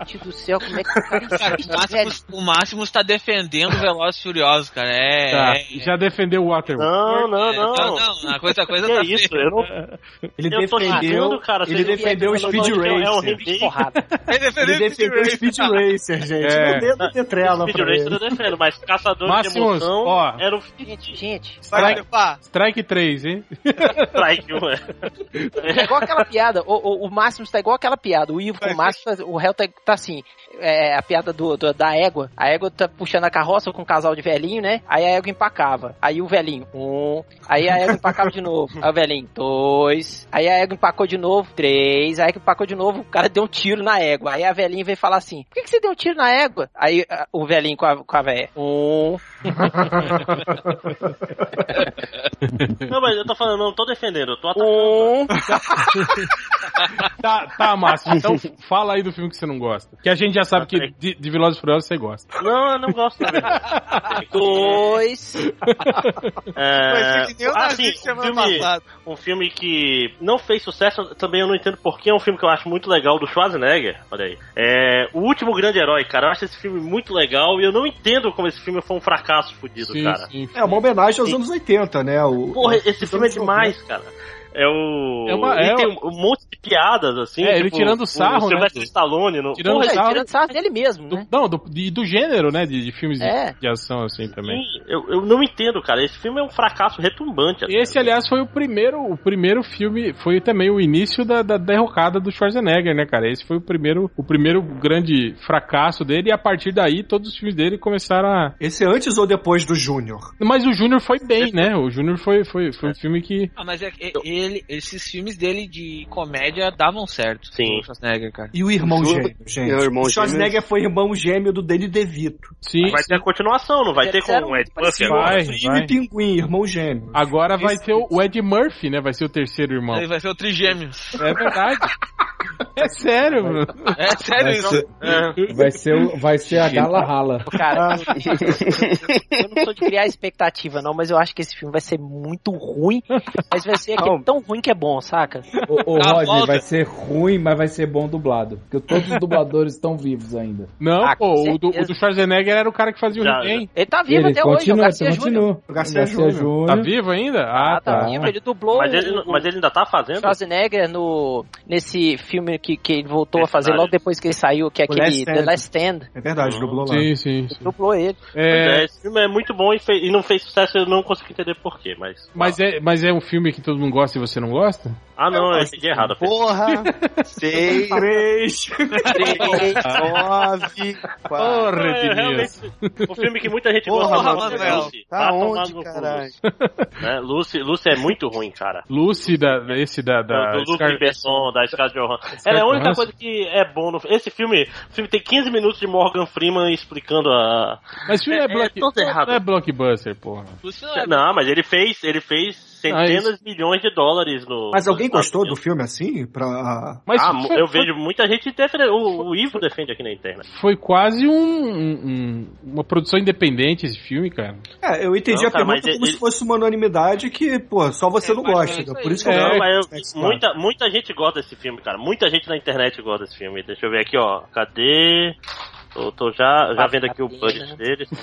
Gente do céu, como é que o cara o? Máximo, está defendendo o Velozes e Furiosos, cara. É. Tá, é- já defendeu o Waterworld. Não, não, não. Não, não, a coisa, a coisa Que tá é isso? feia. Eu não, Ele Eu tô defendeu, cara, ele defendeu o não Speed basicamente é, é um Racer. remake. Porrada. Ele defendeu o Speed o Racer. Speed Racer, gente. É. Não devo ter trela Speed Racer ele. eu defendo, mas Caçador de Máximos, Emoção ó. era o Gente, gente. Strike. Strike 3, hein? Strike 1, é. É igual aquela piada. O, o, o Máximo tá igual aquela piada. O Ivo com o Máximo, o réu tá, tá assim. É, a piada do, do- da égua. A égua tá puxando a carroça com um casal de velhinho, né? Aí a égua empacava. Aí o velhinho, um. Aí a égua empacava de novo. Aí o velhinho, dois. Aí a égua empacou de novo, três. Aí a égua empacou de novo, o cara deu um tiro na égua. Aí a velhinha veio falar assim: Por que, que você deu um tiro na égua? Aí a- o velhinho com a, com a véia, um. Não, mas eu tô falando, não tô defendendo, eu tô atacando. Um. Tá, tá, Márcio. Então fala aí do filme que você não gosta. Que a gente já sabe que de, de Velozes e Furiosos você gosta. Não, eu não gosto, verdade. Dois. É, o ah, sim, semana um filme, passada. um filme que não fez sucesso, também eu não entendo porquê, é um filme que eu acho muito legal do Schwarzenegger, olha aí. É O Último Grande Herói, cara, eu acho esse filme muito legal e eu não entendo como esse filme foi um fracasso fudido, Sim, cara. sim. É uma homenagem aos anos 80, né? O, Porra, esse filme é demais, cara. É o. É uma- ele é tem o- um monte de piadas, assim. É, ele tirando o sarro, né, Sylvester do- Stallone. No... Tirando sarro. tirando sarro dele mesmo, Do, né? não, do, de- do gênero, né? De, de filmes de- É. de, ação, assim, também. Sim, eu, eu não entendo, cara. Esse filme é um fracasso retumbante. até. Esse, aliás, foi o primeiro, o primeiro filme, foi também o início da, da derrocada do Schwarzenegger, né, cara? Esse foi o primeiro, o primeiro grande fracasso dele, e a partir daí todos os filmes dele começaram a. Esse é antes ou depois do Júnior? Mas o Júnior foi bem, né? O Júnior foi, foi, foi um filme que. Ah, mas é, que ele, esses filmes dele de comédia davam certo. Sim. O Schwarzenegger, cara. E o irmão gêmeo, gente. o irmão o Schwarzenegger foi irmão gêmeo do Danny DeVito. Sim. Vai ter a continuação, não vai ter com o Ed. Murphy agora? Vai, e Pinguim, irmão gêmeo. Agora vai Esse- ter o, o Ed Murphy, né? Vai ser o terceiro irmão. Ele vai ser o Trigêmeos. É verdade. É sério, mano. É sério Vai isso. ser, É. vai ser, o- vai ser a Gala Rala. Cara, eu, eu não sou de criar expectativa, não, mas eu acho que esse filme vai ser muito ruim. Mas vai ser aquele tão ruim que é bom, saca? O, Rodney volta. vai ser ruim, mas vai ser bom dublado. Porque todos os dubladores estão vivos ainda. Não, Ah, pô, o do, o do Schwarzenegger era o cara que fazia o He-Man. Ele tá vivo Ele até hoje, o continua, Garcia ele Júnior. continua. O Garcia Júnior. Tá vivo ainda? Ah, Ah, tá tá. vivo. Ele dublou Mas ele, mas ele ainda tá fazendo? Schwarzenegger no, nesse filme que, que ele voltou a fazer logo depois que ele saiu, que é aquele Last The Stand. Last Stand. É verdade, dublou lá. Sim, sim, sim. Dublou ele. É, é, esse filme é muito bom e, fe- e não fez sucesso, eu não consegui entender porquê, mas. mas, é, mas é um filme que todo mundo gosta e você não gosta? Ah, não, eu entendi errado. Porra! Seis, Três. três, nove, quatro. Porra, É, realmente, o filme que muita gente Porra, gosta Manuel. é Lucy. Tá onde. Né? Lucy, Lucy é muito ruim, cara. Lucy, da, esse da. da do Luke Scar- Besson, da Scarlett Johansson. Ela é a única coisa que é bom no Esse filme, o filme tem 15 minutos de Morgan Freeman explicando a. Mas filme é, É- é block... todo errado. não é blockbuster, porra. Lucy não é Não, mas ele fez, ele fez centenas de milhões de dólares no. Mas alguém gostou do filme assim? Pra... Mas ah, foi, eu foi- vejo muita gente defendendo. O, o Ivo defende aqui na internet. foi quase um, um- um- uma produção independente esse filme, cara. É, eu entendi Não, a cara, pergunta mas como ele- se fosse uma unanimidade que, pô, só você É, não gosta. é. Por isso que eu É. não Não, mas eu- muita, muita gente gosta desse filme, cara. Muita gente na internet gosta desse filme. Deixa eu ver aqui, ó. Cadê? Tô, tô já, já vendo aqui o budget dele.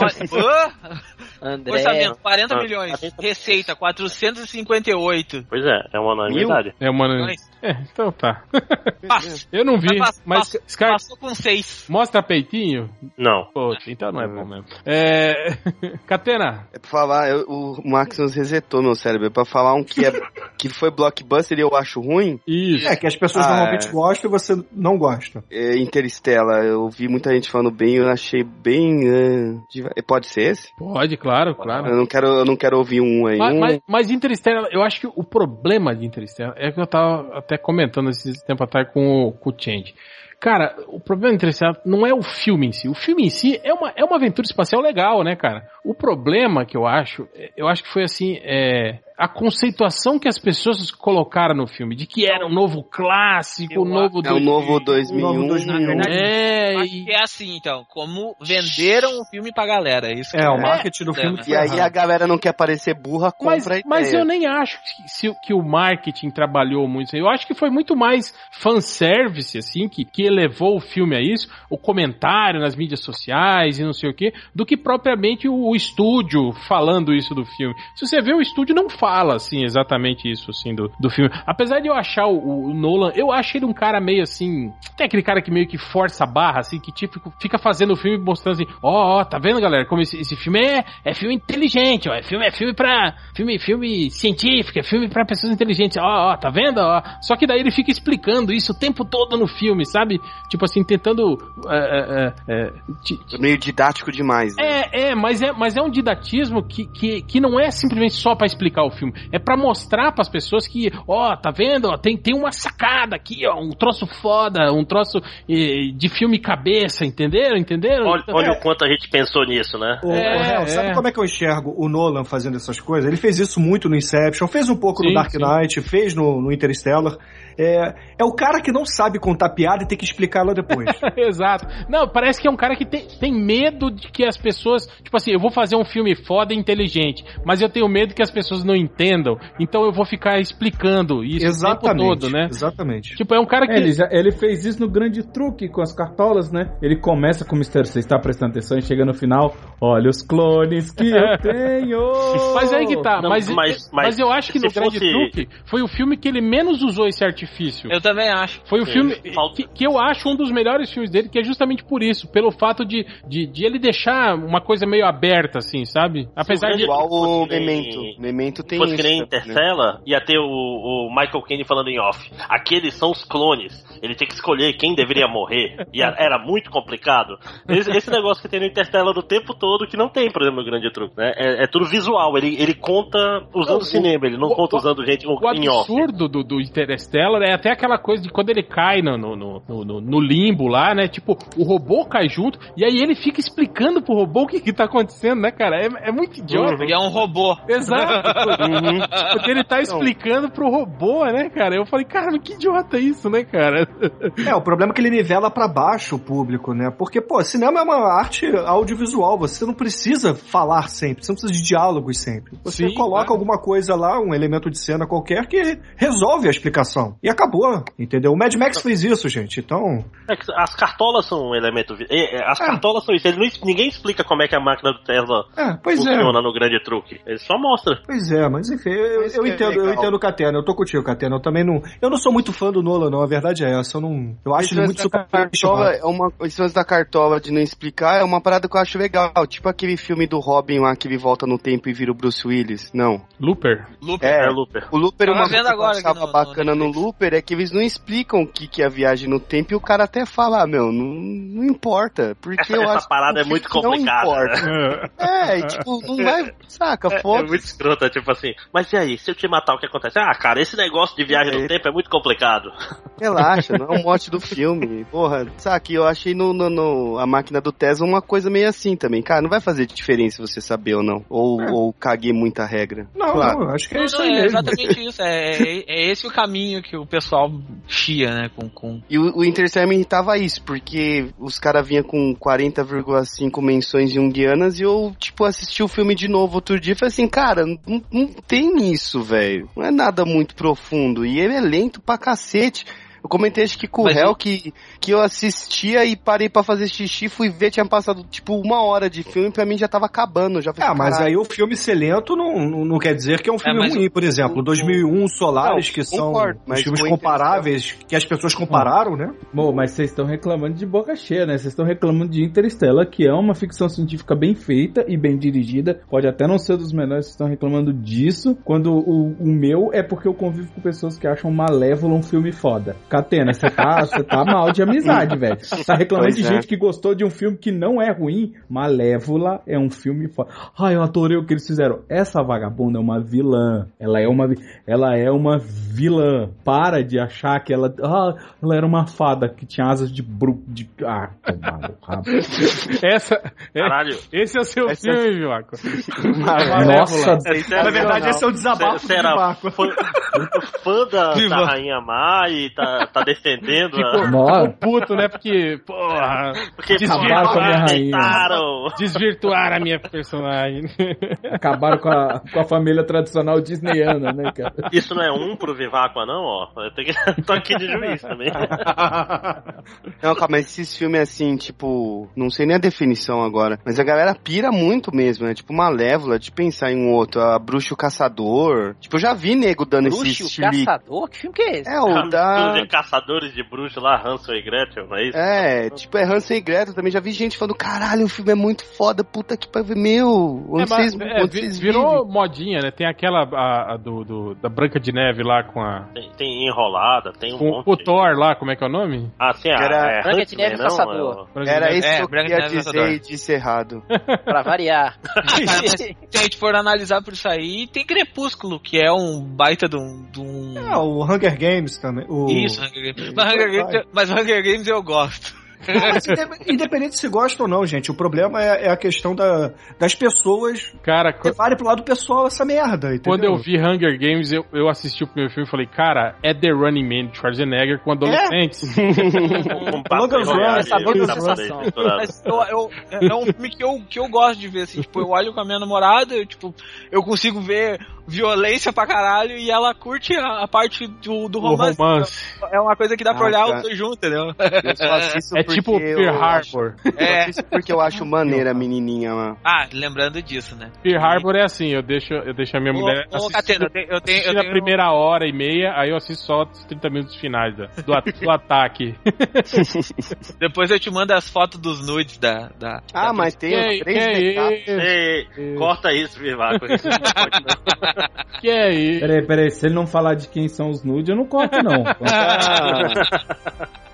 Olha, ô, André. Orçamento, 40 Ah, milhões. 40. Receita, 458. Pois é, é uma unanimidade. É uma. Mas- É, então tá. Passa. Eu não vi, Mas mas passou, Scar, passou com 6. mostra peitinho? Não. Pô, então não é bom mesmo. É. Catena, É pra falar, eu- o Max nos resetou meu cérebro. É pra falar um que, é, que foi blockbuster e eu acho ruim. isso. É, que as pessoas Ah, normalmente é. gostam e você não gosta. É Interstellar. Eu ouvi muita gente falando bem e eu achei bem. é, deva- Pode ser esse? Pode, claro, claro. Eu não quero, eu não quero ouvir um aí. Mas, um, mas, mas Interstellar, eu acho que o problema de Interstellar é que eu tava até comentando esse tempo atrás com o, com o Change. Cara, o problema Interstellar não é o filme em si. O filme em si é uma, é uma aventura espacial legal, né, cara? O problema que eu acho, é- eu acho que foi assim, é, a conceituação que as pessoas colocaram no filme, de que era um novo clássico, um novo... é o novo 2001. Novo 2001. É, e- é assim, então. Como venderam o filme pra galera. Isso que É, o marketing do É, filme E aí a errado. galera não quer parecer burra, compra Mas, a ideia. mas eu nem acho que, se- que o marketing trabalhou muito. Eu acho que foi muito mais fanservice, assim, que, que elevou o filme a isso, o comentário nas mídias sociais e não sei o quê, do que propriamente o, o estúdio falando isso do filme. Se você vê, o estúdio não fala fala, assim, exatamente isso, assim, do, do filme. Apesar de eu achar o, o Nolan, eu acho ele um cara meio assim. Tem aquele cara que meio que força a barra, assim, que tipo, fica fazendo o filme mostrando assim, ó, ó, tá vendo, galera? Como esse, esse filme é, é filme inteligente, ó. É filme, é filme pra. Filme, filme científico, é filme pra pessoas inteligentes, ó, ó, tá vendo? Ó. Só que daí ele fica explicando isso o tempo todo no filme, sabe? Tipo assim, tentando. é, é, é, ti- Meio didático demais. Né? é, é, mas é, mas é um didatismo que, que, que não é simplesmente só pra explicar o filme, é pra mostrar pras pessoas que, ó, tá vendo? Ó, tem, tem uma sacada aqui, ó, um troço foda, um troço eh, de filme cabeça, entenderam? Entenderam? Olha, olha o quanto a gente pensou nisso, né? Ô, É, Hel, é. sabe como é que eu enxergo o Nolan fazendo essas coisas? Ele fez isso muito no Inception, fez um pouco Sim, no Dark sim. Knight, fez no, no Interstellar. É, é o cara que não sabe contar piada e tem que explicar ela depois. Exato. Não, parece que é um cara que tem, tem medo de que as pessoas. Tipo assim, eu vou fazer um filme foda e inteligente, mas eu tenho medo que as pessoas não entendam, então eu vou ficar explicando isso o tempo todo, né? Exatamente. Tipo, é um cara que. É, ele, já- ele fez isso no grande truque com as cartolas, né? Ele começa com o mistério, você está prestando atenção e chega no final, olha os clones que eu tenho! Mas aí que tá, Não, mas, mas- mas, mas eu acho que no Grande fosse- Truque foi o filme que ele menos usou esse artifício. Eu também acho. Foi o Sim, filme que, que eu acho um dos melhores filmes dele, que é justamente por isso, pelo fato de, de, de ele deixar uma coisa meio aberta, assim, sabe? Apesar de. Igual o que Memento. Memento Se tem fosse que nem né? Interstellar, ia ter o, o Michael Caine falando em off. Aqueles são os clones. Ele tem que escolher quem deveria morrer. E era muito complicado. Esse, esse negócio que tem no Interstellar o tempo todo, que não tem, por exemplo, no Grande Truque, né? É, é tudo visual. Ele, ele conta usando o- cinema, ele não o- conta o- usando gente O em off. absurdo do, do Interstellar é até aquela coisa de quando ele cai no, no, no, no- no limbo lá, né? Tipo, o robô cai junto e aí ele fica explicando pro robô o que que tá acontecendo, né, cara? É, é muito idiota. Ele é um robô. Exato. Uhum. Porque ele tá explicando pro robô, né, cara? Eu falei, cara, que idiota isso, né, cara? É, o problema é que ele nivela pra baixo o público, né? Porque, pô, cinema é uma arte audiovisual, você não precisa falar sempre, você não precisa de diálogos sempre. Você Sim, coloca claro. alguma coisa lá, um elemento de cena qualquer que resolve a explicação. E acabou, entendeu? O Mad Max fez isso, gente, então... É que as cartolas são um elemento. é, é, As cartolas são isso. Ele não, ninguém explica como é que a máquina do Tesla É, pois é. funciona no grande truque. Ele só mostra. Pois é, mas enfim, eu, Mas eu é entendo, eu entendo o Catena, eu tô contigo, Catena. Eu também não. Eu não sou muito fã do Nolan, não. A verdade é essa. Eu não. Eu acho ele muito super cartola é uma Esse lance da cartola de não explicar é uma parada que eu acho legal. Tipo aquele filme do Robin lá que ele volta no tempo e vira o Bruce Willis. Não. Looper. Looper. É, É, Looper. O Looper, Tava uma vendo coisa que eu agora achava bacana no no. Looper é que eles não explicam o que, que é a viagem no tempo e o cara até fala, ah, meu, não, não importa. Porque Essa- eu essa acho parada que é muito não complicada, importa. É, e, tipo, não vai, saca, É, é foda muito escrota, tipo assim. Mas e aí, se eu te matar, o que acontece? Ah, cara, esse negócio de viagem É. no tempo é muito complicado. Relaxa, não é o mote do filme. Porra, saca, eu achei no, no, no- a máquina do Tesla uma coisa meio assim também. Cara, não vai fazer diferença você saber ou não. Ou, ou caguei muita regra. Não, Claro. não, acho que é Não, isso não, aí é mesmo. exatamente isso. É, é, é esse o caminho que o pessoal chia, né? Com, com... E o, o Interstellar me irritava isso, porque os caras vinham com 40,5 menções junguianas e eu, tipo, assisti o filme de novo outro dia e falei assim, cara, não, não tem isso, velho. Não é nada muito profundo. E ele é lento pra cacete. Eu comentei acho que com o réu o- que, que eu assistia e parei pra fazer xixi, fui ver, tinha passado tipo uma hora de filme, pra mim já tava acabando. Já Ah, mas "Caralho". aí o filme ser lento não, não, não quer dizer que é um filme mas ruim, por exemplo. 2001 Solares, Não, que são concordo, os mas filmes com comparáveis, que as pessoas compararam, né? Bom, mas vocês estão reclamando de boca cheia, né? Vocês estão reclamando de Interstellar, que é uma ficção científica bem feita e bem dirigida. Pode até não ser dos melhores, vocês estão reclamando disso. Quando o, o meu é porque eu convivo com pessoas que acham Malévola um filme foda. Catena, você tá, você tá mal de amizade, velho. Tá reclamando Pois de é. gente que gostou de um filme que não é ruim. Malévola é um filme foda. Ai, eu adorei o que eles fizeram. Essa vagabunda é uma vilã. Ela é uma, ela é uma vilã. Para de achar que ela, ah, ela era uma fada que tinha asas de bru, de, ah. Essa, é- Caralho. esse é o seu Essa- filme, Vivaco. Nossa, É, Na verdade, esse é o desabafo Você do era Vivaco. fã, fã da, da Rainha Má e tá, tá, defendendo a... Ficou, ficou puto, né? Porque, porra, Porque Acabaram com a minha rainha. desvirtuaram a minha personagem. Acabaram com a, com a família tradicional disneyana, né, cara? Isso não é um pro Viváqua, não, ó. Eu tenho que... tô aqui de juiz também. Não, calma, mas esses filmes assim, tipo, não sei nem a definição agora, mas a galera pira muito mesmo, né? Tipo Malévola, de pensar em um outro, a Bruxa e o Caçador. Tipo, eu já vi nego dando Bruxo, esse estilo. caçador? Que filme que é esse? É, o da. Caçadores de bruxos lá, Hansel e Gretel, não é isso? É, tipo, é Hansel e Gretel também. Já vi gente falando, caralho, o filme é muito foda, puta que pariu. Meu, onde É, vocês, mas, é, vocês virou vivem? modinha, né? Tem aquela a, a do, do- da Branca de Neve lá com a. Tem, tem enrolada, tem um Com monte. o Thor lá, como é que é o nome? Ah, sim, a, Era é Branca de Neve não? Caçador. Branca de Era isso É, que eu queria dizer Caçador. e disse errado. Pra variar. Se a gente for analisar por isso aí, tem Crepúsculo, que é um baita de um. de um- É, o Hunger Games também. O... Isso, Hunger Games. Mas Hunger Games, mas Hunger Games eu gosto. Independente se gosta ou não, gente, o problema é, é a questão da, das pessoas Cara, levarem pro lado pessoal essa merda, entendeu? quando eu vi Hunger Games, eu, eu assisti o primeiro filme e falei, cara, é The Running Man de Schwarzenegger com adolescentes. Logan's Run, essa japonês sensação. misturado. Mas eu, eu- é um filme que eu, que eu gosto de ver, assim, tipo, eu olho com a minha namorada, eu, tipo, eu consigo ver violência pra caralho e ela curte a, a parte do, do romance. romance. É uma coisa que dá pra Ah, olhar cara. os dois juntos, entendeu? Eu só assisto É tipo Pearl acho- Harbor. Eu É. porque eu acho maneira a menininha lá. Ah, lembrando disso, né? Pearl Harbor é assim, eu deixo, eu deixo a minha Ô, mulher ô, assistir, eu tenho- eu tenho- assistir eu na tenho- primeira hora e meia, aí eu assisto só os 30 minutos finais da- do, at- do ataque. Depois eu te mando as fotos dos nudes da. da Ah, da- mas tem três que é recados. isso? Ei, corta isso, Vivaco. Isso não pode, não. Que é isso? Peraí, peraí, se ele não falar de quem são os nudes, eu não corto, não.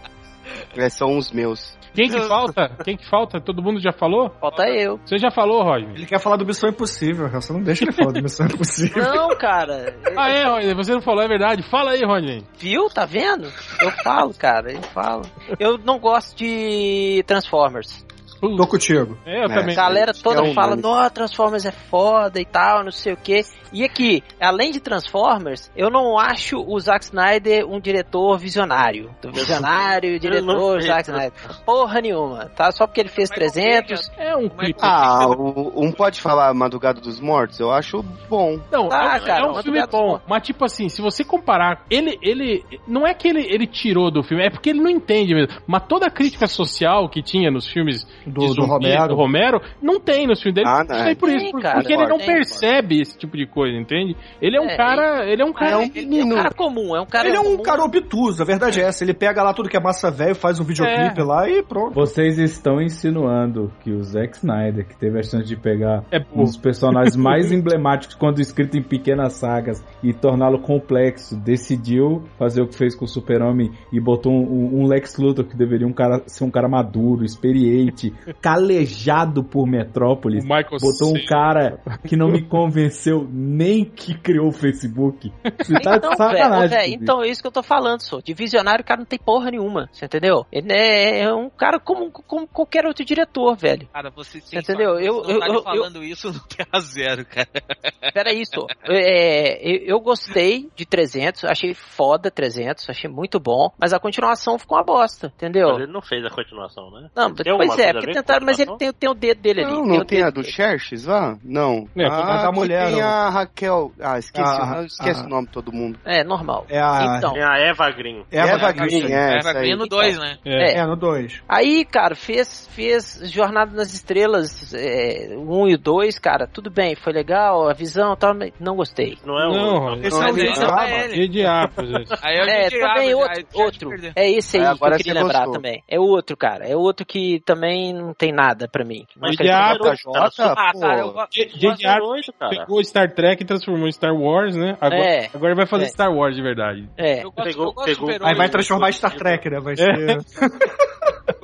É, são os meus. Quem que falta? Quem que falta? Todo mundo já falou? Falta eu. Você já falou, Roger? Ele quer falar do Missão Impossível, você não deixa ele falar do Missão Impossível. Não, cara. Ah, é, Roger, você não falou, é verdade. Fala aí, Roger. Viu? Tá vendo? Eu falo, cara. Eu falo. Eu não gosto de Transformers. Tô contigo. É, eu É. também. A galera toda É um fala, nossa, Transformers é foda e tal, não sei o que. E aqui, além de Transformers, eu não acho o Zack Snyder um diretor visionário. Visionário, diretor, Zack? Snyder. Porra nenhuma, tá? Só porque ele fez Mas 300. É um Mas- clipe. Ah, o, um pode falar Madrugada dos Mortos? Eu acho bom. Não, Ah, é, um- cara, é um filme bom, mas tipo assim, se você comparar, ele, ele, não é que ele, ele tirou do filme, é porque ele não entende mesmo, mas toda a crítica social que tinha nos filmes Do, do Romero. do Romero, não tem nos filmes dele, Ah, não não. tem por isso, Tem, cara, porque ele não tem, percebe esse tipo de coisa, entende? Ele é um É, cara, ele é um cara... É um Ele é um cara comum, é um cara Ele é um comum. cara obtuso, a verdade é essa. Ele pega lá tudo que é massa velho, faz um videoclipe É. lá e pronto. Vocês estão insinuando que o Zack Snyder, que teve a chance de pegar É um dos personagens mais emblemáticos quando escrito em pequenas sagas e torná-lo complexo, decidiu fazer o que fez com o Super-Homem e botou um, um Lex Luthor que deveria um cara, ser um cara maduro, experiente, calejado por Metrópolis. Botou um Cera. cara que não me convenceu nem que criou o Facebook. Você tá Então, de sacanagem. velho, comigo. então é isso que eu tô falando, só. De visionário, o cara não tem porra nenhuma, você entendeu? Ele é, é um cara como, como qualquer outro diretor, velho. Cara, você Você entendeu? Eu- Você não eu- tá eu- falando isso no Terra Zero, cara. Pera aí, só. É, eu, eu gostei de 300, achei foda 300, achei muito bom, mas a continuação ficou uma bosta, entendeu? Mas ele não fez a continuação, né? Não, pois é, com tentaram, mas ele tem, tem o dedo dele ali. Não, tem não tem a do. Xerxes lá? Não. É, ah, da que mulher, tem não. a Raquel. Ah, esqueci. Ah, ah. o nome de todo mundo. É, normal. É a. Então, Tem a Eva Green. Eva, Eva Green. Green, é, É, aí. vir no 2, né? É. É, no 2. Aí, cara, fez, fez Jornada nas Estrelas é, 1 e o 2, cara, tudo bem, foi legal, a visão e tal, mas não gostei. Não é o. Não, não, Esse Não, é o é. E de. Aí eu É, também outro. É esse aí É, que eu agora queria lembrar também. É outro, cara. É outro que também não tem nada pra mim. Mas Ah, gosto. J.J. Abrams cara. pegou Star Trek e transformou em Star Wars, né? Agora, É. agora vai fazer É. Star Wars de verdade. É. Eu gosto, Pegou- eu gosto pegou-. Aí vai transformar em Star Trek, né? Vai ser.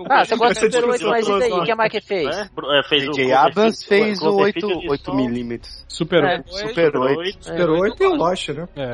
Ah, você gosta do Super 8, discussão mas e daí? O que mais que fez? né? É, fez. Abrams Cloverfield- fez o Cloverfield 8, eles 8 são- milímetros. Super É. Super 8. Super 8 e o Lost, né? É.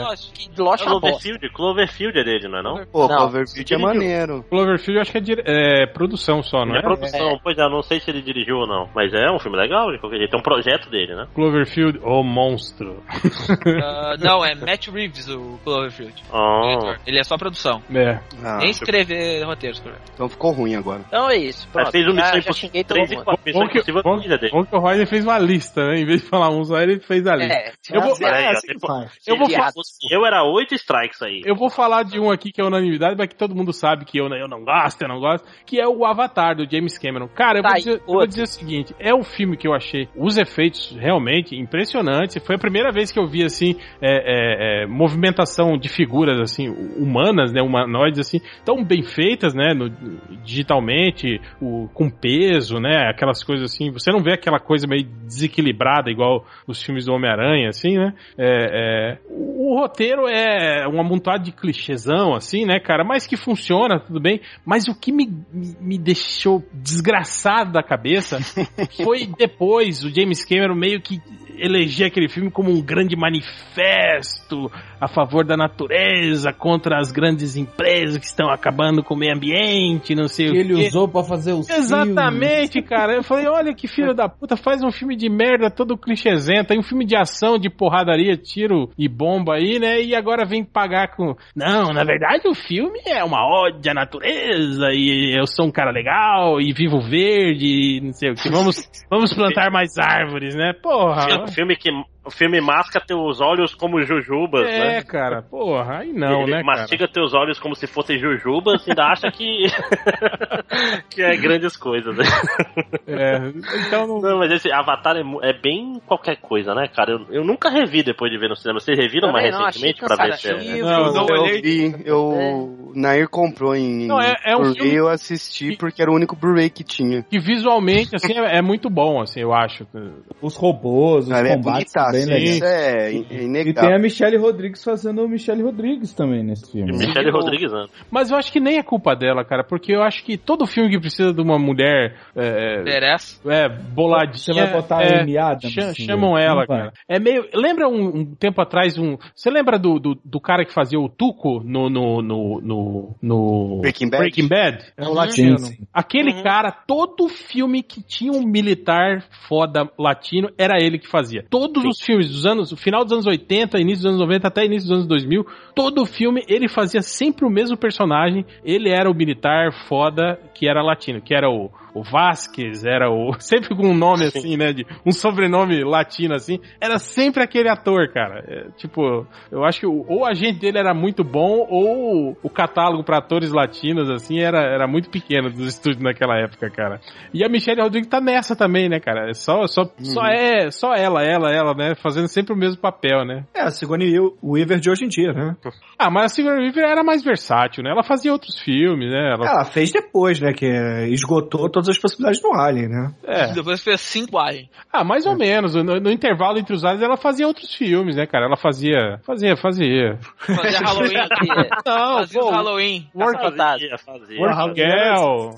Lost é. Cloverfield, Cloverfield é dele, não é não? Pô, Não. Cloverfield é maneiro. Cloverfield eu acho que é, dire- é produção só, não é é? produção, pois é, não sei se ele dirigiu ou não. Mas é um filme legal, de qualquer jeito. É um projeto dele, né? Cloverfield, o monstro. ah, não, é Matt Reeves o Cloverfield. Ah. Ele é só produção. É. Ah, Nem escrever roteiro, escrever. então ficou ruim agora. Então é isso. Pronto. Mas fez o Já- Missão já Impossível xinguei todo 3 e mundo. 4. Missão Bom que, Impossível bom, dele. bom que o Roy fez uma lista, né? Em vez de falar um só, ele fez a lista. É, Eu vou- aí, É assim que. Eu vou, Se fa- fosse eu era 8 strikes aí. eu vou falar de um aqui que é unanimidade, mas que todo mundo sabe que eu, eu não gosto, eu não gosto, que é o Avatar do James Cameron. Cara, eu, Tá vou aí, dizer, eu vou dizer o seguinte: é um filme que eu achei os efeitos realmente impressionantes. Foi a primeira vez que eu vi assim é, é, é, movimentação de figuras assim humanas, né, humanoides assim tão bem feitas, né, no- digitalmente, o, com peso, né, aquelas coisas assim. Você não vê aquela coisa meio desequilibrada igual os filmes do Homem-Aranha, assim, né? É, é, o, o roteiro é um amontoado de clichêzão, assim, né, cara? Mas que funciona, tudo bem. Mas o que me, me, me deixou desgraçado da cabeça foi depois o James Cameron meio que eleger aquele filme como um grande manifesto a favor da natureza, contra as grandes empresas que estão acabando com o meio ambiente, não sei Que o ele quê. usou pra fazer os Exatamente, cara. Eu falei, olha que filho da puta, faz um filme de merda todo clichêzento, aí um filme de ação, de porradaria, tiro e bomba aí, né? E agora vem pagar com. Não, na verdade o filme é uma ode à natureza, e eu sou um cara legal, e vivo verde, e não sei o que. Vamos, vamos plantar mais árvores, né? Porra. O filme que o filme masca teus olhos como jujubas, É, né? cara, porra, aí não, Ele né, cara? mastiga teus olhos como se fossem jujubas e ainda acha que que é grandes coisas, né? É, então não. Não, mas esse Avatar é, é bem qualquer coisa, né, cara? Eu, eu nunca revi depois de ver no cinema. Vocês reviram mais Também não, achei recentemente pra ver se é... cansativo. Não, não eu vi, eu. Nair comprou em. Não, é- é um filme- eu assisti porque era o único Blu-ray que tinha. Que visualmente, assim, é, é muito bom, assim, eu acho. Os robôs, os Cara, é combates bonitaço. Bem. Isso é, é E tem inegável. a Michelle Rodrigues fazendo o Michelle Rodrigues também nesse filme. né? Michelle Rodrigues, né? Mas eu acho que nem é culpa dela, cara, porque eu acho que todo filme que precisa de uma mulher é, Interessa. é boladinha. Você vai botar é, a Amy Adams, cha- assim, chamam né? ela, cara. É meio. Lembra um, um tempo atrás um. Você lembra do, do, do cara que fazia o Tuco no no no, no, no Breaking Bad? Breaking Bad? É o latino. Sim, sim. Aquele Uhum. cara, todo filme que tinha um militar foda latino, era ele que fazia. Todos os filmes dos anos, final dos anos 80, início dos anos 90 até início dos anos 2000, todo filme ele fazia sempre o mesmo personagem. Ele era o militar foda que era latino, que era o, o Vasquez, era o. Sempre com um nome assim, né? De, um sobrenome latino assim. Era sempre aquele ator, cara. É, tipo, eu acho que o, ou o agente dele era muito bom, ou o catálogo pra atores latinos, assim, era, era muito pequeno dos estúdios naquela época, cara. E a Michelle Rodrigues tá nessa também, né, cara? É Só, só, só é só ela, ela, ela, né? Fazendo sempre o mesmo papel, né? É, a Sigourney Weaver de hoje em dia, né? Ah, mas a Sigourney Weaver era mais versátil, né? Ela fazia outros filmes, né? Ela, Ela fez depois, né? Que esgotou todas as possibilidades do Alien, né? é. Depois fez cinco Alien. Ah, mais ou menos. No, no intervalo entre os anos ela fazia outros filmes, né, cara? Ela fazia. Fazia, fazia. Fazia Halloween aqui. Não, Fazia pô, os Halloween. Work. Fazia, fazia. Work Girl.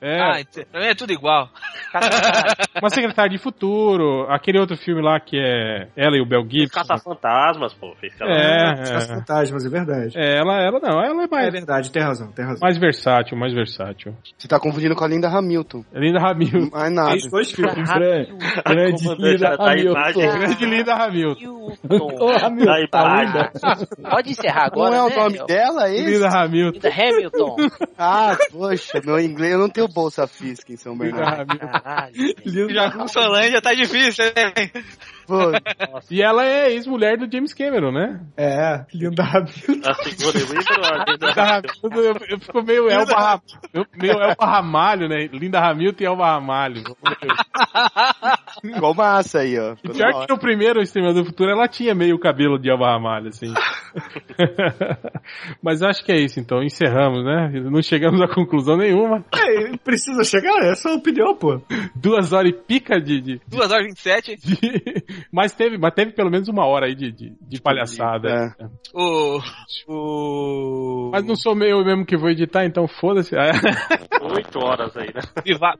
É, Ah, ent- pra mim é tudo igual. uma secretária de futuro. Aquele outro filme lá que é ela e o Bel Gibson. Caça-fantasmas, pô. Fez É, Os é. fantasmas, é verdade. É, ela, ela não, ela é É mais, verdade, tem razão, tem razão. mais versátil, mais versátil. Você tá confundindo com a Linda Hamilton. Linda Hamilton. Mais nada. Fez dois filmes. Grande, grande comandante Lira da Hamilton. Grande Linda Hamilton. Ô, Hamilton, tá linda. Pode encerrar agora, Não é o né? nome dela, esse? Linda Hamilton. Linda Hamilton. Ah, poxa, meu inglês, eu não tenho bolsa física em São Linda Bernardo. Hamilton. Caralho. Já com Solange já tá difícil, hein? E ela é ex-mulher do James Cameron, né? É, linda Hamilton. A Linda Hamilton, eu, eu fico meio Elba, meio Elba Ramalho, né? Linda Hamilton e Elba Ramalho. igual massa aí, ó. E pior que no primeiro Exterminador do Futuro ela tinha meio o cabelo de Elba Ramalho, assim. Mas acho que é isso, então. Encerramos, né? Não chegamos a conclusão nenhuma. É precisa chegar? Essa é a opinião, pô. Duas horas e pica de. de, 2 horas e 27. de- mas, teve, mas teve pelo menos uma hora aí de, de, de palhaçada. É. O. O. Mas não sou eu mesmo que vou editar, então foda-se. Ah, Oito horas aí, né?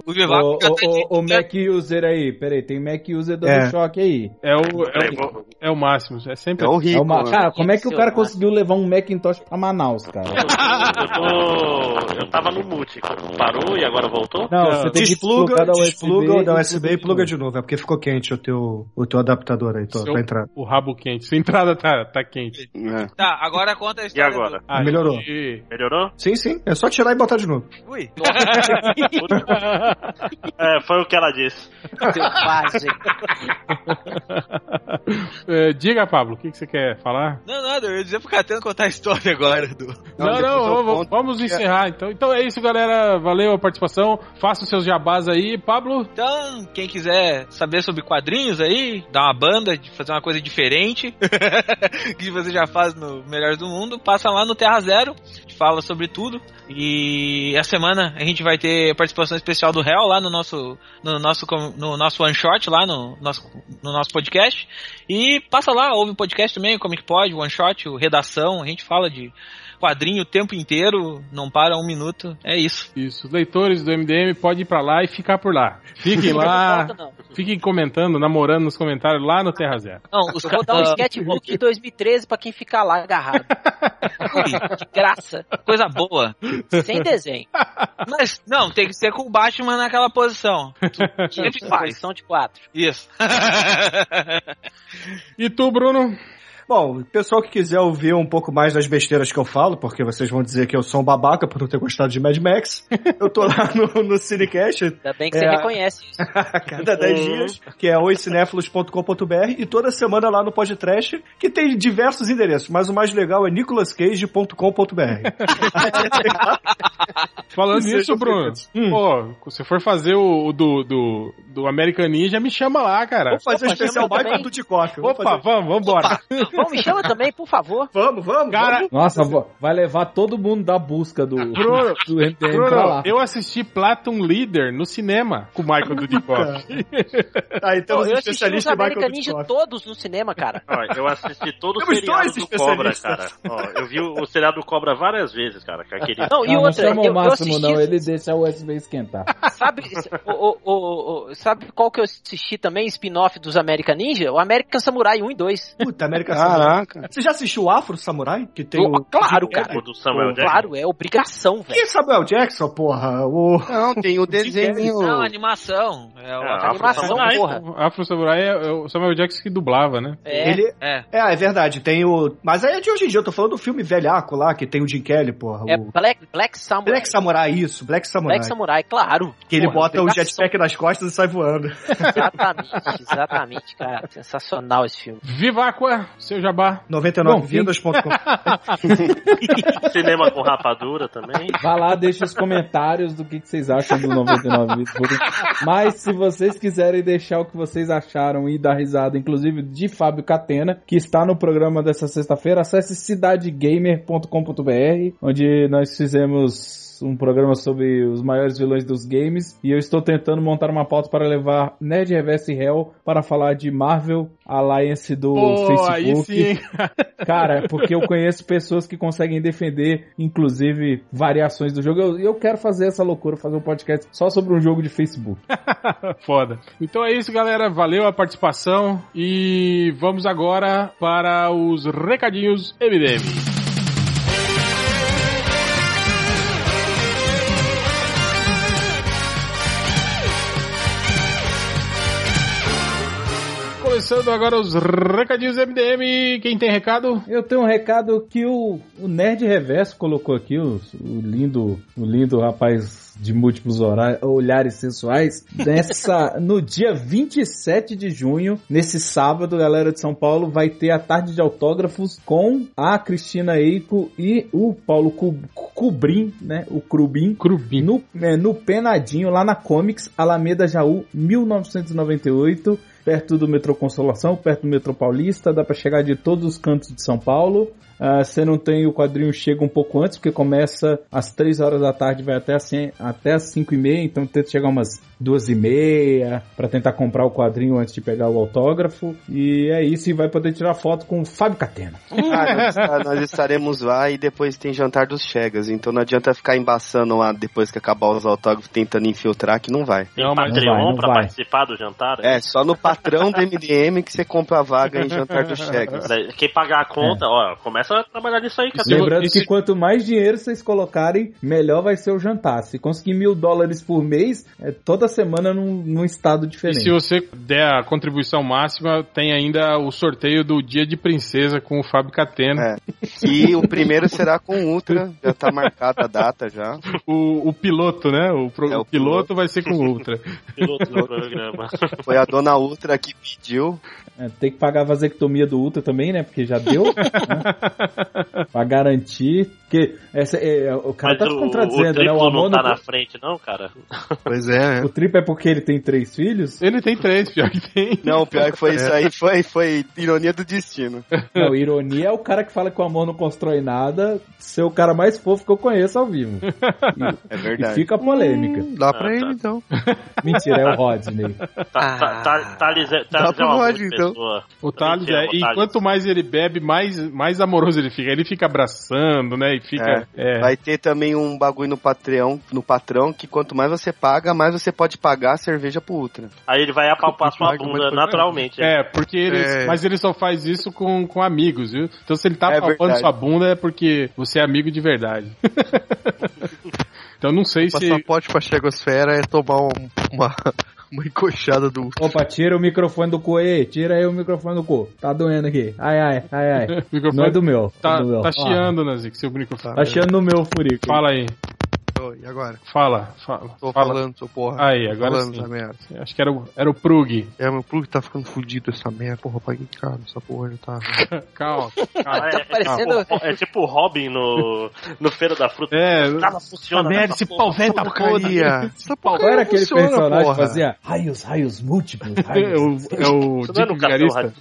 O Vivaco. O, o, o, o Mac User aí, peraí, tem Mac User dando É. choque aí. É o, é, o, é o máximo. É sempre. É o É rico. uma- né? cara, como é que o cara conseguiu levar um Macintosh pra Manaus, cara? Eu tô. Eu tava no mute. Parou e agora voltou? Não, você tem que Despluga, desplugar da USB, despluga da USB e pluga de novo. É porque ficou quente o teu, o teu adaptador aí, tô, Seu- pra entrar. O rabo quente. Sua entrada tá, tá quente. É. Tá, agora conta a E história. agora? Aí, Melhorou. Melhorou? Sim, sim. É só tirar e botar de novo. Do... Ui. É, foi o que ela disse. Selvagem. É, diga, Pablo, o que, que você quer falar? Não, nada, eu ia dizer pro Catena contar a história agora do. Não, não, eu vamos, vamos encerrar então. Então é isso, galera. Valeu a participação. Faça os seus jabás aí. Pablo, Então, quem quiser saber sobre quadrinhos aí, dar uma banda, de fazer uma coisa diferente, que você já faz no Melhores do Mundo, passa lá no Terra Zero, fala sobre tudo. E a semana a gente vai ter participação especial do Hell lá no nosso no nosso no nosso one shot lá no nosso no nosso podcast. E passa lá, ouve o podcast também, como que pode, one shot, redação, a gente fala de quadrinho o tempo inteiro, não para um minuto. É isso. isso. Leitores do MDM podem ir pra lá e ficar por lá. Fiquem lá, Não, não. fiquem comentando, namorando nos comentários lá no Terra Zero. Não, os Eu vou dar um ca- sketchbook de 2013 pra quem ficar lá agarrado. De graça. coisa boa. Sem desenho. Mas, não, tem que ser com o Batman naquela posição. Sempre faz. Posição de quatro. Isso. E tu, Bruno? Bom, o pessoal que quiser ouvir um pouco mais das besteiras que eu falo, porque vocês vão dizer que eu sou um babaca por não ter gostado de Mad Max, eu tô lá no, no Cinecast Ainda bem que você É. reconhece isso. a cada 10 dias, que é oicinéfilos.com.br, e toda semana lá no Podcast, que tem diversos endereços, mas o mais legal é nicolascage.com.br. Falando nisso, Bruno. Hum. pô, se for fazer o, o do, do, do American Ninja, me chama lá, cara. Vamos fazer um Opa, especial chama Michael também. Dudikoff. Vamos, Opa, fazer... vamos, vambora. Bom, me chama também, por favor. vamos, vamos. Cara, vamos. Nossa, vai levar todo mundo da busca do, Bruno, do MDM pra Bruno, lá. eu assisti Platon Leader no cinema com o Michael Dudikoff. Aí temos eu um assisti os American Ninja todos no cinema, cara. Ó, eu assisti todo o Temos seriado do Cobra, cara. Ó, eu vi o, seriado do Cobra várias vezes, cara. com Aquele... Não, e Ah, não outra, chama eu, o eu máximo, assisti, não, ele deixa o USB esquentar. sabe, o, o- o- o- sabe qual que eu assisti também, spin-off dos American Ninja? O American Samurai 1 e 2. Puta, América Samurai. Caraca. Você já assistiu o Afro Samurai? Que tem o... claro, cara. O do Samuel Jackson. Claro, é obrigação, velho. Quem é Samuel Jackson, porra? O... Não, tem o desenho. Não, animação. É, o- Ah, Animação, Samurai, porra. O Afro Samurai é o Samuel Jackson que dublava, né? É, Ele... é. É, é verdade, tem o... Mas aí é de hoje em dia, eu tô falando do filme velhaco lá, que tem o Jim Kelly, porra. é o... Black, Black Samurai. Black Samurai, isso, Black Samurai. Black Samurai, claro. Que ele Porra, bota o jetpack nas costas e sai voando. Exatamente, exatamente, cara. Sensacional esse filme. Viva Aqua, seu jabá. 99vidas.com. Cinema com rapadura também. Vá lá, deixa os comentários do que, que vocês acham do 99 Vidas. Mas se vocês quiserem deixar o que vocês acharam e dar risada, inclusive de Fábio Catena, que está no programa dessa sexta-feira, acesse cidadegamer.com.br, onde nós fizemos um programa sobre os maiores vilões dos games e eu estou tentando montar uma pauta para levar Nerd Reverse Hell para falar de Marvel Alliance do Facebook. aí sim? Cara, porque eu conheço pessoas que conseguem defender, inclusive, variações do jogo. Eu, eu quero fazer essa loucura, fazer um podcast só sobre um jogo de Facebook. Foda. Então é isso, galera. Valeu a participação e vamos agora para os recadinhos MDM. Começando agora os recadinhos MDM. Quem tem recado? Eu tenho um recado que o, o Nerd Reverso colocou aqui, o, o lindo, o lindo rapaz de múltiplos olhares sensuais, nessa, no dia 27 de junho, nesse sábado, galera de São Paulo, vai ter a tarde de autógrafos com a Cristina Eiko e o Paulo Cu- Cubrim, né, o Crubim, Crubim. no, é, no Penadinho, lá na Comics, Alameda Jaú, 1998, perto do metrô Consolação, perto do metrô Paulista, dá pra chegar de todos os cantos de São Paulo. Ah, Você não tem o quadrinho chega um pouco antes, porque começa às 3 horas da tarde, vai até, assim, até às 5 e meia, então tenta chegar umas duas e meia pra tentar comprar o quadrinho antes de pegar o autógrafo. E é isso, e vai poder tirar foto com o Fábio Catena. Ah, nós, nós estaremos lá e depois tem jantar dos Chegas. Então não adianta ficar embaçando lá depois que acabar os autógrafos tentando infiltrar, que não vai. Tem mas Patreon vai. participar do jantar? É, só no patrão do MDM que você compra a vaga em jantar dos Chegas. Quem pagar a conta, ó, começa a trabalhar nisso aí, cara. Lembrando e se- que quanto mais dinheiro vocês colocarem, melhor vai ser o jantar. Se conseguir mil dólares por mês, é toda semana num, num estado E diferente. se você der a contribuição máxima, tem ainda o sorteio do Dia de Princesa com o Fábio Catena. É. E o primeiro será com Ultra, já tá marcada a data já. O, o piloto, né? O, pro- É, o o piloto vai ser com o Ultra. Piloto do programa. Foi a dona Ultra que pediu. É, tem que pagar a vasectomia do Ultra também, né? Porque já deu. né? Pra garantir. Porque essa, é, o cara Mas tá se o, o contradizendo, né? triplo O não amor tá não- na frente, não, cara. Pois é, O triplo é porque ele tem três filhos? Ele tem três, pior que tem. Não, o pior que foi isso aí, foi, foi ironia do destino. Não, ironia é o cara que fala que o amor não constrói nada, ser o cara mais fofo que eu conheço ao vivo. É E verdade. fica a polêmica. Hum, dá pra Ah, ele tá. então. Mentira, é o Rodney. Tá, tá, tá, Thales é, Thales Dá pro é uma boa Rod, então. O Thales, é, e quanto mais ele bebe, mais, mais amoroso ele fica. Ele fica abraçando, né? Fica. É. Vai ter também um bagulho no Patreon, no patrão, que quanto mais você paga, mais você pode pagar a cerveja pro Ultra. Aí ele vai apalpar sua bunda naturalmente. É, porque ele. É. Mas ele só faz isso com, com amigos, viu? Então se ele tá É palpando verdade. sua bunda é porque você é amigo de verdade. então não sei O se. passaporte pra Chegosfera é tomar um- uma, uma encoxada do. Opa, tira o microfone do cu aí, tira aí o microfone do cu. Tá doendo aqui. Ai, ai, ai, ai. Microfone Não é do meu. Tá, é do meu. tá chiando, Nazik, seu microfone. Tá chiando no meu furico. Fala aí. E agora? Fala, fala. Tô fala. falando, seu porra. Aí, agora falando sim. merda. Acho que era o, era o Prug. É, meu plug tá ficando fudido essa merda. Porra, paguei caro essa porra já tá. Calma. Calma. é, é parecendo- tipo, é tipo o Robin no, no Feira da Fruta. É, Nada funciona. merda, esse porra. pau velho tá Porcaria! Essa Qual porcaria era aquele funciona, personagem que porra. fazia raios, raios múltiplos? é Raios. o, é o não é Dick Vigarista.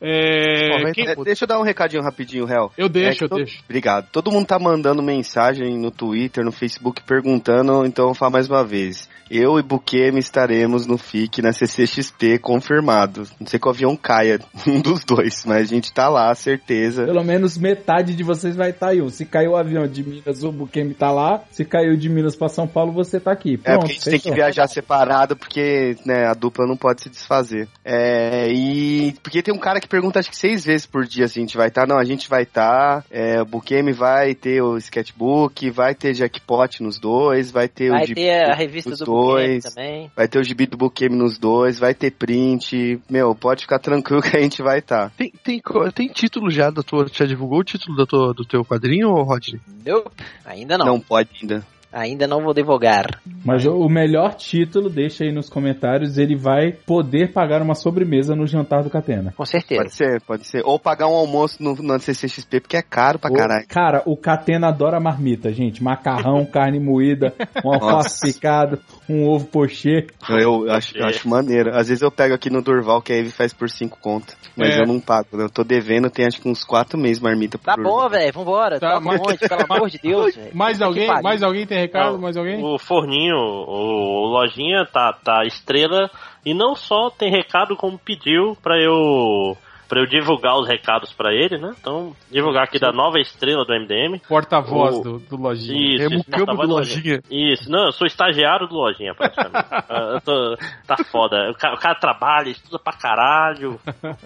É, quem- É, deixa eu dar um recadinho rapidinho, Hel. Eu deixo, É que eu todo- deixo. Obrigado. Todo mundo tá mandando mensagem no Twitter, no Facebook, perguntando, então eu vou falar mais uma vez. Eu e Bukemi estaremos no FIC na CCXP, confirmado. Não sei que o avião caia, um dos dois, mas a gente tá lá, certeza. Pelo menos metade de vocês vai estar aí. Se caiu o avião de Minas, o Bukemi tá lá. Se caiu de Minas pra São Paulo, você tá aqui. É, Pronto, porque a gente tem que fechou. viajar separado, porque né, a dupla não pode se desfazer. É, e porque tem um cara que pergunta acho que seis vezes por dia se a gente vai estar. Não, a gente vai estar. é, o Bukemi vai ter o sketchbook, vai ter jackpot nos dois, vai ter Vai o gibi ter a revista nos do dois, também. vai ter o gibi do Bukemi nos dois, vai ter print. Meu, pode ficar tranquilo que a gente vai estar. Tem, tem, co- tem título já da tua. Já divulgou o título da tua, do teu quadrinho, Rodney? Nope, ainda não. Não pode ainda. Ainda não vou divulgar. Mas o melhor título, deixa aí nos comentários, ele vai poder pagar uma sobremesa no jantar do Catena. Com certeza. Pode ser, pode ser. Ou pagar um almoço no, no CCXP, porque é caro pra caralho. Cara, o Catena adora marmita, gente. Macarrão, carne moída, um alface picado, um ovo pochê. Eu acho, eu acho maneiro. Às vezes eu pego aqui no Durval, que a Eve faz por 5 conto. Mas É. eu não pago, né? Eu tô devendo, tem acho que uns 4 meses marmita por Tá bom, velho, vambora. Tá, Tá, mas- pelo amor de Deus, velho. Mais alguém? Mais alguém tem recado? Não, Mais alguém? O Forninho, o, o Lojinha, tá, tá estrela. E não só tem recado, como pediu pra eu. Pra eu divulgar os recados pra ele, né? Então, divulgar aqui da nova estrela do MDM. Porta-voz O- do, do lojinha. Isso, É isso, do Lojinha. Isso, não, eu sou estagiário do Lojinha, praticamente. Eu tô- tá foda. O cara, o cara trabalha, estuda pra caralho,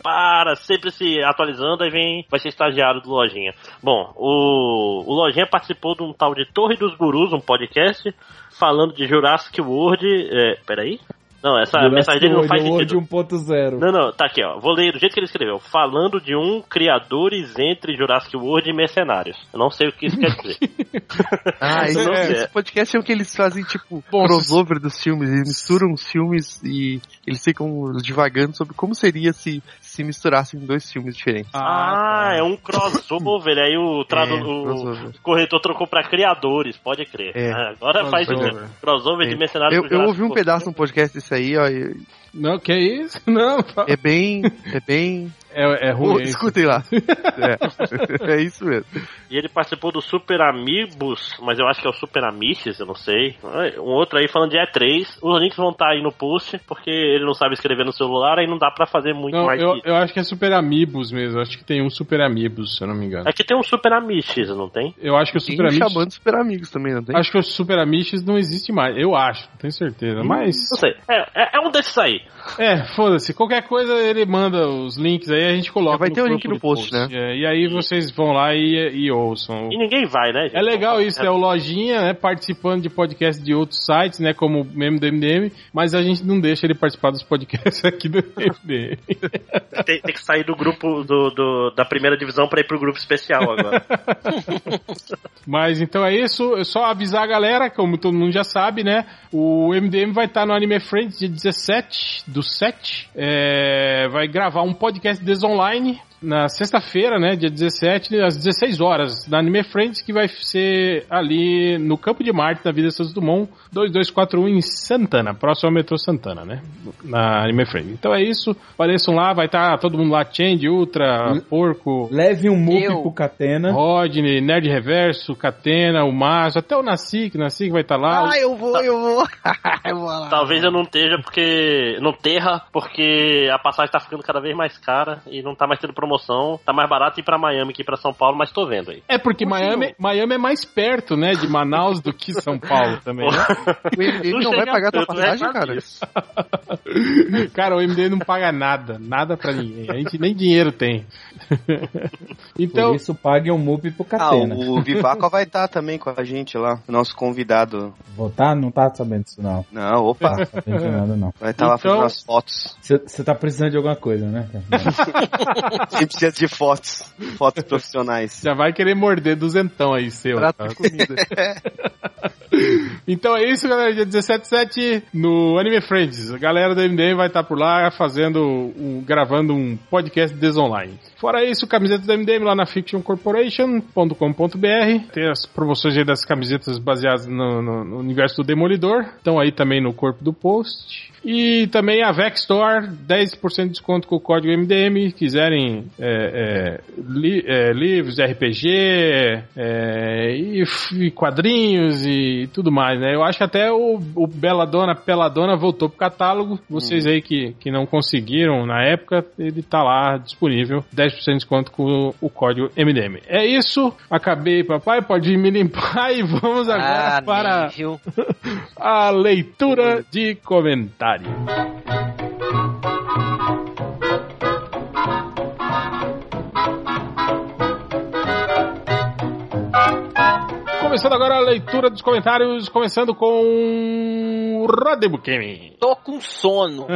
para, sempre se atualizando, aí vem, vai ser estagiário do Lojinha. Bom, o, o Lojinha participou de um tal de Torre dos Gurus, um podcast, falando de Jurassic World. É, peraí? Não, essa mensagem dele não faz Word sentido. 1.0. Não, não, tá aqui, ó. Vou ler do jeito que ele escreveu. Falando de um criadores entre Jurassic World e Mercenários. Eu não sei o que isso quer dizer. Ah, esse, Não, é. esse podcast é o que eles fazem, tipo, Bom, crossover dos filmes. Eles misturam os filmes e eles ficam divagando sobre como seria se se misturassem dois filmes diferentes. Ah, é um crossover. Aí o, tradu É, o crossover. corretor trocou pra criadores, pode crer. É. Ah, Agora faz Crossover. sentido. Crossover de É. mercenários Eu, eu ouvi um pedaço no podcast desse aí, ó, e, Não, que isso? Não. É bem. É bem. é, é ruim. isso. escutem lá. É. é isso mesmo. E ele participou do Super Amigos, mas eu acho que é o Super Amiches, eu não sei. Um outro aí falando de E3. Os links vão estar aí no post, porque ele não sabe escrever no celular, aí não dá pra fazer muito Não, mais eu, que eu acho que é Super Amigos mesmo. Eu acho que tem um Super Amigos, se eu não me engano. Aqui tem um Super Amiches, não tem? Eu acho que o Super Amigos. chamando super amigos também, não tem? Acho que o Super Amigos não existe mais. Eu acho, não tenho certeza. Mas. Não sei. É, é, é um desses aí. É, foda-se. Qualquer coisa ele manda os links aí, a gente coloca. É, vai ter o link no do post, né? É, e aí vocês vão lá e, e ouçam. E ninguém vai, né? gente? É legal isso, é o Lojinha, né, participando de podcasts de outros sites, né, como o meme do MDM, mas a gente não deixa ele participar dos podcasts aqui do MDM. Tem, tem que sair do grupo do, do- da primeira divisão pra ir pro grupo especial agora. Mas então é isso, é só avisar a galera, como todo mundo já sabe, né, o MDM vai estar no Anime Friends dia 17 do 7, é, vai gravar um podcast desonline na sexta-feira, né, dia 17, às 16 horas, na Anime Friends, que vai ser ali no Campo de Marte, na Vida Santos Dumont, 2241 em Santana, próximo ao metrô Santana, né, na Anime Friends. Então é isso, apareçam lá, vai estar todo mundo lá, Change, Ultra, Porco, Leve um mup Eu. pro Catena. Rodney, Nerd Reverso, Catena, o Márcio, até o Nacic, Nacic vai estar lá. Ah, eu vou, eu vou. eu vou lá. Talvez eu não esteja porque. Não terra, porque a passagem tá ficando cada vez mais cara e não tá mais tendo promoção. Tá mais barato ir pra Miami que ir pra São Paulo, mas tô vendo aí. É porque Miami, Miami é mais perto, né, de Manaus do que São Paulo também, né? O MDM não, vai pagar tua né? passagem, cara? Cara, o MD não paga nada, nada pra ninguém. A gente nem dinheiro tem. então, Por isso pague um mup pro Ah, Catena. o Vivaco vai estar também com a gente lá, o nosso convidado. Votar? Não tá sabendo disso, não. Não, opa, Não tá sabendo de nada, não. vai estar lá Então- fazendo as fotos. Você tá precisando de alguma coisa, né? Sempre precisa de fotos, fotos profissionais. já vai querer morder duzentão aí, seu. Prato tá? de comida. Então é isso, galera. Dia 17 no Anime Friends. A galera do MDM vai estar por lá fazendo, um, gravando um podcast desonline. Fora isso, camisetas do MDM lá na fictioncorporation.com.br. Tem as promoções aí das camisetas baseadas no, no- no universo do Demolidor. Estão aí também no corpo do post. E também a Vex Store, 10% de desconto com o código MDM. Quiserem é, é, li- é, livros, RPG, é, e, e quadrinhos e tudo mais, né? Eu acho que até o, o Belladonna Peladona voltou pro catálogo. Vocês aí que, que não conseguiram na época, ele tá lá disponível. 10% de desconto com o, o código MDM. É isso. Acabei, papai. Pode me limpar e vamos agora Ah, para a leitura de comentário. Começando agora a leitura dos comentários, começando com Rode Bukemi. Tô com sono.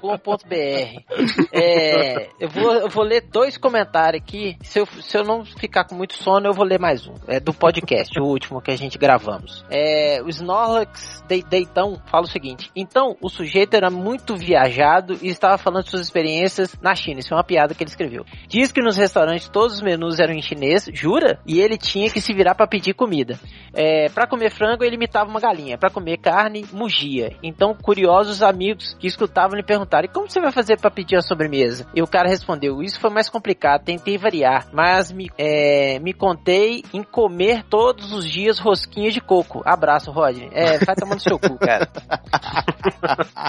.com.br é, eu, vou, eu vou ler dois comentários aqui. Se eu, se eu não ficar com muito sono, eu vou ler mais um. É do podcast, o último que a gente gravamos. É, o Snorlax de, Deitão fala o seguinte: Então, o sujeito era muito viajado e estava falando de suas experiências na China. Isso é uma piada que ele escreveu. Diz que nos restaurantes todos os menus eram em chinês, jura? E ele tinha que se virar para pedir comida. É, para comer frango, ele imitava uma galinha. Para comer carne, mugia. Então, curiosos amigos que escutavam lhe perguntaram: e como você vai fazer para pedir a sobremesa? E o cara respondeu: Isso foi mais complicado, tentei variar, mas me, é, me contei em comer todos os dias rosquinhas de coco. Abraço, Rodney. É, vai tomando seu cu, cara.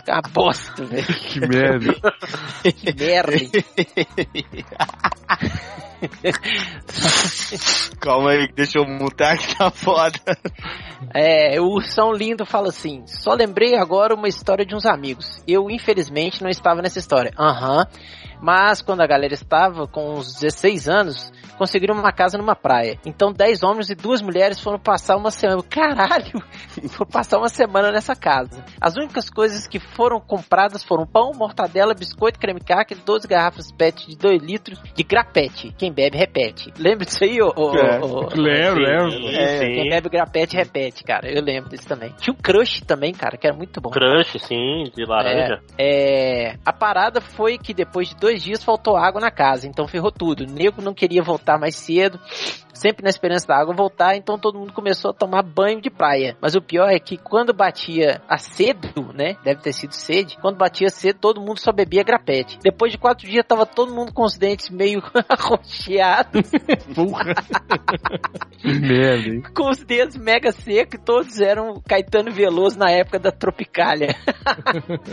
A bosta, velho. Que merda. Que merda. Calma aí, deixa eu mutar que tá foda. É, o Ursão Lindo fala assim: só lembrei agora uma história de uns amigos. Eu, infelizmente, não estava nessa história. Aham. Mas quando a galera estava com uns 16 anos, conseguiram uma casa numa praia. Então 10 homens e duas mulheres foram passar uma semana. Caralho! Foram passar uma semana nessa casa. As únicas coisas que foram compradas foram pão, mortadela, biscoito, creme cracker, 12 garrafas PET de 2 litros de grapete. Quem bebe, repete. Lembra disso aí, ô? ô, É. ô- Lembro, lembro. Sim, É, quem bebe grapete, repete, cara. Eu lembro disso também. Tinha o Crush também, cara, que era muito bom. Crush, sim, de laranja. É, a parada foi que depois de dois dias faltou água na casa, então ferrou tudo. O nego não queria voltar mais cedo, sempre na esperança da água voltar, então todo mundo começou a tomar banho de praia. Mas o pior é que quando batia a cedo, né? Deve ter sido sede. Quando batia cedo, todo mundo só bebia grapete. Depois de quatro dias, tava todo mundo com os dentes meio arroxeados, Porra. Que merda, hein? com os dedos mega secos, todos eram Caetano Veloso na época da Tropicália.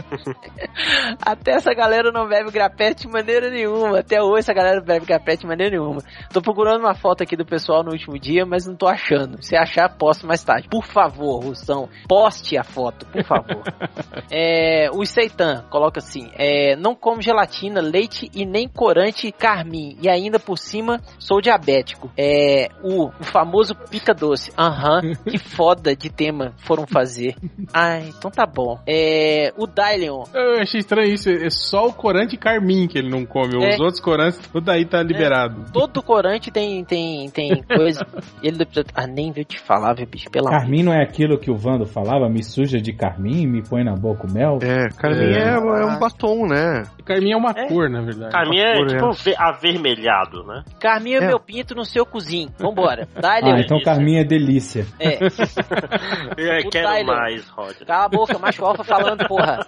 Até essa galera não bebe grapete de maneira nenhuma. Até hoje essa galera não bebe grapete de maneira nenhuma. Tô procurando uma foto aqui do pessoal no último dia, mas não tô achando. Se achar, posto mais tarde. Por favor, Russão, poste a foto, por favor. é, o Seitan coloca assim: é, não como gelatina, leite e nem corante carmim. E ainda por cima sou diabético. É, o, o famoso pica doce. Aham, que foda de tema foram fazer. Ai, então tá bom. É, o Dylion. Eu achei estranho isso. É só o corante carmim que ele não come. É. Os outros corantes, tudo aí tá liberado. Todo corante tem, tem, tem coisa. Ele ah, nem veio te falar, viu, bicho? Pelo amor. Carmim não é aquilo que o Vando falava? Me suja de carmim, me põe na boca o mel? É, Carminha é, é um batom, né? Carmim é uma É. cor, na verdade. Carminha é tipo ve- avermelhado, né? Carminho é É. meu pinto no seu cozinho. Vambora. Dylion. Ah, então carmim é delícia. É, É, O quero Tyler. mais, Roger. cala a boca, macho alfa falando, porra.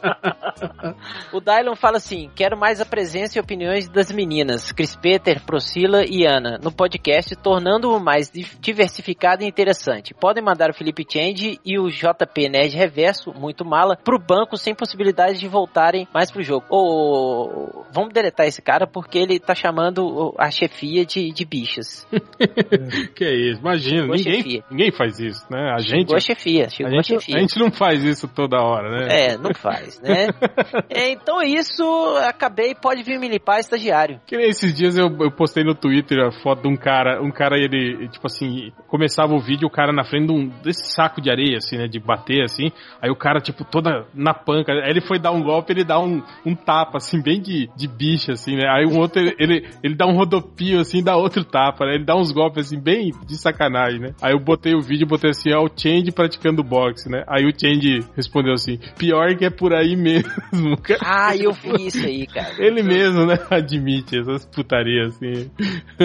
O Dylan fala assim: quero mais a presença e opiniões das meninas, Chris Peter, Priscila e No podcast, tornando-o mais di- diversificado e interessante. Podem mandar o Felipe Change e o JP Nerd Reverso, muito mala, pro banco sem possibilidade de voltarem mais pro jogo. Ô, vamos deletar esse cara porque ele tá chamando a chefia de, de bichas. Que isso, imagina. Chegou a Ninguém, chefia. ninguém faz isso, né? A gente, Chegou a chefia, a chegou a, gente, chefia. a gente não faz isso toda hora, né? É, não faz, né? É, então é isso, acabei, pode vir me limpar, estagiário. Que nem esses dias eu, eu postei no Twitter a foto de um cara, um cara, ele, tipo assim, começava o vídeo, o cara na frente de um, desse saco de areia, assim, né, de bater, assim, aí o cara, tipo, toda na panca, aí ele foi dar um golpe, ele dá um, um tapa, assim, bem de, de bicho, assim, né, aí um outro, ele, ele, dá um rodopio, assim, dá outro tapa, né, ele dá uns golpes, assim, bem de sacanagem, né, aí eu botei o vídeo, botei assim, é o Change praticando boxe, né, aí o Change respondeu assim, pior que é por aí mesmo, cara. Ah, eu vi isso aí, cara. Ele mesmo, né? Admite essas putarias, assim.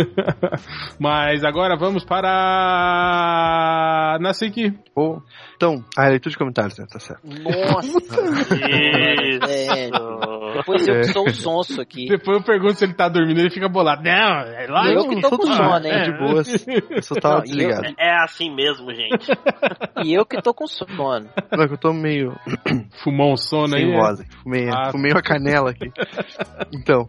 Mas agora vamos para. Nasci Ou- Então, ah, leitura de comentários, né? Tá certo. Nossa, Isso. velho. Depois eu que sou o sonso aqui. Depois eu pergunto se ele tá dormindo, ele fica bolado. Não, é lá Eu que tô com sono, hein? De boas. Eu só tava Não, e eu- desligado. É assim mesmo, gente. E eu que tô com sono. Não, é que eu tô meio Fumou um sono aí. sem né? voz. Fumei, Ah. fumei uma canela aqui. Então,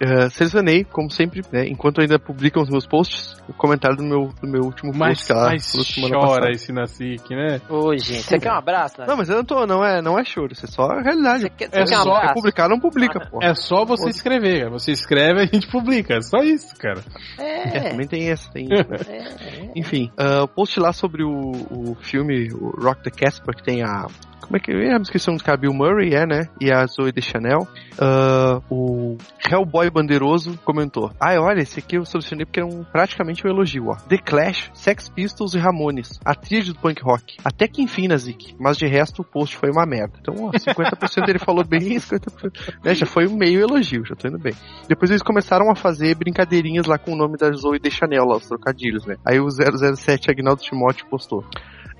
eh, selecionei, como sempre, né, enquanto ainda publicam os meus posts, o comentário do meu, do meu último Mas, post lá, mas chora passada. esse Nacique, né? Ô, gente, você quer um abraço? Né? Não, mas eu não tô, não é, não é choro, isso é só a realidade. Você quer, você É quer um só Quer abraço? publicar, não publica, pô. É só você escrever. Você escreve, a gente publica. É só isso, cara. É, É, também tem essa, tem isso, né? é, é. Enfim, ah, o post lá sobre o, o filme o Rock the Casper, que tem a. Como é que é a descrição cara? Bill Murray, é, né? E a Zoe de Chanel. Ah, o Hellboy Bandeiroso comentou: Ah, olha, esse aqui eu solucionei porque é um, praticamente um elogio, ó. The Clash, Sex Pistols e Ramones. A do punk rock. Até que enfim, Nazik. Mas de resto, o post foi uma merda. Então, ó, 50% ele falou bem e 50%. Né, já foi meio elogio, já tô indo bem. Depois eles começaram a fazer brincadeirinhas lá com o nome da Zoe de Chanel, lá, os trocadilhos, né? Aí o 007 Agnaldo Timóteo postou.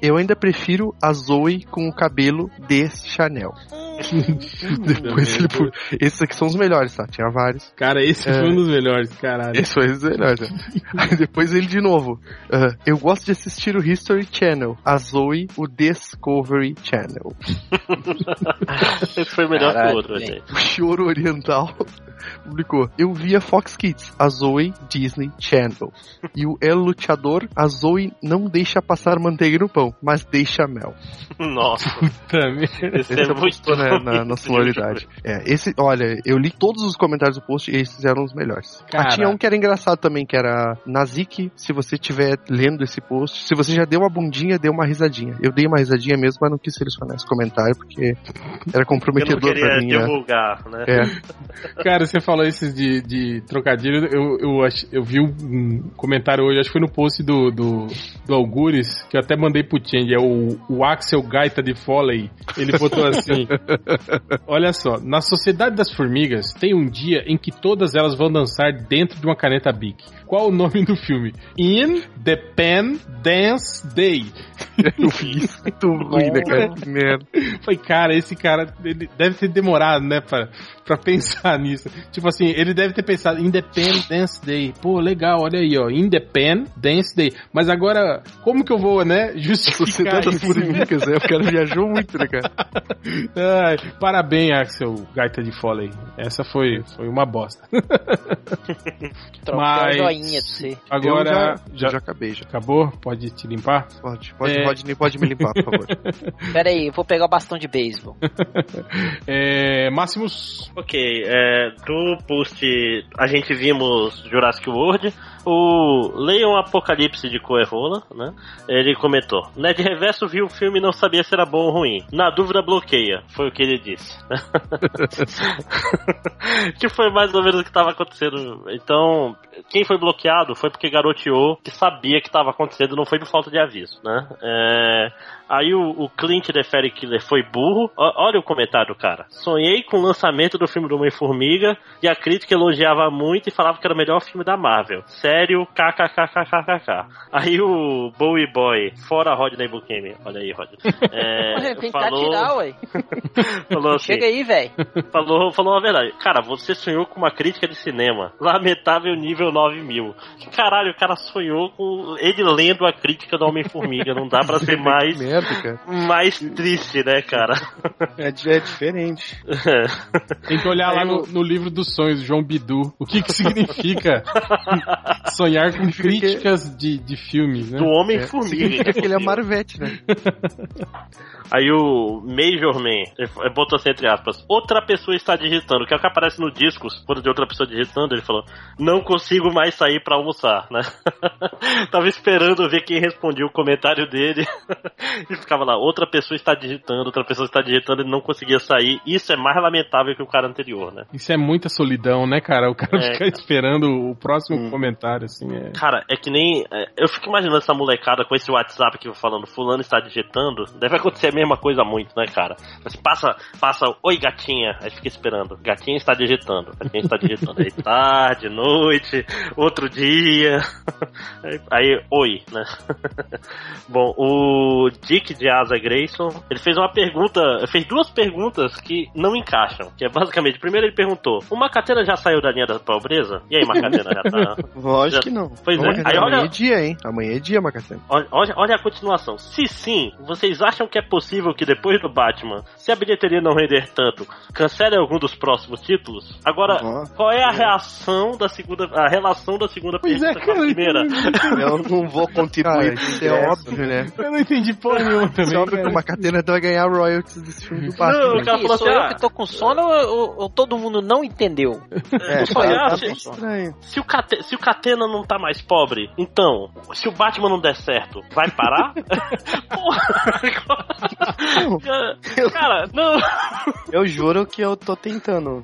Eu ainda prefiro a Zoe com o cabelo de Chanel. Depois ele. pu- Esses aqui são os melhores, tá? Tinha vários. Cara, esse É. foi um dos melhores, caralho. Esses foram os melhores. né? Aí depois ele de novo. ah, eu gosto de assistir o History Channel. A Zoe, o Discovery Channel. Esse foi melhor que Caralho, o outro, gente. gente. O Choro Oriental publicou. Eu via Fox Kids, a Zoe Disney Channel. E o El Luchador, a Zoe não deixa passar manteiga no pão, mas deixa mel. Nossa, Puta merda. esse, Esse é muito postou na, na, sonoridade. É, esse, olha, eu li todos os comentários do post e esses eram os melhores. Ah, tinha um que era engraçado também, que era Nazik, se você estiver lendo esse post, se você já deu uma bundinha, dê uma risadinha. Eu dei uma risadinha mesmo, mas não quis selecionar esse comentário, porque era Eu não comprometedor pra queria mim. né? divulgar, né? É. Cara, você falou esses de, de trocadilho, eu, eu, ach- eu vi um comentário hoje, acho que foi no post do, do, do Algures, que eu até mandei pro Change, é o, o Axel Gaita de Foley. Ele botou assim: Olha só, na Sociedade das Formigas tem um dia em que todas elas vão dançar dentro de uma caneta Bic. Qual o nome do filme? In the Pen Dance Day. Muito ruim, né, cara? Merda. Falei, cara, esse cara ele deve ter demorado, né, pra, pra pensar nisso. Tipo assim, ele deve ter pensado Independence Day. Pô, legal, olha aí, ó. Independence Day. Mas agora, como que eu vou, né, justificar Sociedade? Formigas, né? O cara viajou muito, né, cara? Ai, parabéns, Axel Gaita de Foley. Essa foi, foi uma bosta. Troca Mas- um joinha pra você. Agora, Eu já, já, já acabei, já. acabou? Pode te limpar? Pode, pode, É. pode, pode me limpar, por favor. Pera aí, eu vou pegar o bastão de beisebol. É, Máximos. Ok, é, do post a gente vimos Jurassic World, o Leon Apocalipse de Coerrola, né? Ele comentou: Ned Reverso viu o filme e não sabia se era bom ou ruim. Na dúvida, bloqueia. Foi o que ele disse. que foi mais ou menos o que estava acontecendo. Então, quem foi bloqueado foi porque garoteou que sabia que estava acontecendo, não foi por falta de aviso, né? É, Aí o, o Clint Fairy Killer foi burro. Ó- olha o comentário do cara. Sonhei com o lançamento do filme do Homem-Formiga e a crítica elogiava muito e falava que era o melhor filme da Marvel. Sério, kkkkkkk. Aí o Bowie Boy, fora Rodney Bukemi. Olha aí, Rodney. É, cá falou, tirar, ué. falou assim, Chega aí, velho. falou, falou a verdade. Cara, você sonhou com uma crítica de cinema. Lamentável nível 9000. Caralho, o cara sonhou com ele lendo a crítica do Homem-Formiga. Não dá pra ser mais, mais triste, né, cara? É, é diferente. Tem que olhar lá Aí no, eu- no livro dos sonhos, João Bidu. O que que significa sonhar com críticas de, de filmes, né? Do Homem-Formiga. Que ele é Marvete, né? Aí o Major Man botou assim entre aspas: outra pessoa está digitando, que é o que aparece no discos, quando de outra pessoa digitando, ele falou: não consigo mais sair pra almoçar, né? Tava esperando ver quem respondia o comentário dele e ficava lá: outra pessoa está digitando, outra pessoa está digitando, ele não conseguia sair. Isso é mais lamentável que o cara anterior, né? Isso é muita solidão, né, cara? O cara É, ficar cara. esperando o próximo Hum. comentário, assim, é... Cara, é que nem. é, eu fico imaginando essa molecada com esse WhatsApp que eu falando, fulano está digitando. Deve acontecer a mesma coisa muito, né, cara? Mas passa, passa, oi gatinha, aí fica esperando. Gatinha está digitando, gatinha está digitando. Aí tarde, noite, outro dia. Aí, aí, oi, né? Bom, o Dick de Asa Grayson, ele fez uma pergunta, fez duas perguntas que não encaixam. Que é basicamente, primeiro ele perguntou: o Macatena já saiu da linha da pobreza? E aí, Macatena já tá. Lógico Já- que não. Pois é, Olha, aí amanhã olha, é dia, hein? Amanhã é dia, Macatena. Olha, olha, olha a continuação. Se sim, vocês acham que é possível que depois do Batman, se a bilheteria não render tanto, cancele algum dos próximos títulos? Agora, Ó. qual é a reação da segunda, a relação da segunda Pois é, pergunta com a cara, primeira? Eu não vou Cara, contribuir. isso é óbvio, né? Eu não entendi porra nenhuma é também, óbvio que o Macatena vai ganhar royalties desse filme do Batman. Não, o cara falou assim, eu ah, que tô com sono ou, ou- ou todo mundo não entendeu? É, Só tá, tá estranho. se o, Cate, se o Catena não tá mais pobre, então, se o Batman não der certo, vai parar? Porra! Cara, não. Eu juro que eu tô tentando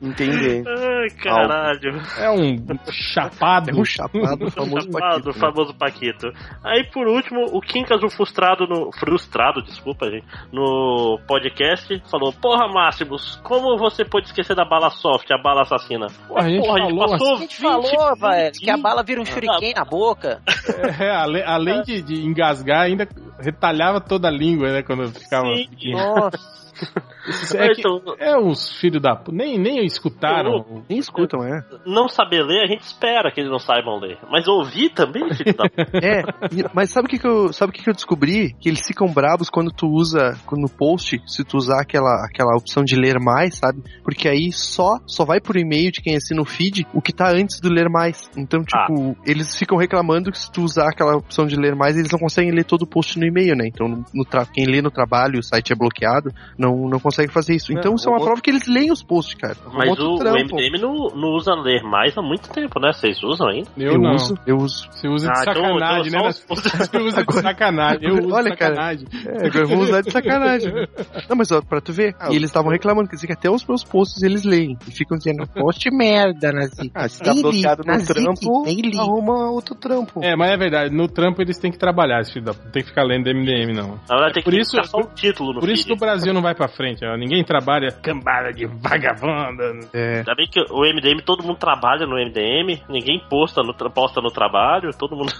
entender. Ai, caralho. É um chapado. É um chapado, o famoso Chapado, Paquito. o né? famoso Paquito. Aí, por último, o Quincas, o frustrado, no, frustrado, desculpa, gente, no podcast, falou, porra, Máximos, como você pode esquecer da bala soft, a bala assassina? Porra, a gente porra, a gente falou passou A gente 20 falou, velho, que a bala vira um shuriken na boca. É, além, além de, de engasgar, ainda retalhava toda a língua, né? Quando ficava. Sim. Nossa. É, que, Então, é uns filhos da. Nem, nem escutaram. Nem escutam, é. não saber ler, a gente espera que eles não saibam ler. Mas ouvir também, filho da É, mas sabe o que, que eu sabe o que, que eu descobri? Que eles ficam bravos quando tu usa quando no post, se tu usar aquela, aquela opção de ler mais, sabe? Porque aí só só vai pro e-mail de quem assina o feed o que tá antes do ler mais. Então, tipo, eles ficam reclamando que se tu usar aquela opção de ler mais, eles não conseguem ler todo o post no e-mail, né? Então, no tra- quem lê no trabalho, o site é bloqueado, não, não consegue consegue fazer isso. Então É, isso é uma o- prova que eles leem os posts, cara. Mas outro o, o. MDM não, não usa ler mais há muito tempo, né? Vocês usam ainda? Eu, Eu não. uso, eu uso. Você usa de Ah, então- sacanagem, então né? Você usa de sacanagem. Eu uso Olha, de cara. sacanagem. É, agora vamos usar de sacanagem. Não, mas ó, pra tu ver, Ah, e eles estavam reclamando, quer dizer que até os meus posts eles leem. E ficam dizendo, post merda, Nazik. Ah, se tá bloqueado no trampo, arruma outro trampo. É, mas é verdade, no trampo eles têm que trabalhar, esse filho da... não tem que ficar lendo MDM, não. Na verdade, tem que Por isso- ficar só um título no Por isso que o Brasil não vai pra frente, ó. ninguém trabalha cambada de vagabunda. É, Ainda bem que o MDM, todo mundo trabalha no MDM, ninguém posta no, posta no trabalho, todo mundo.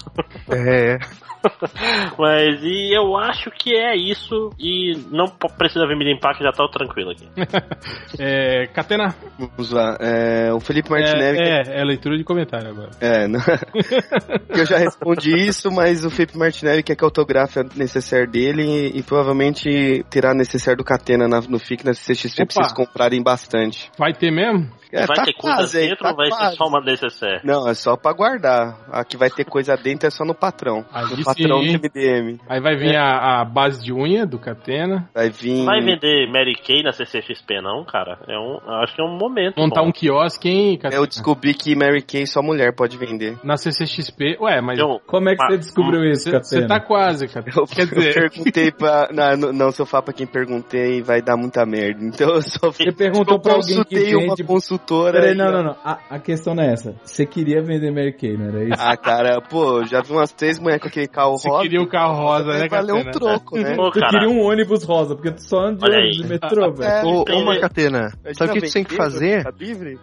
é. Mas e eu acho que é isso e não precisa vir me limpar que já tá tranquilo aqui. É, Catena, Vamos lá. É, o Felipe Martinelli. é, é, é leitura de comentário agora. É, não... eu já respondi isso, mas o Felipe Martinelli quer que autografe a necessaire dele e, e provavelmente terá a necessaire do Catena na- no FIC na CXP pra vocês comprarem bastante. Vai ter mesmo? É, vai tá ter coisa quase dentro tá ou vai quase. ser só uma necessaire? Não, é só pra guardar. A que vai ter coisa dentro é só no patrão. Aí no sim, patrão do hein? MDM. Aí vai vir a, a base de unha do Catena. Vai vir. Vai vender Mary Kay na CCXP não, cara? É um, acho que é um momento. Montar bom. um quiosque, hein, Catena? Eu descobri que Mary Kay só mulher pode vender. Na CCXP. Ué, mas Então, Como é que você Ah, descobriu isso, você Catena? tá quase, cara. Eu, Quer eu dizer, perguntei pra. Não, não, se eu falar pra quem perguntei, vai dar muita merda. Então eu só Você perguntou eu pra alguém que consultei uma vende... consultora. Peraí, e- não, não, não. A, a questão não é essa. Você queria vender Mary Kay, não era isso? Ah, cara, pô, já vi umas três mulheres com aquele carro você rosa. queria o carro rosa, né, valer um troco, né? Pô, Tu queria um ônibus rosa, porque tu só anda de metrô, velho. É, Ô, ô Macatena, sabe o que tu tem que fazer? Tá livre?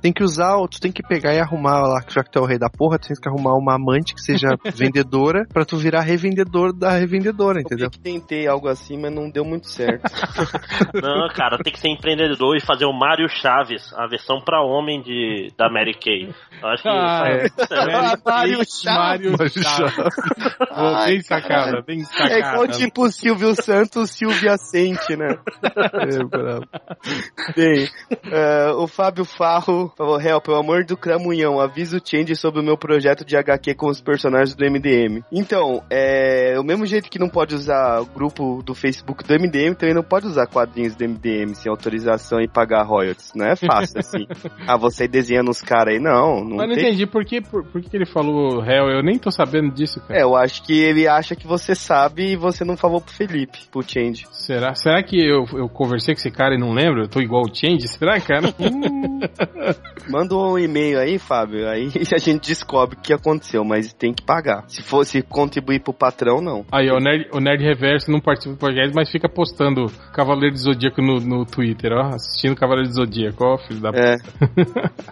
Tem que usar, tu tem que pegar e arrumar lá, já que tu é o rei da porra, tu tem que arrumar uma amante que seja vendedora pra tu virar revendedor da revendedora, Eu entendeu? que tentei algo assim, mas não deu muito certo. Não, cara, tem que ser empreendedor e fazer o Mário Chaves, a versão pra homem de, da Mary Kay. Eu acho que Ah, é. isso Mário Mário Chaves. Chaves. Pô, bem sacada, bem sacada. É igual tipo Silvio Santos, Silvia Sente, né? É, bravo. Bem, eh, o Fábio Farro falou, Hel, pelo amor do cramunhão, avisa o Change sobre o meu projeto de HQ com os personagens do MDM. Então, é, o mesmo jeito que não pode usar o grupo do Facebook do MDM, também não pode usar quadrinhos do MDM sem autorização e pagar royalties. Não é fácil assim. ah, você desenhando os caras aí, não. não Mas não tem... entendi por que, por, por que ele falou réu. Eu nem tô sabendo disso, cara. É, eu acho que ele acha que você sabe e você não falou pro Felipe, pro Change. Será, será que eu, eu conversei com esse cara e não lembro? Eu tô igual o Change? Será, cara? Manda um e-mail aí, Fábio, aí a gente descobre o que aconteceu, mas tem que pagar. Se fosse contribuir pro patrão, não. Aí, ó, o Nerd, o Nerd Reverso não participa do podcast, mas fica postando Cavaleiro do Zodíaco no, no Twitter, ó. Assistindo Cavaleiro do Zodíaco, ó, filho da É.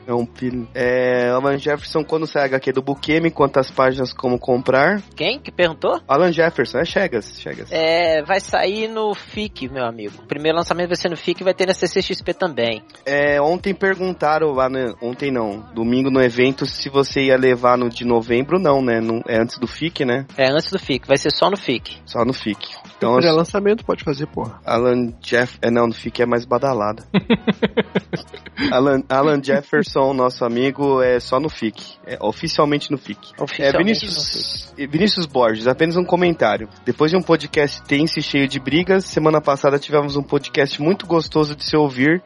é um filho. É, Alan Jefferson, quando sai a HQ do Bukemi, quantas páginas como comprar? Quem que perguntou? Alan Jefferson, é Chegas, Chegas. É, vai sair no FIC, meu amigo. O primeiro lançamento vai ser no FIC e vai ter na CCXP também. É, ontem perguntaram lá, no, ontem não, domingo no evento, se você ia levar no de novembro, não, né? Não, é antes do FIC, né? É antes do FIC, vai ser só no FIC. Só no FIC. Então, Pré-lançamento pode fazer, porra. Alan Jeff. É, não, no FIC é mais badalada. Alan, Alan Jefferson, nosso amigo, é só no FIC. É oficialmente no FIC. É, Oficialmente Vinícius, Vinícius Borges, apenas um comentário. Depois de um podcast tenso e cheio de brigas, semana passada tivemos um podcast muito gostoso de se ouvir.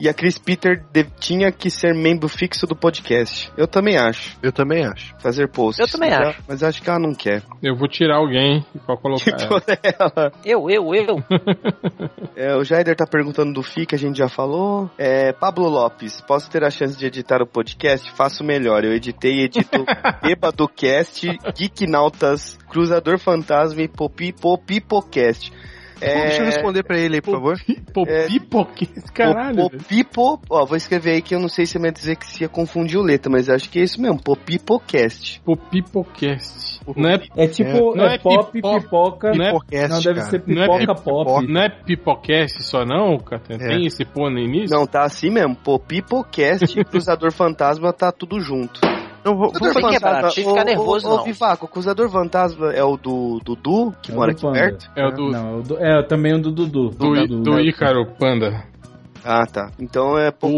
E a Chris Peter de- tinha que ser membro fixo do podcast. Eu também acho. Eu também acho. Fazer posts. Eu também mas acho. ela- Mas acho que ela não quer. Eu vou tirar alguém pra colocar ela. Por ela. Eu, eu, eu. É, o Jaider tá perguntando do FIC, a gente já falou. É, Pablo Lopes, posso ter a chance de editar o podcast? Faço melhor. Eu editei e edito Bêbado Cast, Geeknautas, Cruzador Fantasma e Popi, Popipocast. É, Deixa eu responder pra ele aí, por favor. Pô, É. pipoque, caralho. Popipo, ó, vou escrever aí que eu não sei se vai dizer que se ia confundir o letra, mas acho que é isso mesmo, Popipocast. Pô, pipocast. Não é, É tipo, Não é, é pop, pipo- pipoca. não é- Não, deve ser Não é pipoca pop. não é pipocast só não, Catena? É. Tem esse pô no início? Não, tá assim mesmo, Popipocast e Cruzador Fantasma tá tudo junto. Não, vou, bem, fazer- é pra te ficar nervoso, ô, não. Vivaco, o Cruzador Fantasma é o do Dudu, que É o mora do aqui Panda. perto? É o do, Não, é, o do, é também o do Dudu. do, do Ícaro Panda. Ah, tá. Então é pouco.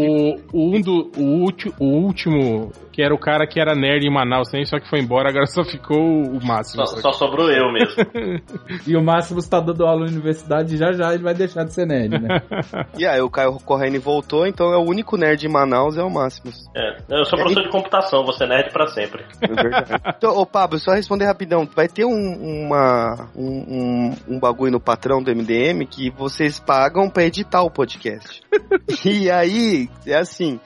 O, um do, o, ulti- o último, que era o cara que era nerd em Manaus também, só que foi embora, agora só ficou o máximo. Só, só sobrou eu mesmo. E o Máximo está dando aula na universidade e já já ele vai deixar de ser nerd, né? E aí o Caio Corrêa voltou, então é o único nerd em Manaus, é o Máximos. É, eu sou professor de computação, você é nerd pra sempre. É verdade. então, ô Pablo, só responder rapidão. Vai ter um, uma, um, um, um bagulho no patrão do MDM que vocês pagam pra editar o podcast. e aí, é assim.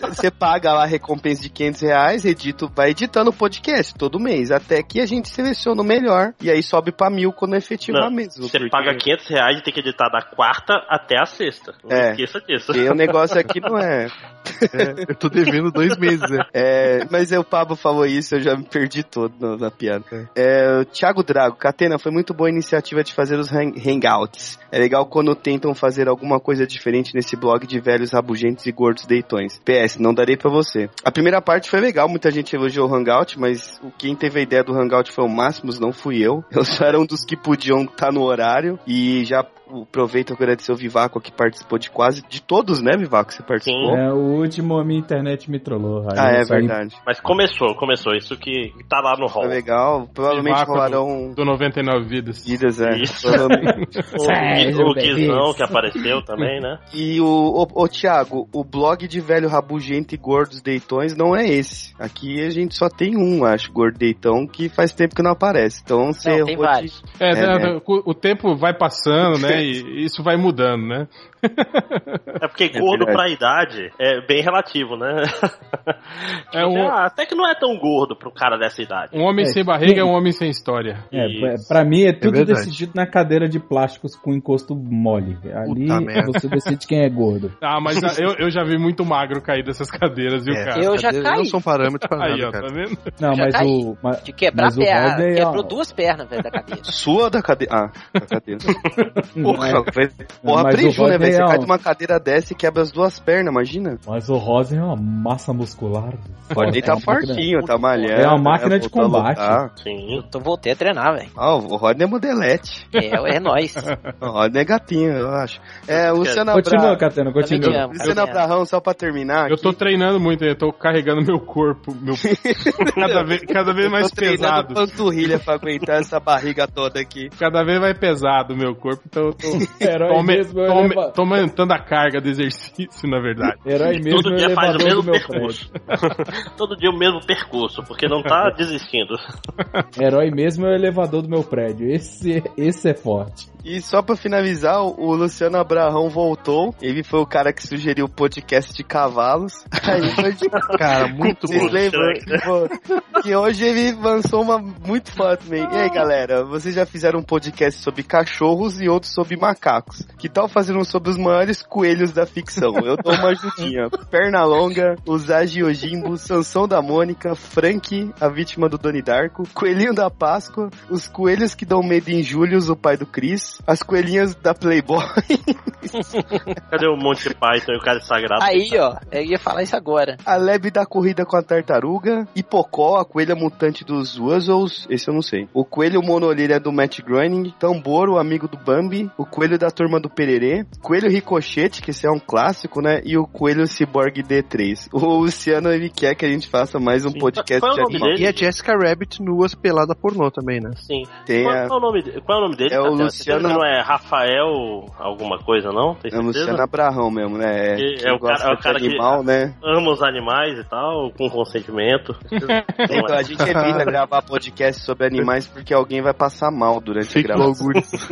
Você paga lá a recompensa de 500 reais, edito, vai editando o podcast todo mês, até que a gente seleciona o melhor, e aí sobe pra mil quando efetivar Não, mesmo. Você porque- paga 500 reais e tem que editar da quarta até a sexta. Não É. esqueça disso. Porque o negócio aqui não é. eu tô devendo dois meses, né? É, mas aí o Pablo falou isso, eu já me perdi todo no- na piada. É, Thiago Drago, Catena, foi muito boa a iniciativa de fazer os hang- hangouts. É legal quando tentam fazer alguma coisa diferente nesse blog de velhos rabugentos e gordos deitões. PS, não darei pra você. A primeira parte foi legal, muita gente elogiou o hangout, mas quem teve a ideia do hangout foi o Máximos, não fui eu. Eu só era um dos que podiam estar no horário e já aproveito e agradecer o Vivaco que participou de quase de todos, né, Vivaco? Você participou? É, o último a minha internet me trollou. Ah, é verdade. Mas começou, começou. Isso que tá lá no hall. Foi legal. Provavelmente Vivaco rolarão Do 99 vidas. vidas, é. Isso. O, o Guizão que apareceu também, né? E o, o, o Thiago, o blog de velho rabugento e gordos deitões não é esse. Aqui a gente só tem um, acho, gordo deitão, que faz tempo que não aparece. Então você Não, tem vários. É, É, né, o tempo vai passando, né? Isso vai mudando, né? É porque gordo verdade. pra idade é bem relativo, né? É Tipo, um- ah, até que não é tão gordo pro cara dessa idade. Um homem É, sem barriga sim. é um homem sem história. É, Isso. pra- mim é tudo verdade. decidido na cadeira de plásticos com encosto mole. Ali Puta merda. você decide quem é gordo. Ah, mas a- eu, eu já vi muito magro cair dessas cadeiras, viu, É, cara? Eu já caí. Não são parâmetros pra Aí, nada, ó, tá cara. vendo? Não, Já mas caí. o. mas- De quebrar Mas a o perna. Rodney, Quebrou ó. duas pernas, velho, da cadeira. Sua da cadeira. Ah, da cadeira. Porra, porra Mas o preju, né, Rodney Você é cai de uma cadeira dessa e quebra as duas pernas, imagina. Mas o Rosen é uma massa muscular. O Rodney É tá uma máquina- fortinho, tá malhando. É uma máquina de voltou a combate. lutar. Sim. Eu tô, voltei a treinar, velho. Ah, o Rodney é modelete. É, é nóis. O Rodney é gatinho, eu acho. É, o Luciano Continua, te continua. Luciano Abrahão, só pra terminar. Eu aqui. tô treinando muito, eu tô carregando meu corpo, meu cada vez, cada vez mais Tô treinando pesado. panturrilha pra aguentar essa barriga toda aqui. Cada vez mais pesado o meu corpo, então eu tô, Herói tô, aume- mesmo é o aume- eleva- tô aumentando a carga do exercício, na verdade. Herói mesmo Todo é o dia faz o elevador mesmo do meu prédio. percurso. Todo dia o mesmo percurso, porque não tá desistindo. Herói mesmo é o elevador do meu prédio. Esse, esse é forte. E só pra finalizar, o Luciano Abrahão voltou. Ele foi o cara que sugeriu o podcast de cavalos. Aí foi de... Cara, muito Vocês lembram Pô, que hoje ele lançou uma muito foda também. E aí, galera, vocês já fizeram um podcast sobre cachorros e outro sobre macacos. Que tal fazer um sobre os maiores coelhos da ficção? Eu dou uma ajudinha. Pernalonga, os Agiojimbo, Sansão da Mônica, Frank, a vítima do Doni Darko, Coelhinho da Páscoa, os coelhos que dão medo em Július, o pai do Chris, as coelhinhas da Playboy, Cadê o Monte Python e o cara sagrado? Aí, ó, eu ia falar isso agora. a Lebe da corrida com a tartaruga, Hipocó, a coelha mutante dos Wuzzles, esse eu não sei. O coelho monolíria do Matt Groening, Tambor, o amigo do Bambi, o coelho da turma do Pererê, coelho ricochete, que esse é um clássico, né? E o coelho Cyborg D3. O Luciano, ele quer que a gente faça mais um Sim. podcast Qual é o de nome animal. dele? E a Jessica Rabbit nuas pelada pornô também, né? Sim. Tem qual, a- qual é o nome, de- qual é o nome dele? É o? Luciano- que Não é Rafael alguma coisa, não? Tem É o? Luciano Abrahão mesmo, né? Que é o cara- é o de cara que- animal, né? Ama os animais e tal, com consentimento. Então, a gente evita gravar podcast sobre animais porque alguém vai passar mal durante a Fica gravação.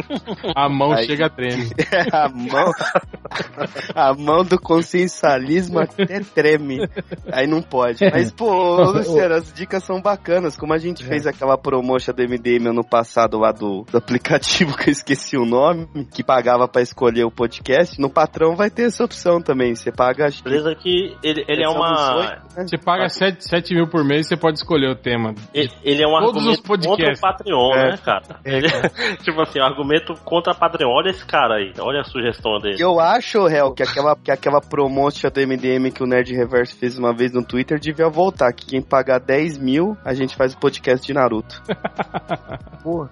A mão Aí- chega a treme. a mão a mão do consciencialismo até treme. Aí não pode. Mas, pô, Luciano, as dicas são bacanas. Como a gente fez aquela promotion do MDM ano passado lá do, do aplicativo que eu esqueci o nome, que pagava pra escolher o podcast, no patrão vai ter essa opção também. Você paga. acho Beleza que ele, ele é uma. né? Você paga 7, 7 mil por mês, você pode escolher o tema. Ele ele é um Todos os argumento contra o. Patreon, É. né, cara? Ele- tipo assim, um argumento contra a Adrian, olha esse cara aí, olha a sugestão dele. Eu acho, Hel, que aquela, que aquela promotion do MDM que o Nerd Reverso fez uma vez no Twitter devia voltar. Que quem pagar 10 mil, a gente faz o podcast de Naruto.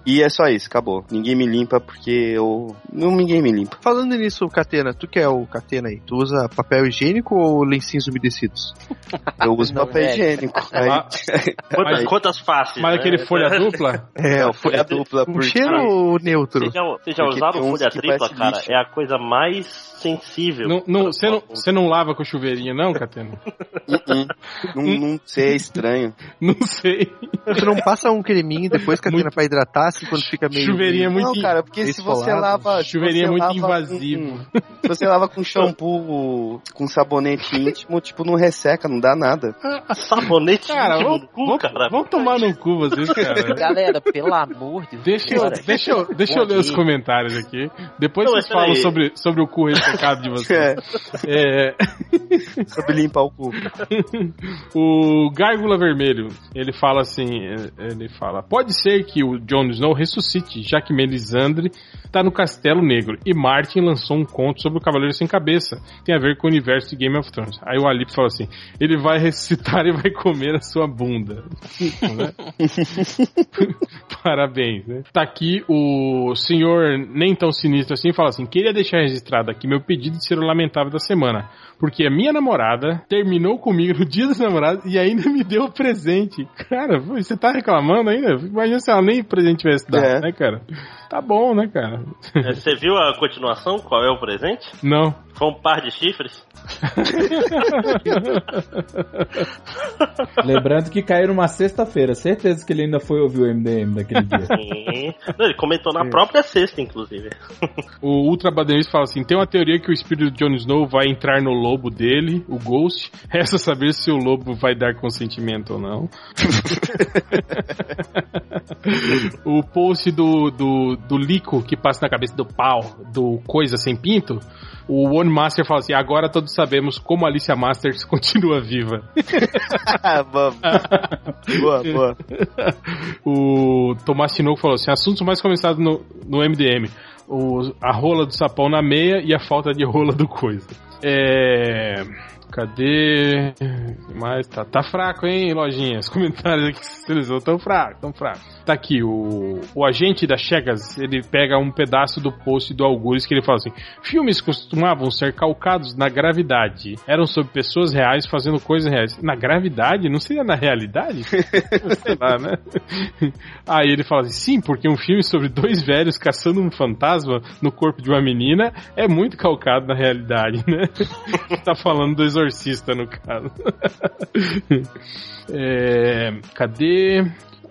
E é só isso, acabou. Ninguém me limpa porque eu. Não, ninguém me limpa. Falando nisso, Catena, tu que é o Catena aí, tu usa papel higiênico ou lencinhos umedecidos? Eu uso Não, papel velho. higiênico. Aí, Quantas, aí- quantas faces? Mas né? aquele folha dupla? é, o folha dupla Um cheiro ou neutro? Vocês já, vocês já usaram uns folha tripla, cara? lixo. É a coisa mais sensível. Não, não, você, não, você não lava com chuveirinho, não, Catena? Uh-uh. Não, não sei, é estranho. Não sei. Você não passa um creminho depois, Catena, Muito- pra hidratar, assim, quando fica meio... Chuveirinho é muito. Não, cara, porque se você lava. Chuveirinho é você muito lava invasivo. Com, se você lava com shampoo, com sabonete íntimo, tipo, não resseca, não dá nada. Sabonete Cara, íntimo vamos, no cu, vamos- cara. vamos tomar no cu vocês, cara. Galera, pelo amor de Deus. Deixa eu, deixa eu, deixa eu ler os comentários aqui. Depois Não, vocês falam sobre, sobre o cu ressecado de vocês. É, É, sobre limpar o cu. o Gárgula Vermelho, ele fala assim, ele fala, pode ser que o Jon Snow ressuscite, já que Melisandre tá no Castelo Negro e Martin lançou um conto sobre o Cavaleiro Sem Cabeça. Tem a ver com o universo de Game of Thrones. Aí o Alip fala assim, ele vai ressuscitar e vai comer a sua bunda. Parabéns, né? Tá aqui o senhor nem tão sinistro assim fala assim: queria deixar registrado aqui meu pedido de ser o lamentável da semana. Porque a minha namorada terminou comigo no dia dos namorados e ainda me deu o presente. Cara, você tá reclamando ainda? Imagina se ela nem presente tivesse dado, É. né, cara? Tá bom, né, cara? É, Você viu a continuação? Qual é o presente? Não. Foi um par de chifres? Lembrando que caiu numa sexta-feira. Certeza que ele ainda foi ouvir o MDM daquele dia. Sim. Não, ele comentou na própria sexta, inclusive. O Ultra Badenista fala assim: tem uma teoria que o espírito de Jon Snow vai entrar no lobo dele, o Ghost. Resta saber se o lobo vai dar consentimento ou não. o post do, do, do Lico que passa na cabeça do pau, do Coisa Sem Pinto. O One Master fala assim: agora todos sabemos como Alicia Masters continua viva. boa, boa, boa. o Tomás Tinoco falou assim: assuntos mais começados no, no MDM. O, a rola do sapão na meia e a falta de rola do coisa. É. Cadê? Mas tá, tá fraco, hein, lojinha? Os comentários aqui que vocês tão fraco, tão fraco. Tá aqui, o, o agente da Chegas, ele pega um pedaço do post do Algures que ele fala assim: filmes costumavam ser calcados na gravidade. Eram sobre pessoas reais fazendo coisas reais. Na gravidade? Não seria na realidade? Sei lá, né? Aí ele fala assim: sim, porque um filme sobre dois velhos caçando um fantasma no corpo de uma menina é muito calcado na realidade, né? tá falando do exorcista, no caso. É, cadê?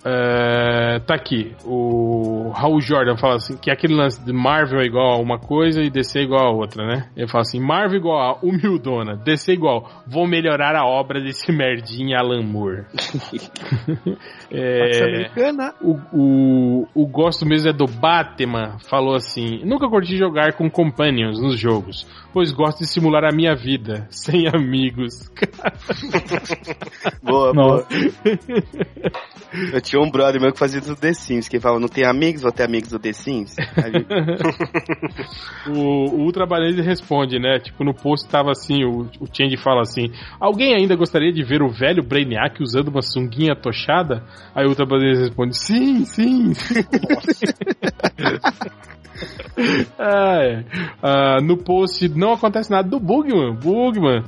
É, tá aqui. O Raul Jordan fala assim: que aquele lance de Marvel é igual a uma coisa e DC é igual a outra, né? Ele fala assim: Marvel igual a humildona, DC igual, vou melhorar a obra desse merdinha Alan Moore. É, americana. o, o, o gosto mesmo é do Batman. Falou assim: Nunca curti jogar com companions nos jogos, pois gosto de simular a minha vida, sem amigos. Boa, boa. Eu tinha um brother meu que fazia do The Sims, que ele falava, não tem amigos, vou ter amigos do The Sims. Aí, o, o Ultra Banese responde, né? Tipo, no post tava assim: o, o Change fala assim: Alguém ainda gostaria de ver o velho Brainiac usando uma sunguinha tochada? Aí o Ultra Banese responde: Sim, sim. Ah, é. Ah, no post não acontece nada do Bugman. Bugman.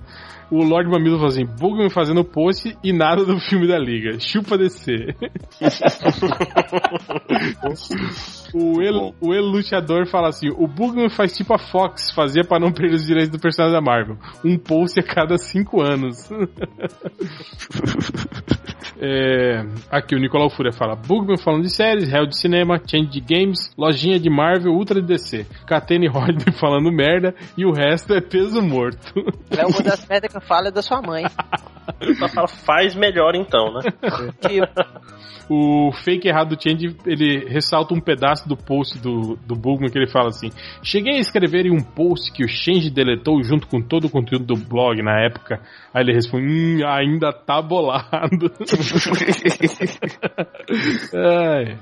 O Lord Mamilo falou assim: Bugman fazendo post e nada do filme da Liga. Chupa descer. o, El, o El Luchador fala assim: O Bugman faz tipo a Fox fazia pra não perder os direitos do personagem da Marvel. Um post a cada cinco anos. É, aqui o Nicolau Fúria fala: Bugman falando de séries, Hell de cinema, Change de games, lojinha de Marvel, Ultra de DC. Catene Rodney falando merda e o resto é peso morto. É uma das merdas que eu falo é da sua mãe. Só fala, faz melhor então, né? O fake errado do Change, ele ressalta um pedaço do post do, do Bugman que ele fala assim: Cheguei a escrever em um post que o Change deletou junto com todo o conteúdo do blog na época. Aí ele responde: hum, ainda tá bolado. Ai.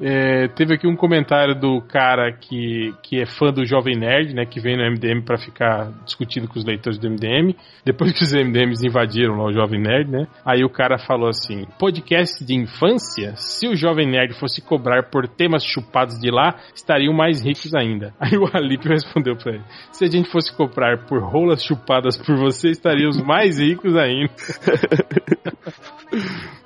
É, teve aqui um comentário do cara que, que é fã do Jovem Nerd, né? Que vem no MDM pra ficar discutindo com os leitores do MDM. Depois que os MDMs invadiram lá o Jovem Nerd, né? Aí o cara falou assim: podcast de infância? Se o Jovem Nerd fosse cobrar por temas chupados de lá, estariam mais ricos ainda. Aí o Alípio respondeu pra ele: Se a gente fosse cobrar por rolas chupadas por você, estaríamos mais ricos ainda.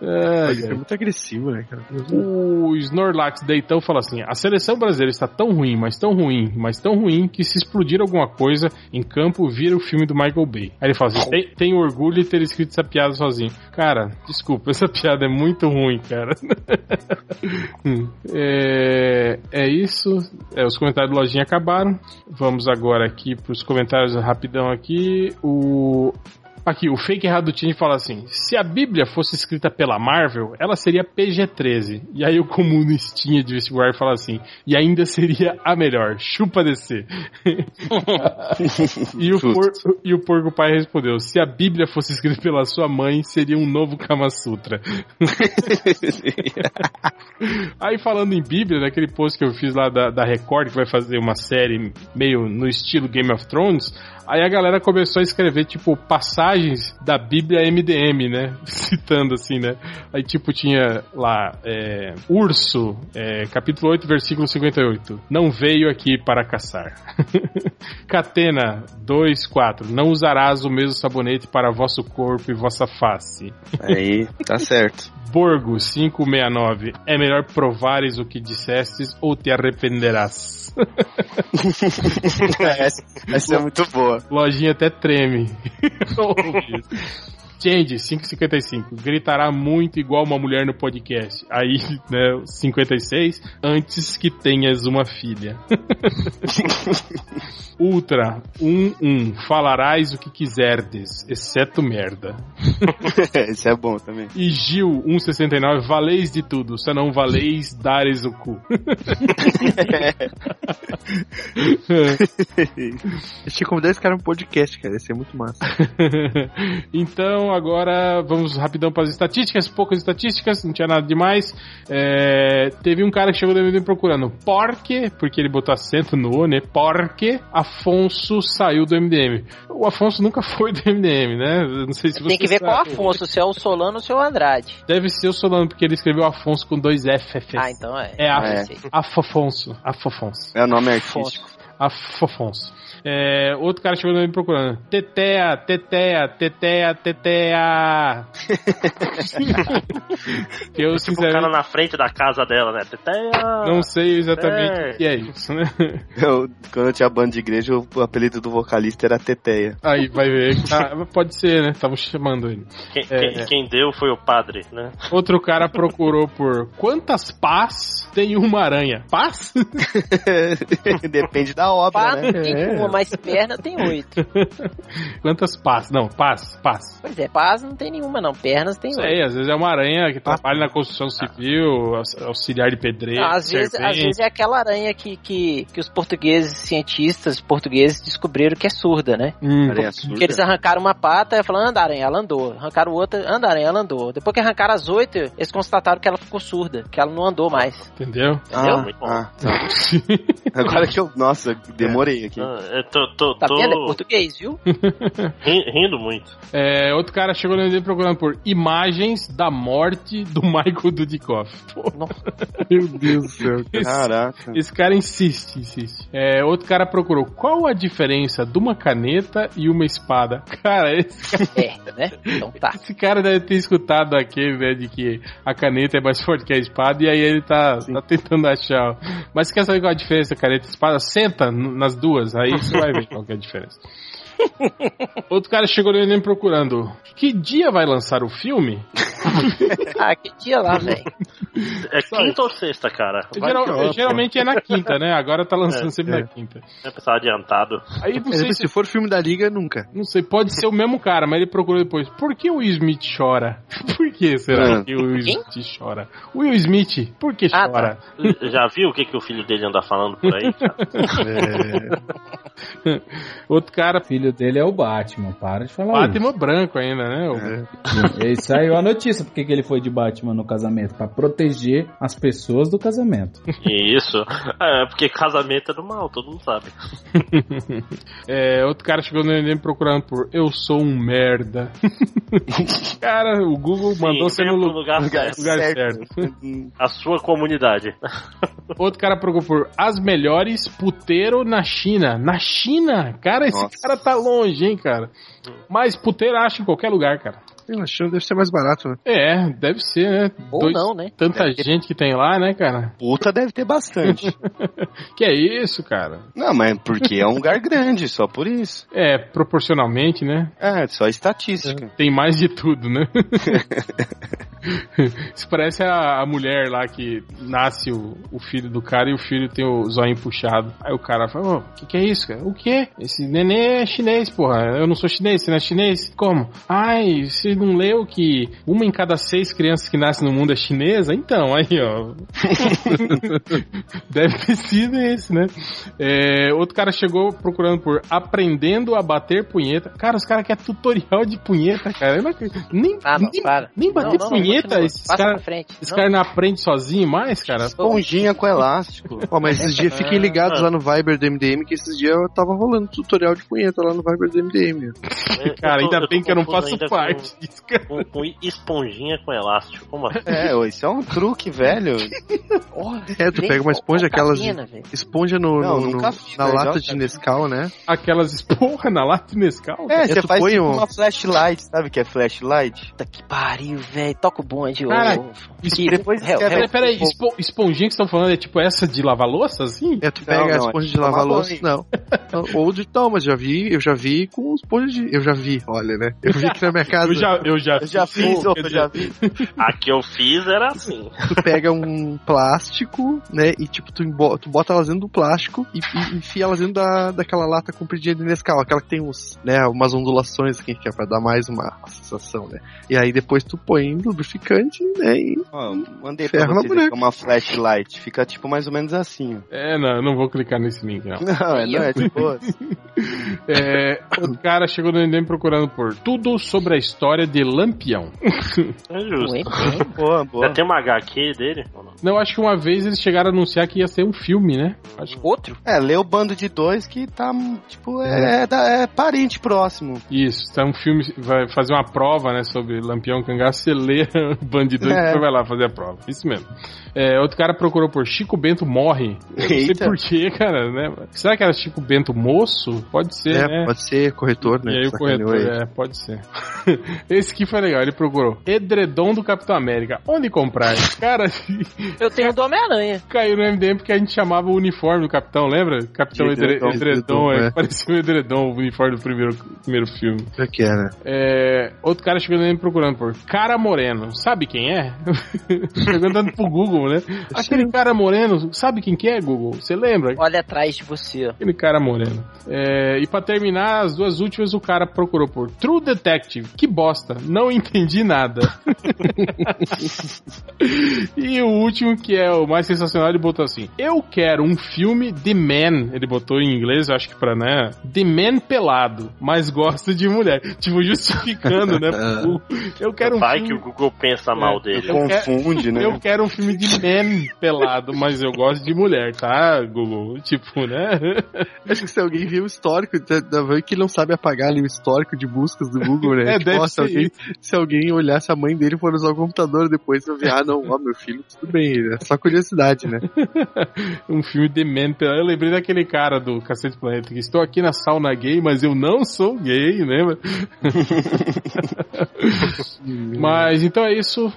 Ai, É muito agressivo, né, cara? o Snorlax Deitão fala assim: a seleção brasileira está tão ruim, mas tão ruim, mas tão ruim que se explodir alguma coisa em campo, vira o filme do Michael Bay. Aí ele fala assim: tem, tenho orgulho de ter escrito essa piada sozinho. Cara, desculpa, essa piada é muito ruim, cara. É, é isso. É, os comentários do Lojinha acabaram. Vamos agora aqui para os comentários rapidão aqui. O Aqui, o fake errado do Tini fala assim: se a Bíblia fosse escrita pela Marvel, ela seria PG-13. E aí o comunistinha de vestibular fala assim: e ainda seria a melhor, chupa DC. e, o por, e o porco pai respondeu: se a Bíblia fosse escrita pela sua mãe, seria um novo Kama Sutra. aí falando em Bíblia, naquele post que eu fiz lá da, da Record, que vai fazer uma série meio no estilo Game of Thrones. Aí a galera começou a escrever, tipo, passagens da Bíblia MDM, né? Citando assim, né? Aí, tipo, tinha lá, é, Urso, é, capítulo 8, versículo 58. Não veio aqui para caçar. Catena 2, 4. Não usarás o mesmo sabonete para vosso corpo e vossa face. Aí, tá certo. Borgo 569. É melhor provares o que dissestes ou te arrependerás. essa, essa é muito boa. Lojinha até treme. Change, 555. Gritará muito igual uma mulher no podcast. Aí, né, 56. Antes que tenhas uma filha. Ultra, 11. Falarás o que quiserdes, exceto merda. Esse é bom também. E Gil, 169. Valeis de tudo, só não valeis dares o cu. Eles tinha convidado esse cara um podcast, cara. Esse é muito massa. então, agora vamos rapidão para as estatísticas, poucas estatísticas, não tinha nada demais. É, teve um cara que chegou MDM procurando porque, porque ele botou acento no O, né? Porque Afonso saiu do MDM. O Afonso nunca foi do MDM, né? Não sei se você Tem que ver sabe. com o Afonso, se é o Solano ou se é o Andrade. Deve ser o Solano, porque ele escreveu Afonso com dois F. Ah, então é. É, Af É. Afofonso. Afofonso. É o nome artístico. Afofonso. É, outro cara chegou me procurando. Tetea, tetea, tetea, tetea. eu, Tipo o sinceramente, cara na frente da casa dela, né? Teteia. não sei exatamente É. o que é isso, né? Eu, quando eu tinha banda de igreja, o apelido do vocalista era Teteia. Aí vai ver. Ah, pode ser, né? Estavam chamando ele. Quem, É. quem- quem deu foi o padre, né? Outro cara procurou por quantas pás tem uma aranha? Pás? Depende da obra, Pá né? É. uma, mas perna tem oito. Quantas pás? Não, pás, pás. Pois é, pás não tem nenhuma, não. Pernas tem oito. Sei, às vezes é uma aranha que trabalha na construção civil, aux- auxiliar de pedreiro. Não, às, vezes, às vezes é aquela aranha que, que, que os portugueses, cientistas portugueses, descobriram que é surda, né? Hum, Aranha surda. Porque eles arrancaram uma pata e falaram, anda aranha, ela andou. Arrancaram outra, anda aranha, ela andou. Depois que arrancaram as oito, eles constataram que ela ficou surda, que ela não andou mais. entendeu? Entendeu? Ah, Muito bom. ah, tá. Agora que eu. Nossa, demorei aqui. Ah, Eu tô, tô, Tá tô vendo? É português, viu? ri- rindo muito. É, outro cara chegou no MD procurando por imagens da morte do Michael Dudikoff. Pô, Meu Deus do céu. esse, Caraca. esse cara insiste, insiste. É, outro cara procurou qual a diferença de uma caneta e uma espada. Cara, esse, É, né? Então tá. esse cara deve ter escutado aquele, né, de que a caneta é mais forte que a espada, e aí ele tá, tá tentando achar. Mas você quer saber qual a diferença caneta e espada? Senta nas duas, aí você vai ver qual é a diferença. Outro cara chegou no Enem procurando. Que dia vai lançar o filme? Ah, que dia lá, velho. É quinta ou sexta, cara? Geral- geralmente é na quinta, né? Agora tá lançando É, sempre na quinta. Eu pensava adiantado. Aí não sei Se se, for filme da Liga, nunca. não sei, pode ser o mesmo cara, mas ele procurou depois. Por que o Will Smith chora? Por que será Ah. que o Will Quem? Smith chora? Will Smith, por que Ah, chora? Já viu o que, que o filho dele anda falando por aí? cara? Outro cara, O filho dele é o Batman, para de falar Batman branco ainda, né? Isso. Aí saiu a notícia porque que ele foi de Batman no casamento, Pra proteger as pessoas do casamento. Isso. É, porque casamento é do mal, todo mundo sabe. É, outro cara chegou no Enem procurando por Eu sou um merda. cara, o Google mandou Sim, você no pro lu- lugar lugar, certo. lugar certo. A sua comunidade. Outro cara procurou por As melhores puteiro na China. Na China? Cara, esse Nossa. cara tá longe, hein, cara. Mas puteiro acha em qualquer lugar, cara. Eu achando que deve ser mais barato, né? É, deve ser, né? Ou Dois- não, né? Tanta gente que tem lá, né, cara? Puta deve ter bastante. Que é isso, cara? Não, mas porque é um lugar grande, só por isso. É, proporcionalmente, né? É, só estatística. Tem mais de tudo, né? Isso parece a, a mulher lá que nasce o, o filho do cara e o filho tem o zóio puxado. Aí o cara fala, o que, que é isso, cara? O quê? Esse neném é chinês, porra. Eu não sou chinês, você não é chinês? Como? Ai, não leu que uma em cada seis crianças que nascem no mundo é chinesa? Então, aí, ó. Deve ter sido esse, né? É, outro cara chegou procurando por aprendendo a bater punheta. Cara, os caras querem tutorial de punheta, cara. Eu não acredito. Nem, Ah, não, nem, para. nem bater Não, não, punheta, continua. esses caras esse Não. cara não aprende sozinho mais, cara? Esponjinha com elástico. Ó, mas esses dias fiquem ligados lá no Viber do MDM, que esses dias eu tava rolando tutorial de punheta lá no Viber do MDM. Cara, tô- ainda bem que eu não faço parte. Com, com, com esponjinha com elástico. Como assim? É, isso é um truque, velho. É, tu pega uma esponja, aquelas de-. Esponja no, Não, no- no- fiz, na né? lata Já- de Nescau, né? Aquelas esporra na lata de Nescau. É, É, você tu faz põe tipo um- uma flashlight, sabe o que é flashlight? Puta que pariu, velho. Toca o bonde. Cara, ô, depois Hell, escreve- hell. Peraí, peraí, espo- esponjinha que estão falando é tipo essa de lavar louça, assim? É, tu Não, pega a não, esponja é de lavar tomar louça, não. Ou de não, mas já vi, eu já vi com esponja de. Eu já vi, olha, né? Eu vi aqui na minha casa. Eu já, eu já, Eu já fiz, ô, quer eu já vi. A que eu fiz era assim. Tu pega um plástico, né? E tipo, tu, tu bota elas dentro do plástico e, e enfia elas dentro da, daquela lata compridinha de Nescau, aquela que tem uns, né, umas ondulações aqui, que é pra dar mais uma sensação, né? E aí depois tu põe lubrificante, né? E Ó, mandei pra vocês uma flashlight. Fica tipo mais ou menos assim. ó. É, não, eu não vou clicar nesse link, não. Não, é, não, é tipo. É, outro cara chegou no Enem procurando por tudo sobre a história de Lampião. É justo. Ué, boa, boa. Já tem uma HQ dele? não? Não, acho que uma vez eles chegaram a anunciar que ia ser um filme, né? Acho que Outro? É, lê o bando de dois que tá, tipo, é, é, da- é parente próximo. isso. Então um filme vai fazer uma prova, né, sobre Lampião Cangaço, você lê o bandido e É. depois vai lá fazer a prova. Isso mesmo. É, outro cara procurou por Chico Bento morre. Eu não sei Eita. porquê, cara, né? Será que era Chico Bento moço? Pode ser, é, né? pode ser corretor, né? E aí o corretor, aí. é, pode ser. Esse aqui foi legal, ele procurou Edredom do Capitão América. Onde comprar? Cara, Eu tenho o do Homem-Aranha. caiu no MDM porque a gente chamava o uniforme do Capitão, lembra? Capitão Edredom, edredom, edredom, é, é. parecia o Edredom, o uniforme do primeiro, primeiro filme. Já que é, né? É, outro cara chegando aí procurando por Cara Moreno. Sabe quem é? Perguntando pro Google, né? Aquele cara moreno, sabe quem que é, Google? Você lembra? Olha atrás de você. Aquele cara moreno. É, e pra terminar, as duas últimas, o cara procurou por True Detective. Que bosta, não entendi nada. e o último, que é o mais sensacional, ele botou assim: Eu quero um filme The Man. Ele botou em inglês, acho que pra, né? The Man pelado, mas gosta de mulher. Tipo, justificando, né? Eu quero um Vai que filme. o Google pensa mal dele. Eu Confunde, né? Eu quero um filme de man pelado, mas eu gosto de mulher, tá, Google? Tipo, né? Acho que se alguém viu o histórico da, da Van, que ele não sabe apagar ali o histórico de buscas do Google, né? É, Tipo, deve ser alguém, se alguém olhasse a mãe dele e for usar o computador depois, eu vi, ah, não, ó, meu filho, tudo bem, é só curiosidade, né? um filme de man pelado. Eu lembrei daquele cara do Cacete Planeta que estou aqui na sauna gay, mas eu não sou gay, lembra? mas então é isso.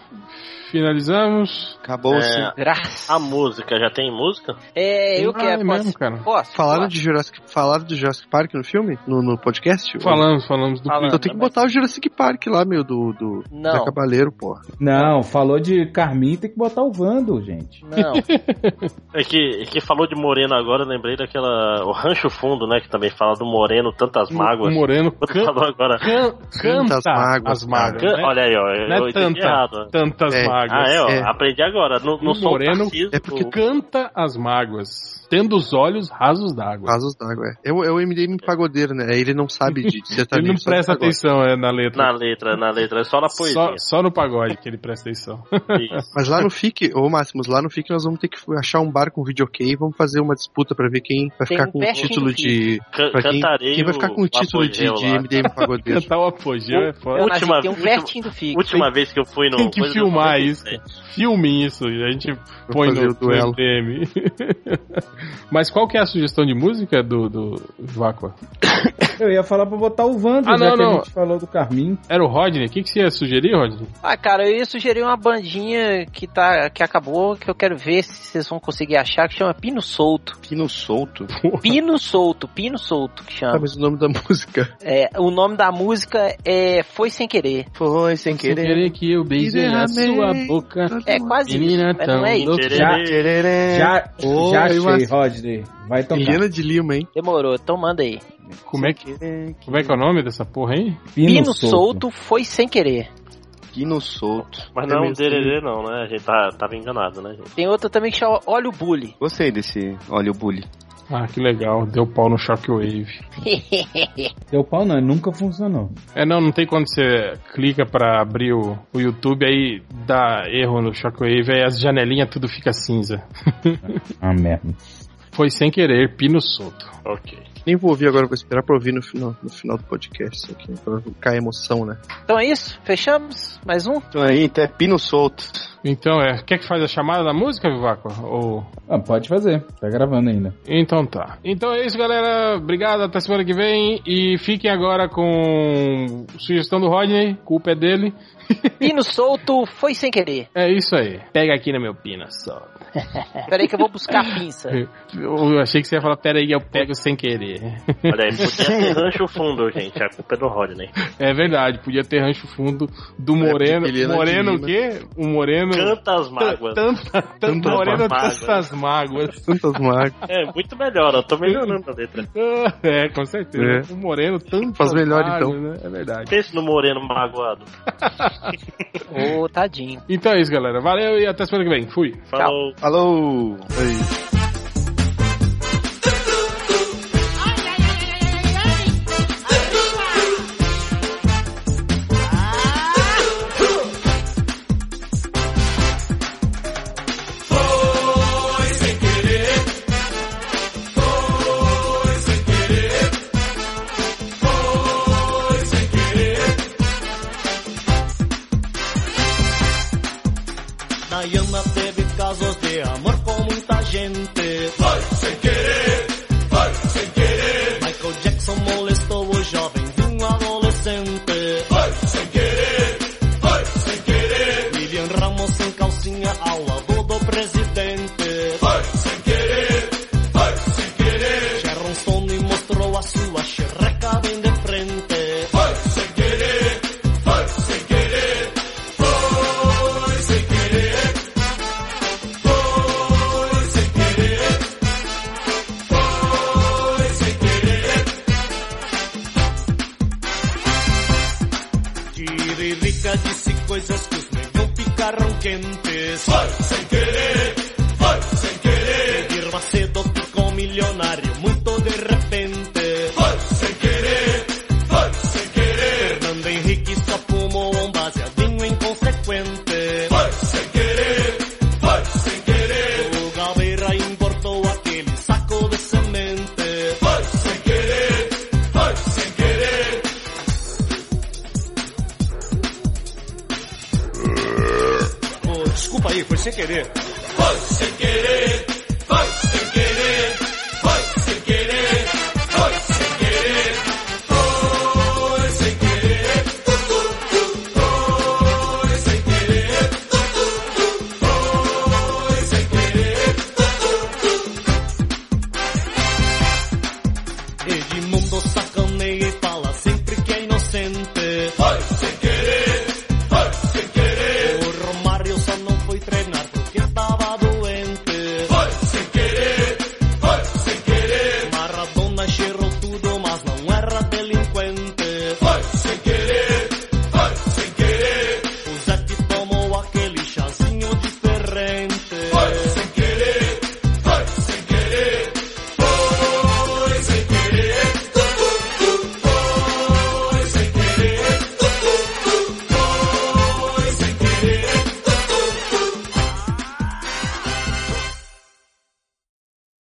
Finalizamos. Acabou. É, Graças. a música, já tem música? É, eu Ah, quero. é posso? mesmo, cara. Posso? Falaram Posso? de Jurassic, falaram do Jurassic Park no filme? No, no podcast? Falamos, falamos do Falamos. Então tem que botar o Jurassic Park lá, meu, do, do Não. da Cabaleiro, porra. Não, falou de Carmin, tem que botar o Vando, gente. Não. É que, é que falou de Moreno agora, eu lembrei daquela. O Rancho Fundo, né? Que também fala do Moreno, tantas mágoas. O Moreno can- falou agora. can- canta as mágoas, as mágoas. Né? Olha aí, ó. Não Eu é entendi tanta, errado. tantas É, mágoas. Mágoas. Ah, é, ó. É. Aprendi agora. No, no som Moreno é porque o- Canta as mágoas, tendo os olhos rasos d'água. Vasos d'água, é. É o, é o MDM pagodeiro, né? Ele não sabe de Ele não presta atenção é, na letra. Na letra, na letra, é só na poesia. Só, só no pagode que ele presta atenção. Isso. Mas lá no FIC, ô Máximos, lá no FIC nós vamos ter que achar um bar com videokey e vamos fazer uma disputa pra ver quem vai Tem ficar com o título de. Can- Pra quem, cantarei quem vai ficar com o título de, de. MDM pagodeiro. Cantar o apogeu é foda. Última- tem um última-. Última vez que eu fui no. Tem que coisa do filmar 97. Filme isso, a gente põe fazer no, o duelo. no. Mas qual que é a sugestão de música do, do Váqua? Eu ia falar pra botar o Wanda, Ah, já não, que não. a gente falou do Carmin. Era o Rodney? O que, que você ia sugerir, Rodney? Ah, cara, eu ia sugerir uma bandinha que tá que acabou, que eu quero ver se vocês vão conseguir achar, que chama Pino Solto. Pino solto. Pino Solto, Pino Solto que Ah, chama. mas o nome da música. É, o nome da música é Foi Sem Querer. Foi sem Sem querer. querer que eu beijei a sua boca. É quase Menina isso, mas não é tão isso. Já, já, já achei, Rodney. Vai tocar. Helena de Lima, hein? Demorou, então manda aí. Como é, que, como é que é o nome dessa porra aí? Pino, Solto. Foi Sem Querer. Pino solto. Mas não é um dererê, não, né? A gente tá, tava enganado, né, gente? Tem outra também que chama Olha o Bully. Gostei desse. Olha o bully. Ah, que legal. Deu pau no Shockwave. Deu pau não, nunca funcionou. É, não, não tem quando você clica pra abrir o, o YouTube, aí dá erro no Shockwave, aí as janelinhas tudo fica cinza. Ah, merda. Foi sem querer, pino solto. Ok. Nem vou ouvir agora, vou esperar pra ouvir no final, no final do podcast. Isso aqui, pra ficar emoção, né? Então é isso, fechamos? Mais um? Então aí, então é pino solto. Então é, quer que faz a chamada da música, Vivaco? Ou... Ah, pode fazer, tá gravando ainda. Então tá. Então é isso, galera. Obrigado, até semana que vem. E fiquem agora com sugestão do Rodney, culpa é dele. Pino Solto Foi Sem Querer. É isso aí. Pega aqui na meu pina só. Pera aí que eu vou buscar a pinça. Eu achei que você ia falar, pera aí, eu pego sem querer. Olha aí, podia ter rancho fundo, gente. A culpa é do Rodney. É verdade, podia ter rancho fundo do Moreno. De Moreno o quê? O Moreno. Canta as mágoas. Tanta, tanta, Moreno, mágoas. tantas mágoas. Tantas marcas. É, muito melhor, eu tô melhorando a letra. É, com certeza. O Moreno, tantas Faz melhor, mágoas, então. Né? É verdade. Pense no moreno magoado. Ô, tadinho. Então é isso, galera. Valeu e até semana que vem. Fui. Falou. Falou! Diana